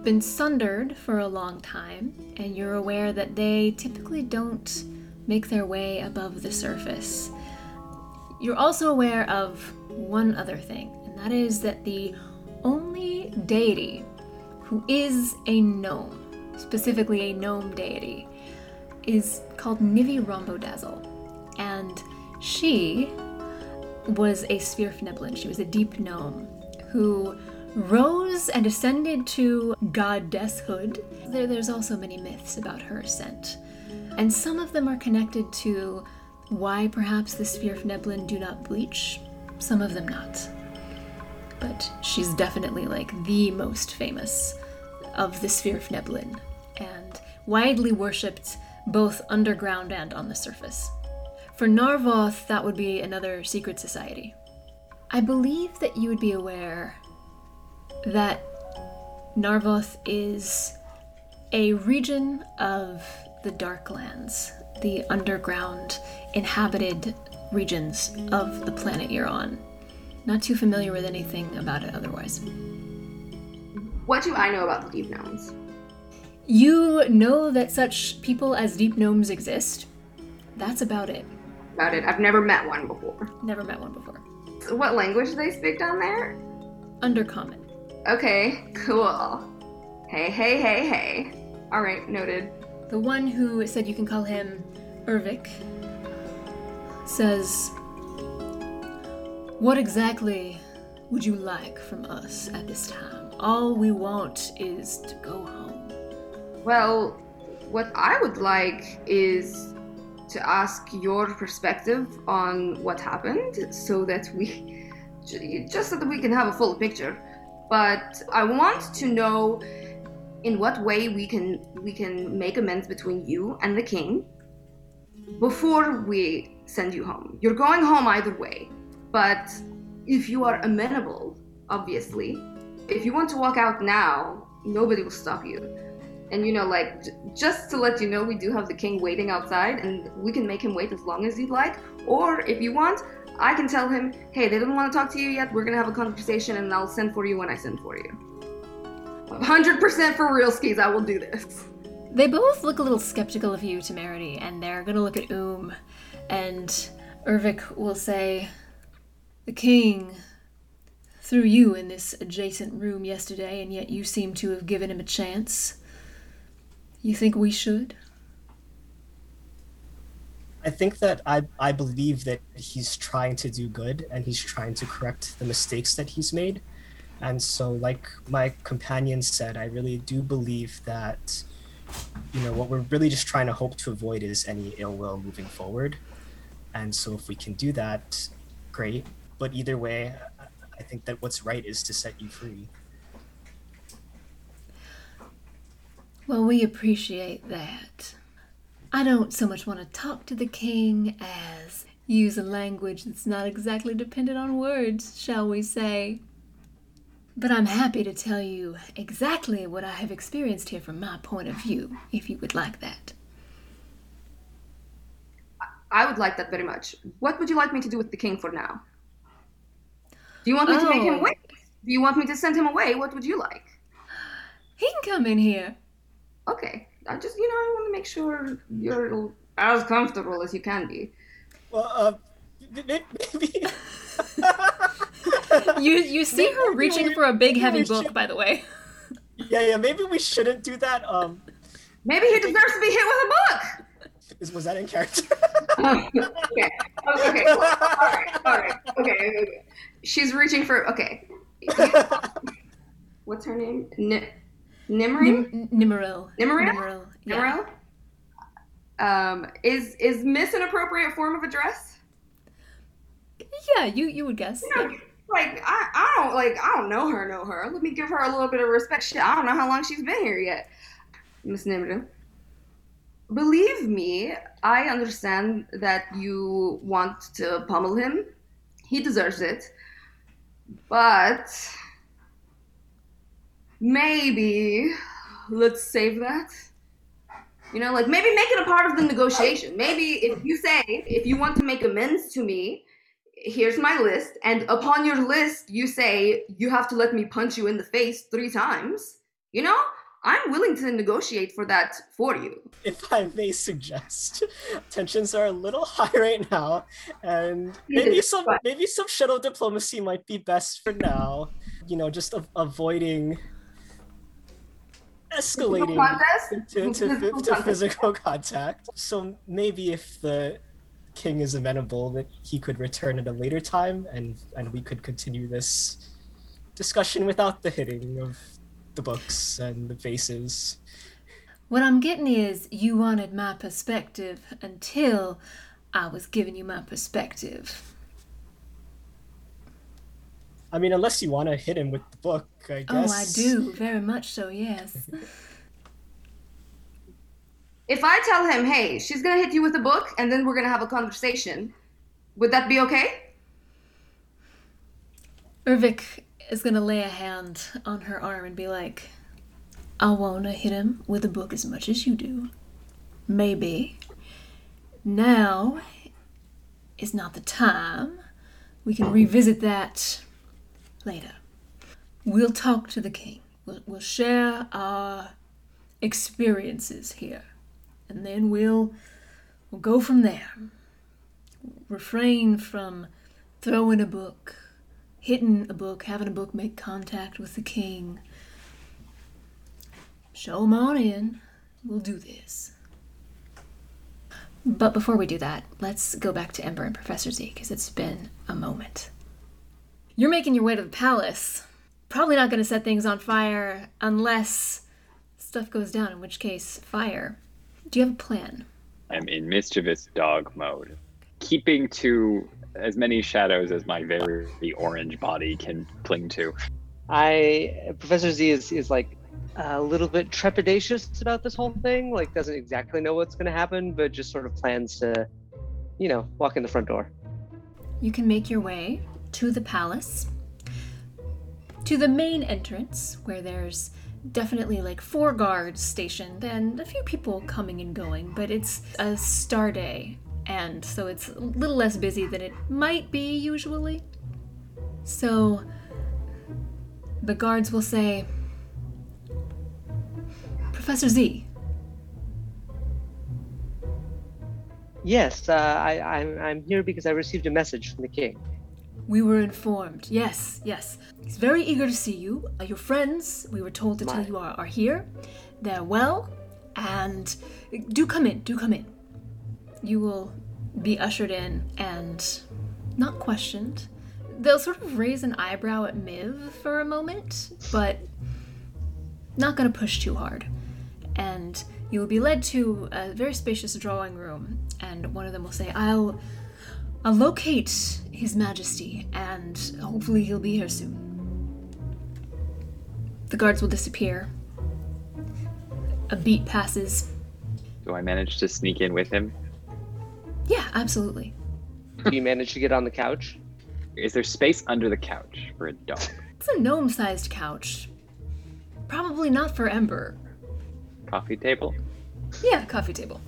been sundered for a long time, and you're aware that they typically don't make their way above the surface. You're also aware of one other thing, and that is that the only deity who is a gnome, specifically a gnome deity, is called Nivi Rhombodazzle. And she was a Svirfneblin. She was a deep gnome who rose and ascended to goddesshood. There, there's also many myths about her ascent, and some of them are connected to why perhaps the Svirfneblin do not bleach, some of them not. But she's definitely like the most famous of the Svirfneblin, and widely worshipped both underground and on the surface. For Narvoth, that would be another secret society. I believe that you would be aware that Narvoth is a region of the Darklands, the underground inhabited regions of the planet you're on. Not too familiar with anything about it otherwise. What do I know about the deep gnomes? You know that such people as deep gnomes exist. That's about it. About it, I've never met one before. Never met one before. So what language do they speak down there? Undercommon. Okay, cool. Hey, hey, hey, hey. All right, noted. The one who said you can call him Ervik says, What exactly would you like from us at this time? All we want is to go home. Well, what I would like is to ask your perspective on what happened so that we just so that we can have a full picture. But I want to know in what way we can we can make amends between you and the king before we send you home. You're going home either way. But if you are amenable, obviously, if you want to walk out now, nobody will stop you. And you know, like, j- just to let you know, we do have the king waiting outside, and we can make him wait as long as you'd like. Or if you want, I can tell him, hey, they don't want to talk to you yet. We're gonna have a conversation, and I'll send for you when I send for you. 100% for real skis, I will do this. They both look a little skeptical of you, Temerity, and they're gonna look at oom and Ervik will say, The king threw you in this adjacent room yesterday, and yet you seem to have given him a chance. You think we should? I think that I I believe that he's trying to do good and he's trying to correct the mistakes that he's made. And so like my companion said, I really do believe that you know what we're really just trying to hope to avoid is any ill will moving forward. And so if we can do that, great. But either way, I- think that what's right is to set you free. Well, we appreciate that. I don't so much want to talk to the king as use a language that's not exactly dependent on words, shall we say. But I'm happy to tell you exactly what I have experienced here from my point of view, if you would like that. I would like that very much. What would you like me to do with the king for now? Do you want me to make him Oh. wait? Do you want me to send him away? What would you like? He can come in here. Okay, I just you know I want to make sure you're as comfortable as you can be. Well, uh, maybe. maybe... You you see her reaching we- for a big heavy book, should- by the way. yeah, yeah. Maybe we shouldn't do that. Um, Maybe he deserves to be hit with a book. is, was that in character? okay. Oh, okay. Cool. All right. All right. Okay. okay. She's reaching for. Okay. What's her name? N- Nimri? Nim- Nimmeril. Nimmeril? Nimmeril. Yeah. Nimril? Um, is is Miss an appropriate form of address? Yeah, you you would guess. You know, like I, I don't like I don't know her, know her. Let me give her a little bit of respect. Shit, I don't know how long she's been here yet. Miss Nimril. Believe me, I understand that you want to pummel him. He deserves it. But maybe let's save that. You know, like maybe make it a part of the negotiation. Maybe if you say, if you want to make amends to me, here's my list. And upon your list, you say, you have to let me punch you in the face three times. You know, I'm willing to negotiate for that for you. If I may suggest, tensions are a little high right now, and maybe some maybe some shuttle diplomacy might be best for now. You know, just a- avoiding escalating contest? to, to, Physical to physical contact. So maybe if the king is amenable, that he could return at a later time, and and we could continue this discussion without the hitting of the books and the faces. What I'm getting is you wanted my perspective until I was giving you my perspective. I mean, unless you want to hit him with the book, I guess. Oh, I do, very much so, yes. If I tell him, hey, she's gonna hit you with a book and then we're gonna have a conversation, would that be okay? Urvik is gonna lay a hand on her arm and be like, I wanna hit him with a book as much as you do. Maybe. Now is not the time. We can revisit that later. We'll talk to the king. We'll, we'll share our experiences here. And then we'll we'll go from there. Refrain from throwing a book hitting a book, having a book make contact with the king. Show 'em on in. We'll do this. But before we do that, let's go back to Ember and Professor Z, because it's been a moment. You're making your way to the palace. Probably not going to set things on fire unless stuff goes down, in which case, fire. Do you have a plan? I'm in mischievous dog mode, keeping to as many shadows as my very orange body can cling to. I Professor Z is is like a little bit trepidatious about this whole thing. Like doesn't exactly know what's going to happen, but just sort of plans to, you know, walk in the front door. You can make your way to the palace, to the main entrance, where there's definitely like four guards stationed and a few people coming and going, but it's a Starday, and so it's a little less busy than it might be usually. So the guards will say, Professor Z, Yes, uh, I, I'm I'm here because I received a message from the king. We were informed. Yes, yes. He's very eager to see you. Uh, your friends, we were told to tell you, are, are here. They're well. And do come in, do come in. You will be ushered in and not questioned. They'll sort of raise an eyebrow at Miv for a moment, but not going to push too hard. And you will be led to a very spacious drawing room, and one of them will say, I'll I'll locate His Majesty, and hopefully he'll be here soon. The guards will disappear. A beat passes. Do I manage to sneak in with him? Yeah, absolutely. Do you manage to get on the couch? Is there space under the couch for a dog? It's a gnome sized couch. Probably not for Ember. Coffee table? Yeah, coffee table.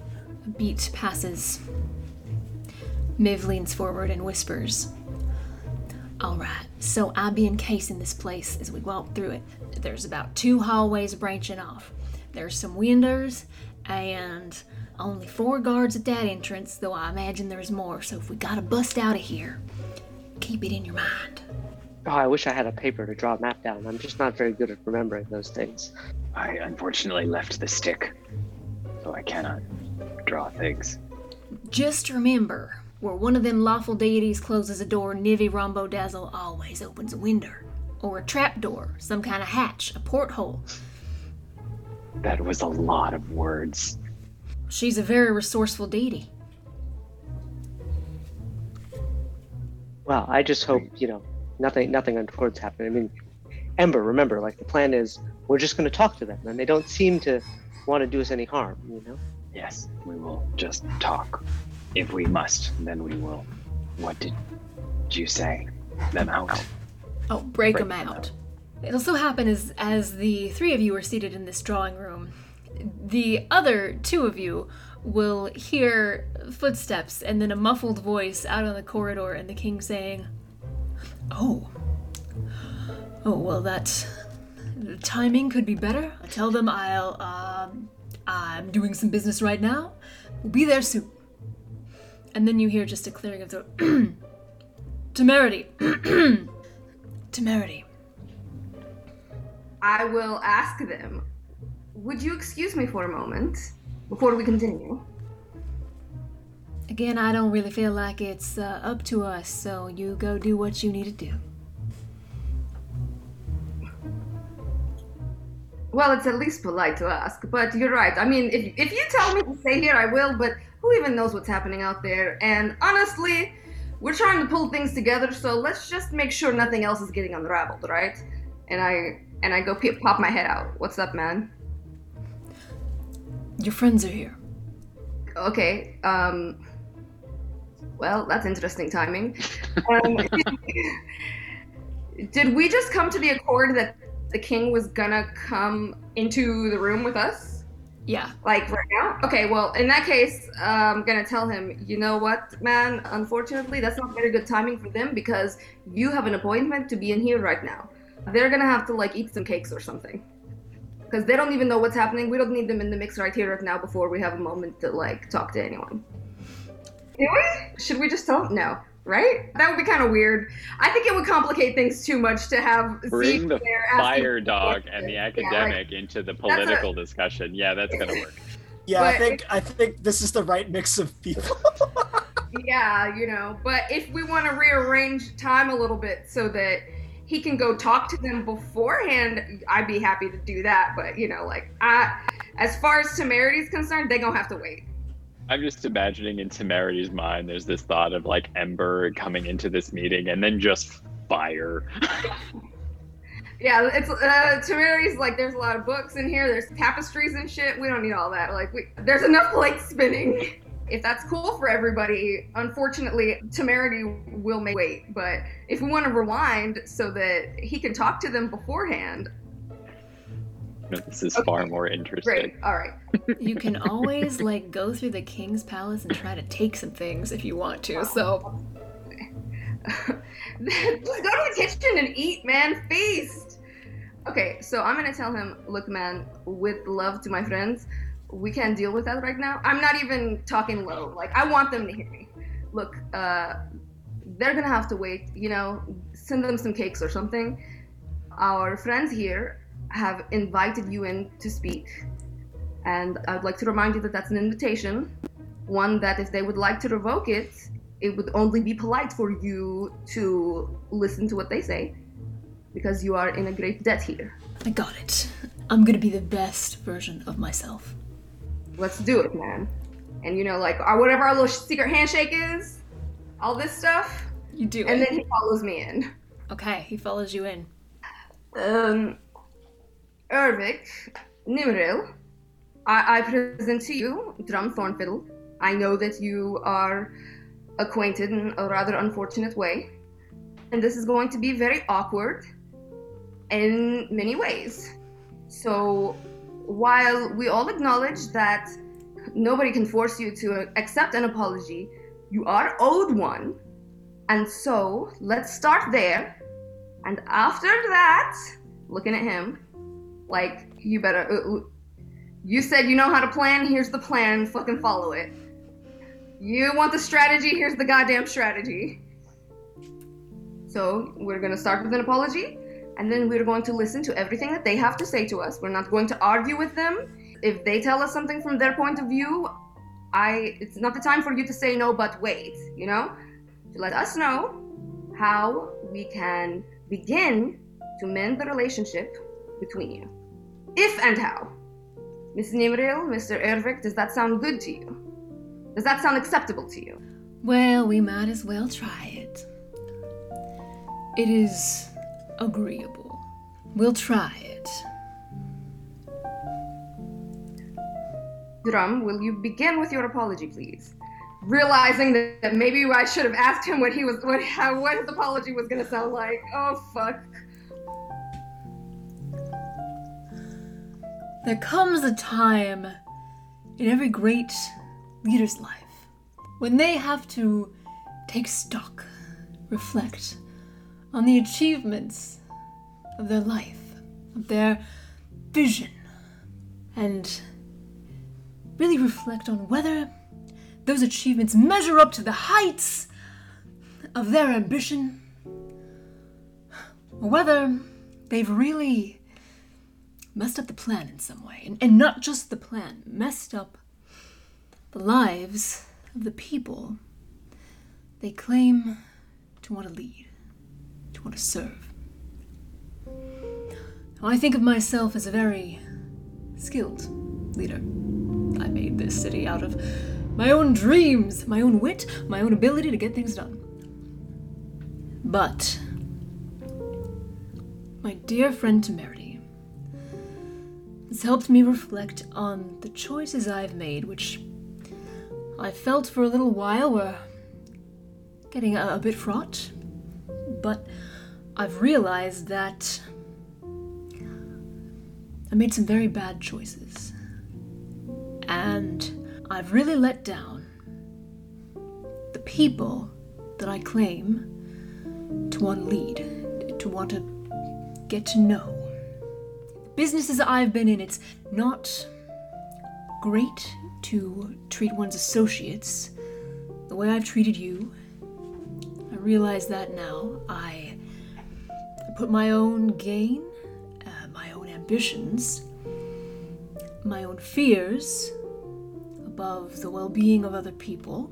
A beat passes. Miv leans forward and whispers. Alright, so I'll be encasing this place as we walk through it. There's about two hallways branching off. There's some windows and only four guards at that entrance, though I imagine there's more, so if we gotta bust out of here, keep it in your mind. Oh, I wish I had a paper to draw a map down. I'm just not very good at remembering those things. I unfortunately left the stick, so I cannot draw things. Just remember, where one of them lawful deities closes a door, Nivi Rhombodazzle always opens a window. or a trapdoor, some kind of hatch, a porthole. That was a lot of words. She's a very resourceful deity. Well, I just hope you know nothing nothing untoward's happened. I mean, Ember, remember, like the plan is we're just going to talk to them, and they don't seem to want to do us any harm. You know. Yes, we will just talk. If we must, then we will. What did you say? Them out. Oh, break, Break them them out. It'll so happen as as the three of you are seated in this drawing room, the other two of you will hear footsteps and then a muffled voice out on the corridor and the king saying, "Oh, oh well, that the timing could be better. I tell them I'll um, I'm doing some business right now. We'll be there soon." And then you hear just a clearing of the temerity. temerity. I will ask them. Would you excuse me for a moment before we continue? Again, I don't really feel like it's uh, up to us, so you go do what you need to do. Well, it's at least polite to ask, but you're right. I mean, if, if you tell me to stay here, I will, but who even knows what's happening out there? And honestly, we're trying to pull things together, so let's just make sure nothing else is getting unraveled, right? And I and I go pe- pop my head out. What's up, man? Your friends are here. Okay. Um. Well, that's interesting timing. Um, did we just come to the accord that the king was gonna come into the room with us? Yeah. Like right now? Okay, well, in that case, uh, I'm gonna tell him, you know what, man, unfortunately, that's not very good timing for them because you have an appointment to be in here right now. They're gonna have to, like, eat some cakes or something. Because they don't even know what's happening. We don't need them in the mix right here, right now, before we have a moment to, like, talk to anyone. Do we? Should we just tell? No. Right? That would be kind of weird. I think it would complicate things too much to have Bring Zeke the there fire dog and the Yeah, like- academic into the a- political discussion. Yeah, that's gonna work. Yeah, I But- think I think this is the right mix of people. Yeah, you know, but if we want to rearrange time a little bit so that he can go talk to them beforehand, I'd be happy to do that. But you know, like, I, as far as temerity's concerned, they gonna have to wait. I'm just imagining in Temerity's mind, there's this thought of like Ember coming into this meeting and then just fire. Yeah, it's uh, temerity's like there's a lot of books in here. There's tapestries and shit. We don't need all that. Like, we, there's enough plates spinning. If that's cool for everybody, unfortunately, temerity will make wait. But if we want to rewind so that he can talk to them beforehand, this is Okay. far more interesting. great. All right. You can always like go through the king's palace and try to take some things if you want to. So Just go to the kitchen and eat, man. Feast. Okay, so I'm gonna tell him, look, man, with love to my friends, we can't deal with that right now. I'm not even talking low. Like, I want them to hear me. Look, uh, they're gonna have to wait. You know, send them some cakes or something. Our friends here have invited you in to speak, and I'd like to remind you that that's an invitation. One that, if they would like to revoke it, it would only be polite for you to listen to what they say because you are in a great debt here. I got it. I'm gonna be the best version of myself. Let's do it, man. And you know, like our whatever our little secret handshake is, all this stuff, You do and it. then he follows me in. Okay, he follows you in. Um, Ervik, Nimril, I, I present to you Drum Thornfiddle. I know that you are acquainted in a rather unfortunate way, and this is going to be very awkward in many ways. So, while we all acknowledge that nobody can force you to accept an apology, you are owed one. And so, let's start there. And after that, looking at him, like, you better. Uh, uh, you said you know how to plan, here's the plan, fucking follow it. You want the strategy, here's the goddamn strategy. So, we're gonna start with an apology, and then we're going to listen to everything that they have to say to us. We're not going to argue with them. If they tell us something from their point of view, I it's not the time for you to say no, but wait, you know? To let us know how we can begin to mend the relationship between you. If and how. Miss Nimril, Mr. Ervik, does that sound good to you? Does that sound acceptable to you? Well, we might as well try it. It is agreeable. We'll try it. Drum, will you begin with your apology, please? Realizing that, maybe I should have asked him what he was, what, how, what his apology was gonna sound like. Oh fuck. There comes a time in every great leader's life when they have to take stock, reflect on the achievements of their life, of their vision, and really reflect on whether those achievements measure up to the heights of their ambition, or whether they've really messed up the plan in some way. And, and not just the plan, messed up the lives of the people they claim to want to lead, to want to serve. Now, I think of myself as a very skilled leader. I made this city out of my own dreams, my own wit, my own ability to get things done. But, my dear friend Temerity has helped me reflect on the choices I've made, which I felt for a little while were getting a, a bit fraught. But I've realized that I made some very bad choices. And I've really let down the people that I claim to want to lead, to want to get to know. Businesses I've been in, it's not great to treat one's associates the way I've treated you. I realize that now. I, put my own gain, uh, my own ambitions, my own fears above the well being of other people.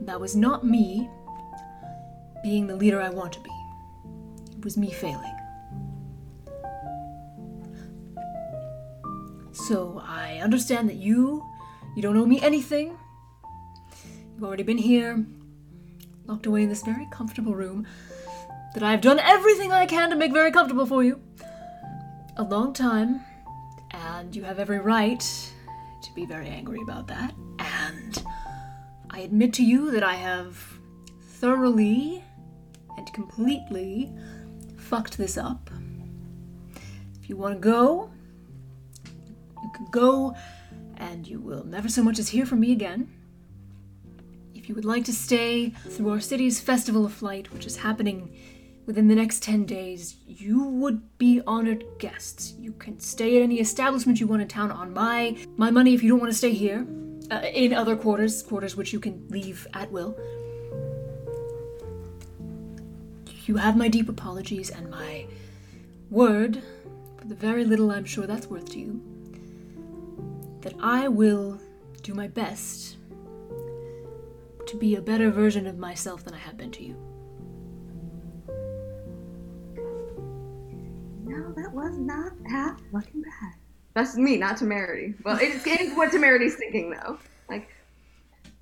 That was not me being the leader I want to be, it was me failing. So I understand that you, you don't owe me anything. You've already been here, locked away in this very comfortable room that I've done everything I can to make very comfortable for you. A long time, and you have every right to be very angry about that. And I admit to you that I have thoroughly and completely fucked this up. If you want to go, you can go, and you will never so much as hear from me again. If you would like to stay through our city's Festival of Flight, which is happening within the next 10 days, you would be honored guests. You can stay at any establishment you want in town on my my money if you don't want to stay here. Uh, in other quarters, quarters which you can leave at will. You have my deep apologies and my word, for the very little I'm sure that's worth to you, that I will do my best to be a better version of myself than I have been to you. No, that was not half fucking bad. That's me, not Temerity. Well, it's getting what Temerity's thinking though. Like,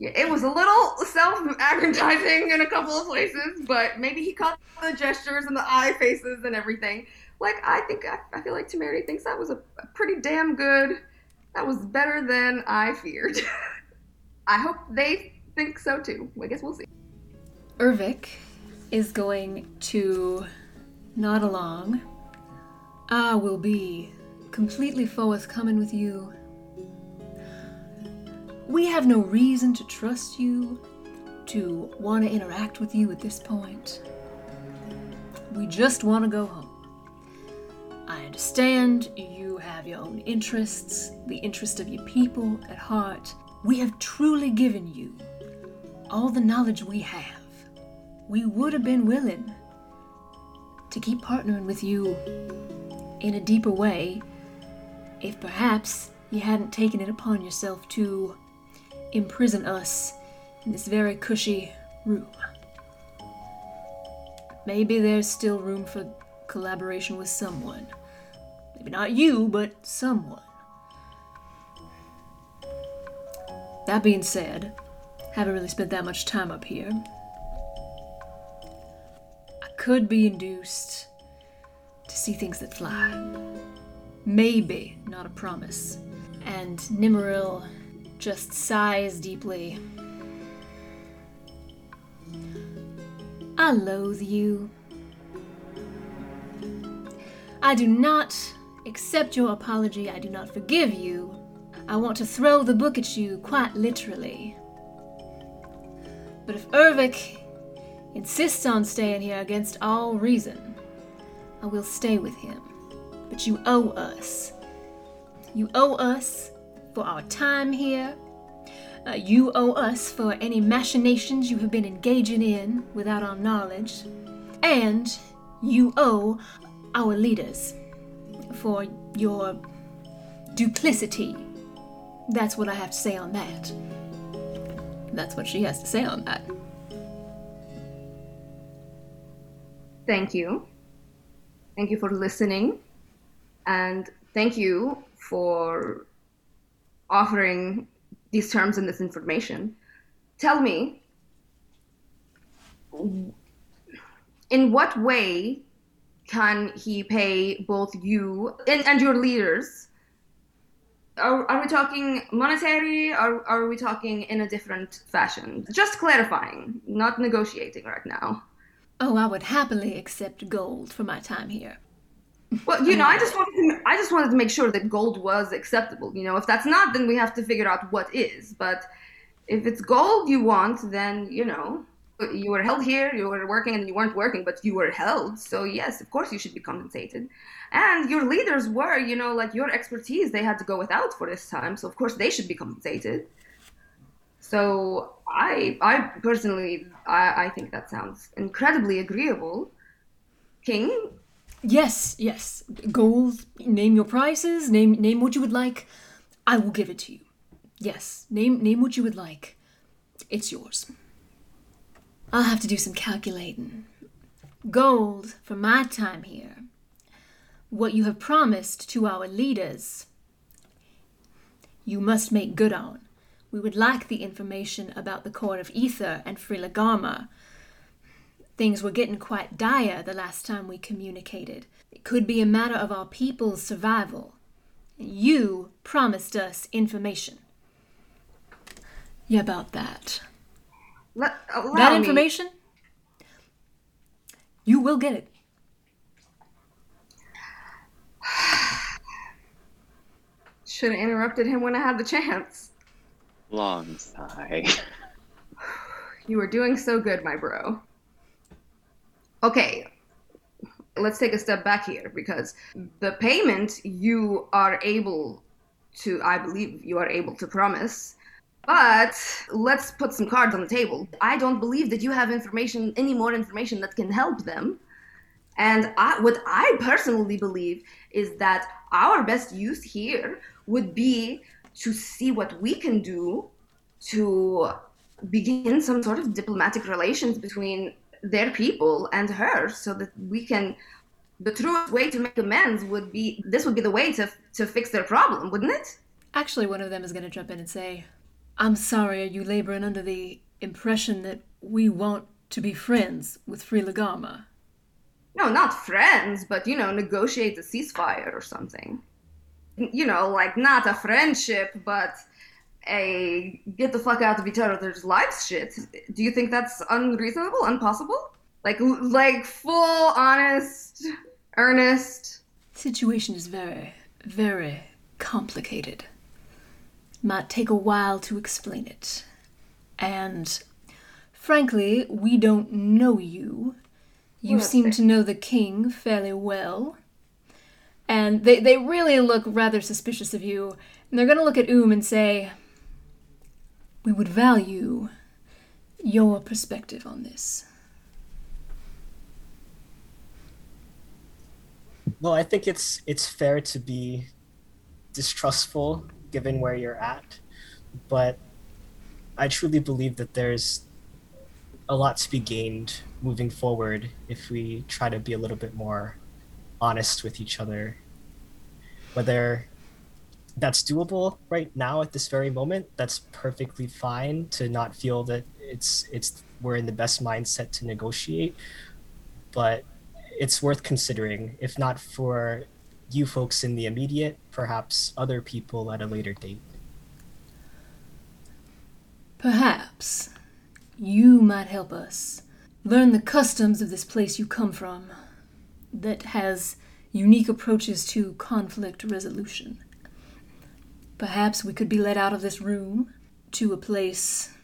yeah, it was a little self-aggrandizing in a couple of places, but maybe he caught the gestures and the eye faces and everything. Like, I think I, I feel like Temerity thinks that was a, a pretty damn good. That was better than I feared. I hope they think so too. I guess we'll see. Ervik is going to nod along. Ah, I will be completely forthcoming with you. We have no reason to trust you, to want to interact with you at this point. We just want to go home. I understand you have your own interests, the interest of your people at heart. We have truly given you all the knowledge we have. We would have been willing to keep partnering with you in a deeper way if perhaps you hadn't taken it upon yourself to imprison us in this very cushy room. maybe there's still room for collaboration with someone. Maybe not you, but someone. That being said, haven't really spent that much time up here. I could be induced to see things that fly. Maybe, not a promise. And Nimmeril just sighs deeply. I loathe you. I do not accept your apology. I do not forgive you. I want to throw the book at you, quite literally. But if Ervik insists on staying here against all reason, I will stay with him. But you owe us. You owe us for our time here. Uh, you owe us for any machinations you have been engaging in without our knowledge. And you owe our leaders for your duplicity. That's what I have to say on that. That's what she has to say on that. Thank you. Thank you for listening. And thank you for offering these terms and this information. Tell me, in what way can he pay both you and, and your leaders? Are, are we talking monetary or are we talking in a different fashion? Just clarifying, not negotiating right now. Oh, I would happily accept gold for my time here. Well, you know, I just wanted to, I just wanted to make sure that gold was acceptable. You know, if that's not, then we have to figure out what is. But if it's gold you want, then you know, you were held here, you were working, and you weren't working, but you were held. So yes, of course you should be compensated. And your leaders were, you know, like your expertise, they had to go without for this time. So of course they should be compensated. So I, I personally, I, I think that sounds incredibly agreeable. King, Yes, yes. Gold. Name your prices. Name name what you would like. I will give it to you. Yes. Name name what you would like. It's yours. I'll have to do some calculating. Gold for my time here. What you have promised to our leaders. You must make good on. We would like the information about the Court of Ether and Frilagarma. Things were getting quite dire the last time we communicated. It could be a matter of our people's survival. You promised us information. Yeah, about that. Let, allow that me- information, you will get it. Should have interrupted him when I had the chance. Long sigh. You were doing so good, my bro. Okay, let's take a step back here because the payment you are able to, I believe you are able to promise. But let's put some cards on the table. I don't believe that you have information, any more information that can help them. And I, what I personally believe is that our best use here would be to see what we can do to begin some sort of diplomatic relations between their people and her so that we can the truest way to make amends would be this would be the way to to fix their problem wouldn't it Actually, one of them is going to jump in and say, I'm sorry, are you laboring under the impression that we want to be friends with Frilagarma? no not friends but you know negotiate a ceasefire or something you know like not a friendship but a get the fuck out of each other's lives shit do you think that's unreasonable impossible like like full honest earnest Situation is very, very complicated. Might take a while to explain it. And frankly, we don't know you. You Well, seem that's to know the king fairly well. And they, they really look rather suspicious of you. And they're going to look at Oom and say, We would value your perspective on this. Well, I think it's it's fair to be distrustful given where you're at, but I truly believe that there's a lot to be gained moving forward if we try to be a little bit more honest with each other. Whether that's doable right now at this very moment, that's perfectly fine to not feel that it's it's we're in the best mindset to negotiate. But it's worth considering, if not for you folks in the immediate, perhaps other people at a later date. Perhaps you might help us learn the customs of this place you come from that has unique approaches to conflict resolution. Perhaps we could be let out of this room to a place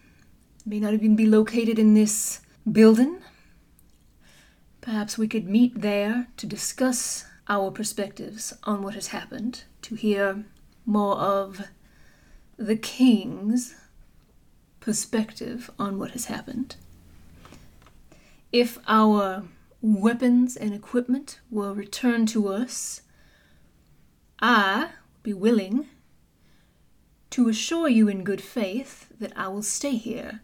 may not even be located in this building. Perhaps we could meet there to discuss our perspectives on what has happened, to hear more of the king's perspective on what has happened. If our weapons and equipment were returned to us, I would be willing to assure you in good faith that I will stay here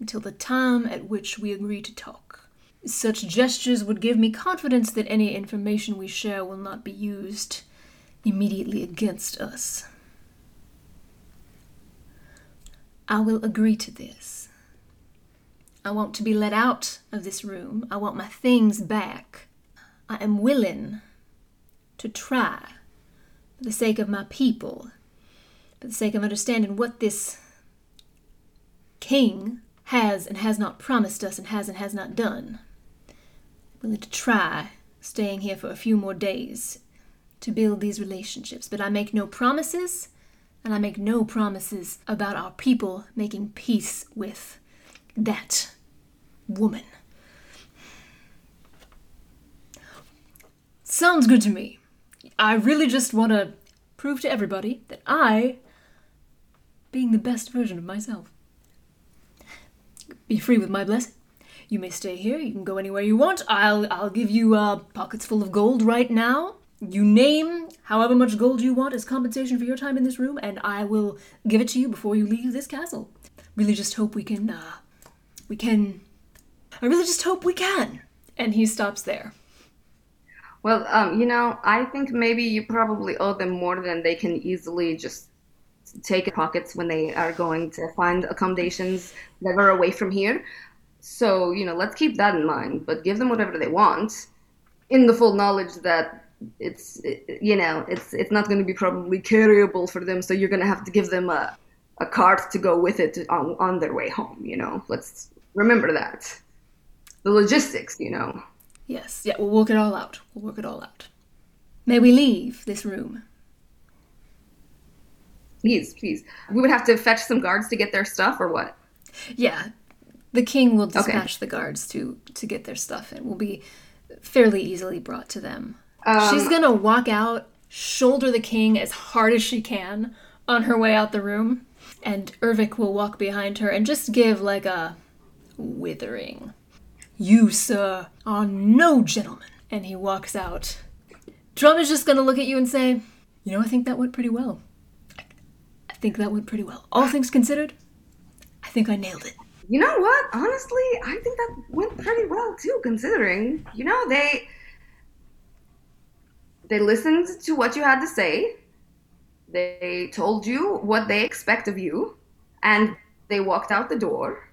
until the time at which we agree to talk. Such gestures would give me confidence that any information we share will not be used immediately against us. I will agree to this. I want to be let out of this room. I want my things back. I am willing to try for the sake of my people, for the sake of understanding what this king has and has not promised us and has and has not done. Willing to try staying here for a few more days to build these relationships, but I make no promises and I make no promises about our people making peace with that woman. Sounds good to me. I really just want to prove to everybody that I being the best version of myself. Be free with my blessing. You may stay here. You can go anywhere you want. I'll I'll give you uh, pockets full of gold right now. You name however much gold you want as compensation for your time in this room, and I will give it to you before you leave this castle. Really, just hope we can. Uh, we can. I really just hope we can. And he stops there. Well, um, you know, I think maybe you probably owe them more than they can easily just take in pockets when they are going to find accommodations that are away from here. So, you know, let's keep that in mind, but give them whatever they want in the full knowledge that it's you know it's it's not going to be probably carryable for them so you're going to have to give them a, a cart to go with it on, on their way home you know? Let's remember that. The logistics you know? Yes, yeah, we'll work it all out. We'll work it all out. May we leave this room? please please. We would have to fetch some guards to get their stuff or what? Yeah, the king will dispatch the guards to to get their stuff and will be fairly easily brought to them. She's Um, gonna walk out, shoulder the king as hard as she can on her way out the room, and Ervic will walk behind her and just give like a withering. You, sir, are no gentleman. And he walks out. Drum is just gonna look at you and say, You know, I think that went pretty well. I think that went pretty well. All things considered, I think I nailed it. You know what? Honestly, I think that went pretty well too, considering you know they they listened to what you had to say. They told you what they expect of you, and they walked out the door.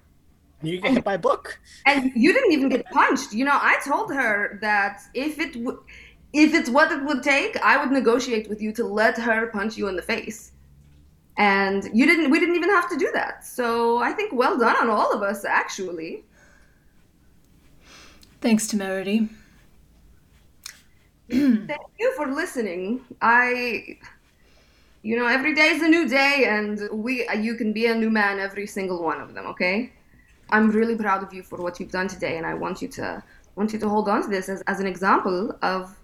You get hit by a book. And you didn't even get punched. You know, I told her that if it would, if it's what it would take, I would negotiate with you to let her punch you in the face. And you didn't. We didn't even have to do that. So I think well done on all of us, actually. Thanks, Temerity. Thank you for listening. I, you know, every day is a new day, and we you can be a new man every single one of them. Okay, I'm really proud of you for what you've done today, and I want you to want you to hold on to this as, as an example of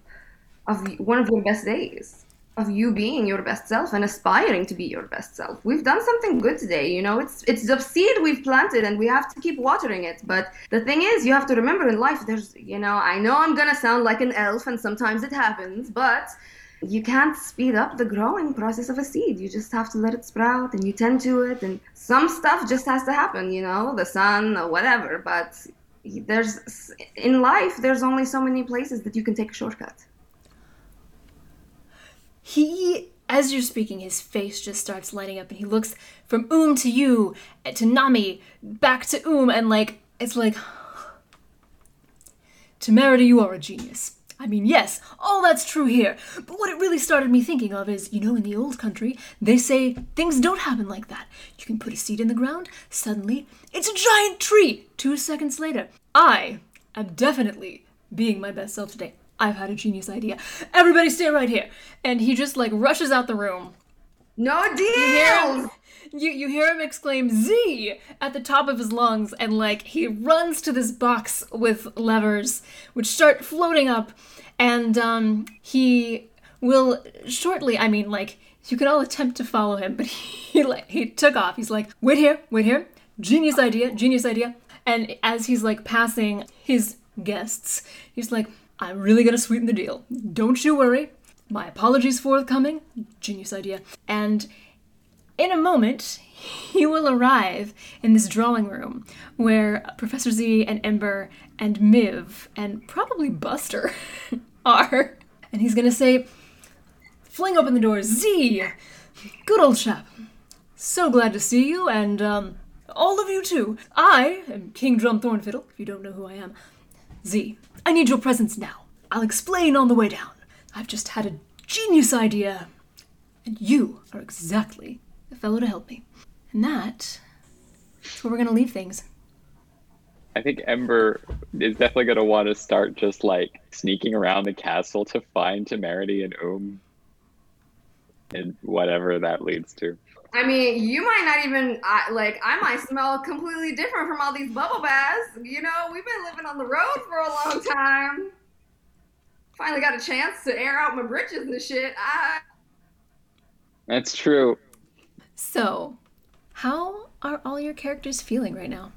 of one of your best days, of you being your best self and aspiring to be your best self. We've done something good today. You know, it's it's the seed we've planted, and we have to keep watering it. But the thing is, you have to remember in life, there's you know, I know I'm gonna sound like an elf, and sometimes it happens, but you can't speed up the growing process of a seed. You just have to let it sprout and you tend to it. And some stuff just has to happen, you know, the sun or whatever. But there's in life, there's only so many places that you can take a shortcut. He, as you're speaking, his face just starts lighting up and he looks from Um to you, to Nami, back to Um, and like, it's like, Temerity, you are a genius. I mean, yes, all that's true here, but what it really started me thinking of is, you know, in the old country, they say things don't happen like that. You can put a seed in the ground, suddenly, it's a giant tree! Two seconds later. I am definitely being my best self today. I've had a genius idea. Everybody stay right here. And he just like rushes out the room. No You hear him, you, you hear him exclaim Z at the top of his lungs, and like he runs to this box with levers, which start floating up, and um, he will shortly. I mean, like you can all attempt to follow him, but he like he took off. He's like, wait here, wait here, genius idea, genius idea. And as he's like passing his guests, he's like, I'm really gonna sweeten the deal. Don't you worry. My apologies forthcoming. Genius idea. And in a moment, he will arrive in this drawing room where Professor Z and Ember and Miv and probably Buster are. And he's gonna say, fling open the door, Z! Good old chap. So glad to see you, and um, all of you too. I am King Drum Thornfiddle, if you don't know who I am. Z, I need your presence now. I'll explain on the way down. I've just had a genius idea, and you are exactly the fellow to help me. And that is where we're gonna leave things. I think Ember is definitely going to want to start just like sneaking around the castle to find Temerity and Um. And whatever that leads to. I mean, you might not even I, like. I might smell completely different from all these bubble baths. You know, we've been living on the road for a long time. Finally got a chance to air out my britches and shit. I That's true. So, how are all your characters feeling right now?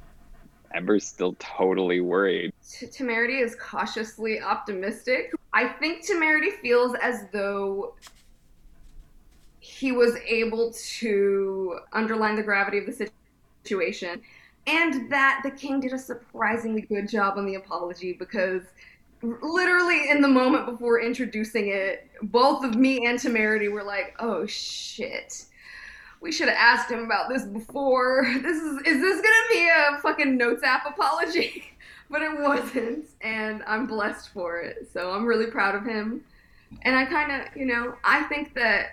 Ember's still totally worried. T- Temerity is cautiously optimistic. I think Temerity feels as though he was able to underline the gravity of the situation and that the king did a surprisingly good job on the apology because literally in the moment before introducing it, both of me and Temerity were like, "Oh shit." We should have asked him about this before. This is is this gonna be a fucking notes app apology? but it wasn't, and I'm blessed for it. So I'm really proud of him. And I kind of, you know, I think that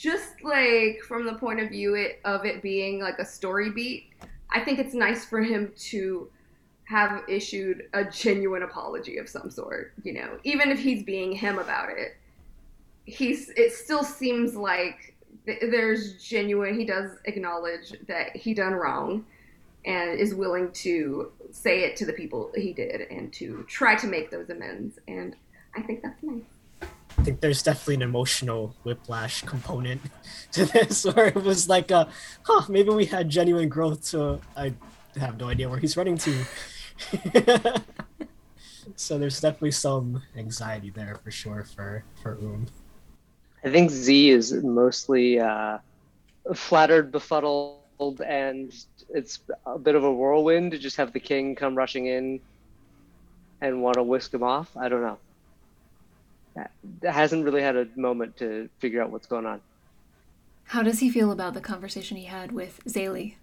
just like from the point of view it, of it being like a story beat, I think it's nice for him to have issued a genuine apology of some sort. You know, even if he's being him about it, he's it still seems like th- there's genuine. He does acknowledge that he done wrong and is willing to say it to the people he did and to try to make those amends. And I think that's nice. I think there's definitely an emotional whiplash component to this, where it was like, uh, huh, maybe we had genuine growth. So I have no idea where he's running to. so there's definitely some anxiety there for sure for for Um. I think Z is mostly uh, flattered, befuddled, and it's a bit of a whirlwind to just have the king come rushing in and want to whisk him off. I don't know. Hasn't really had a moment to figure out what's going on. How does he feel about the conversation he had with Zaylee?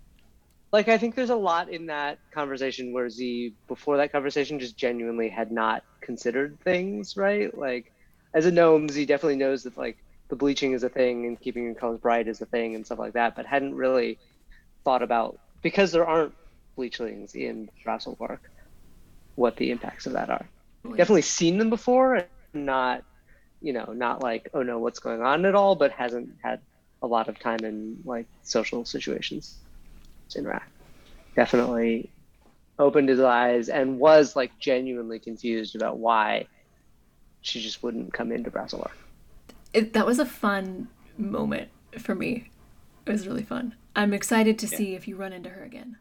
Like I think there's a lot in that conversation where Z before that conversation just genuinely had not considered things, right? Like as a gnome, Z definitely knows that like the bleaching is a thing and keeping your colors bright is a thing and stuff like that, but hadn't really thought about because there aren't bleachlings in Drasselwark, what the impacts of that are. Definitely seen them before not you know, not like, oh no, what's going on at all, but hasn't had a lot of time in like social situations to interact. Definitely opened his eyes and was like genuinely confused about why she just wouldn't come into. It, that was a fun moment for me. It was really fun. I'm excited to see if you run into her again.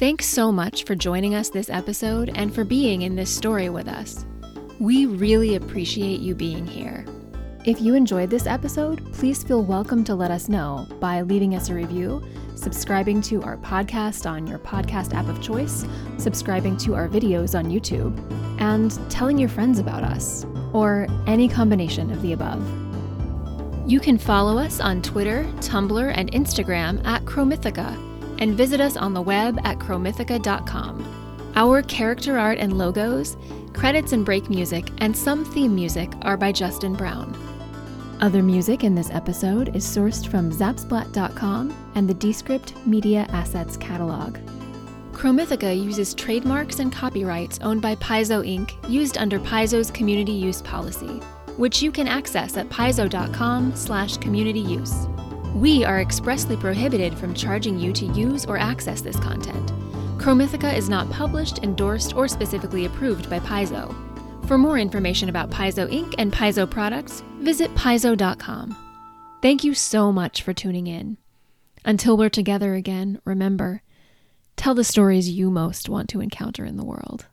Thanks so much for joining us this episode and for being in this story with us. We really appreciate you being here. If you enjoyed this episode, please feel welcome to let us know by leaving us a review, subscribing to our podcast on your podcast app of choice, subscribing to our videos on YouTube, and telling your friends about us, or any combination of the above. You can follow us on Twitter, Tumblr, and Instagram at Chromythica, and visit us on the web at chromythica.com. Our character art and logos, credits and break music, and some theme music are by Justin Brown. Other music in this episode is sourced from Zapsplat.com and the Descript Media Assets catalog. Chromythica uses trademarks and copyrights owned by Paizo Inc., used under Paizo's community use policy, which you can access at paizo.com/slash community use. We are expressly prohibited from charging you to use or access this content. Chromythica is not published, endorsed, or specifically approved by Paizo. For more information about Paizo Inc. and Paizo products, visit paizo.com. Thank you so much for tuning in. Until we're together again, remember, tell the stories you most want to encounter in the world.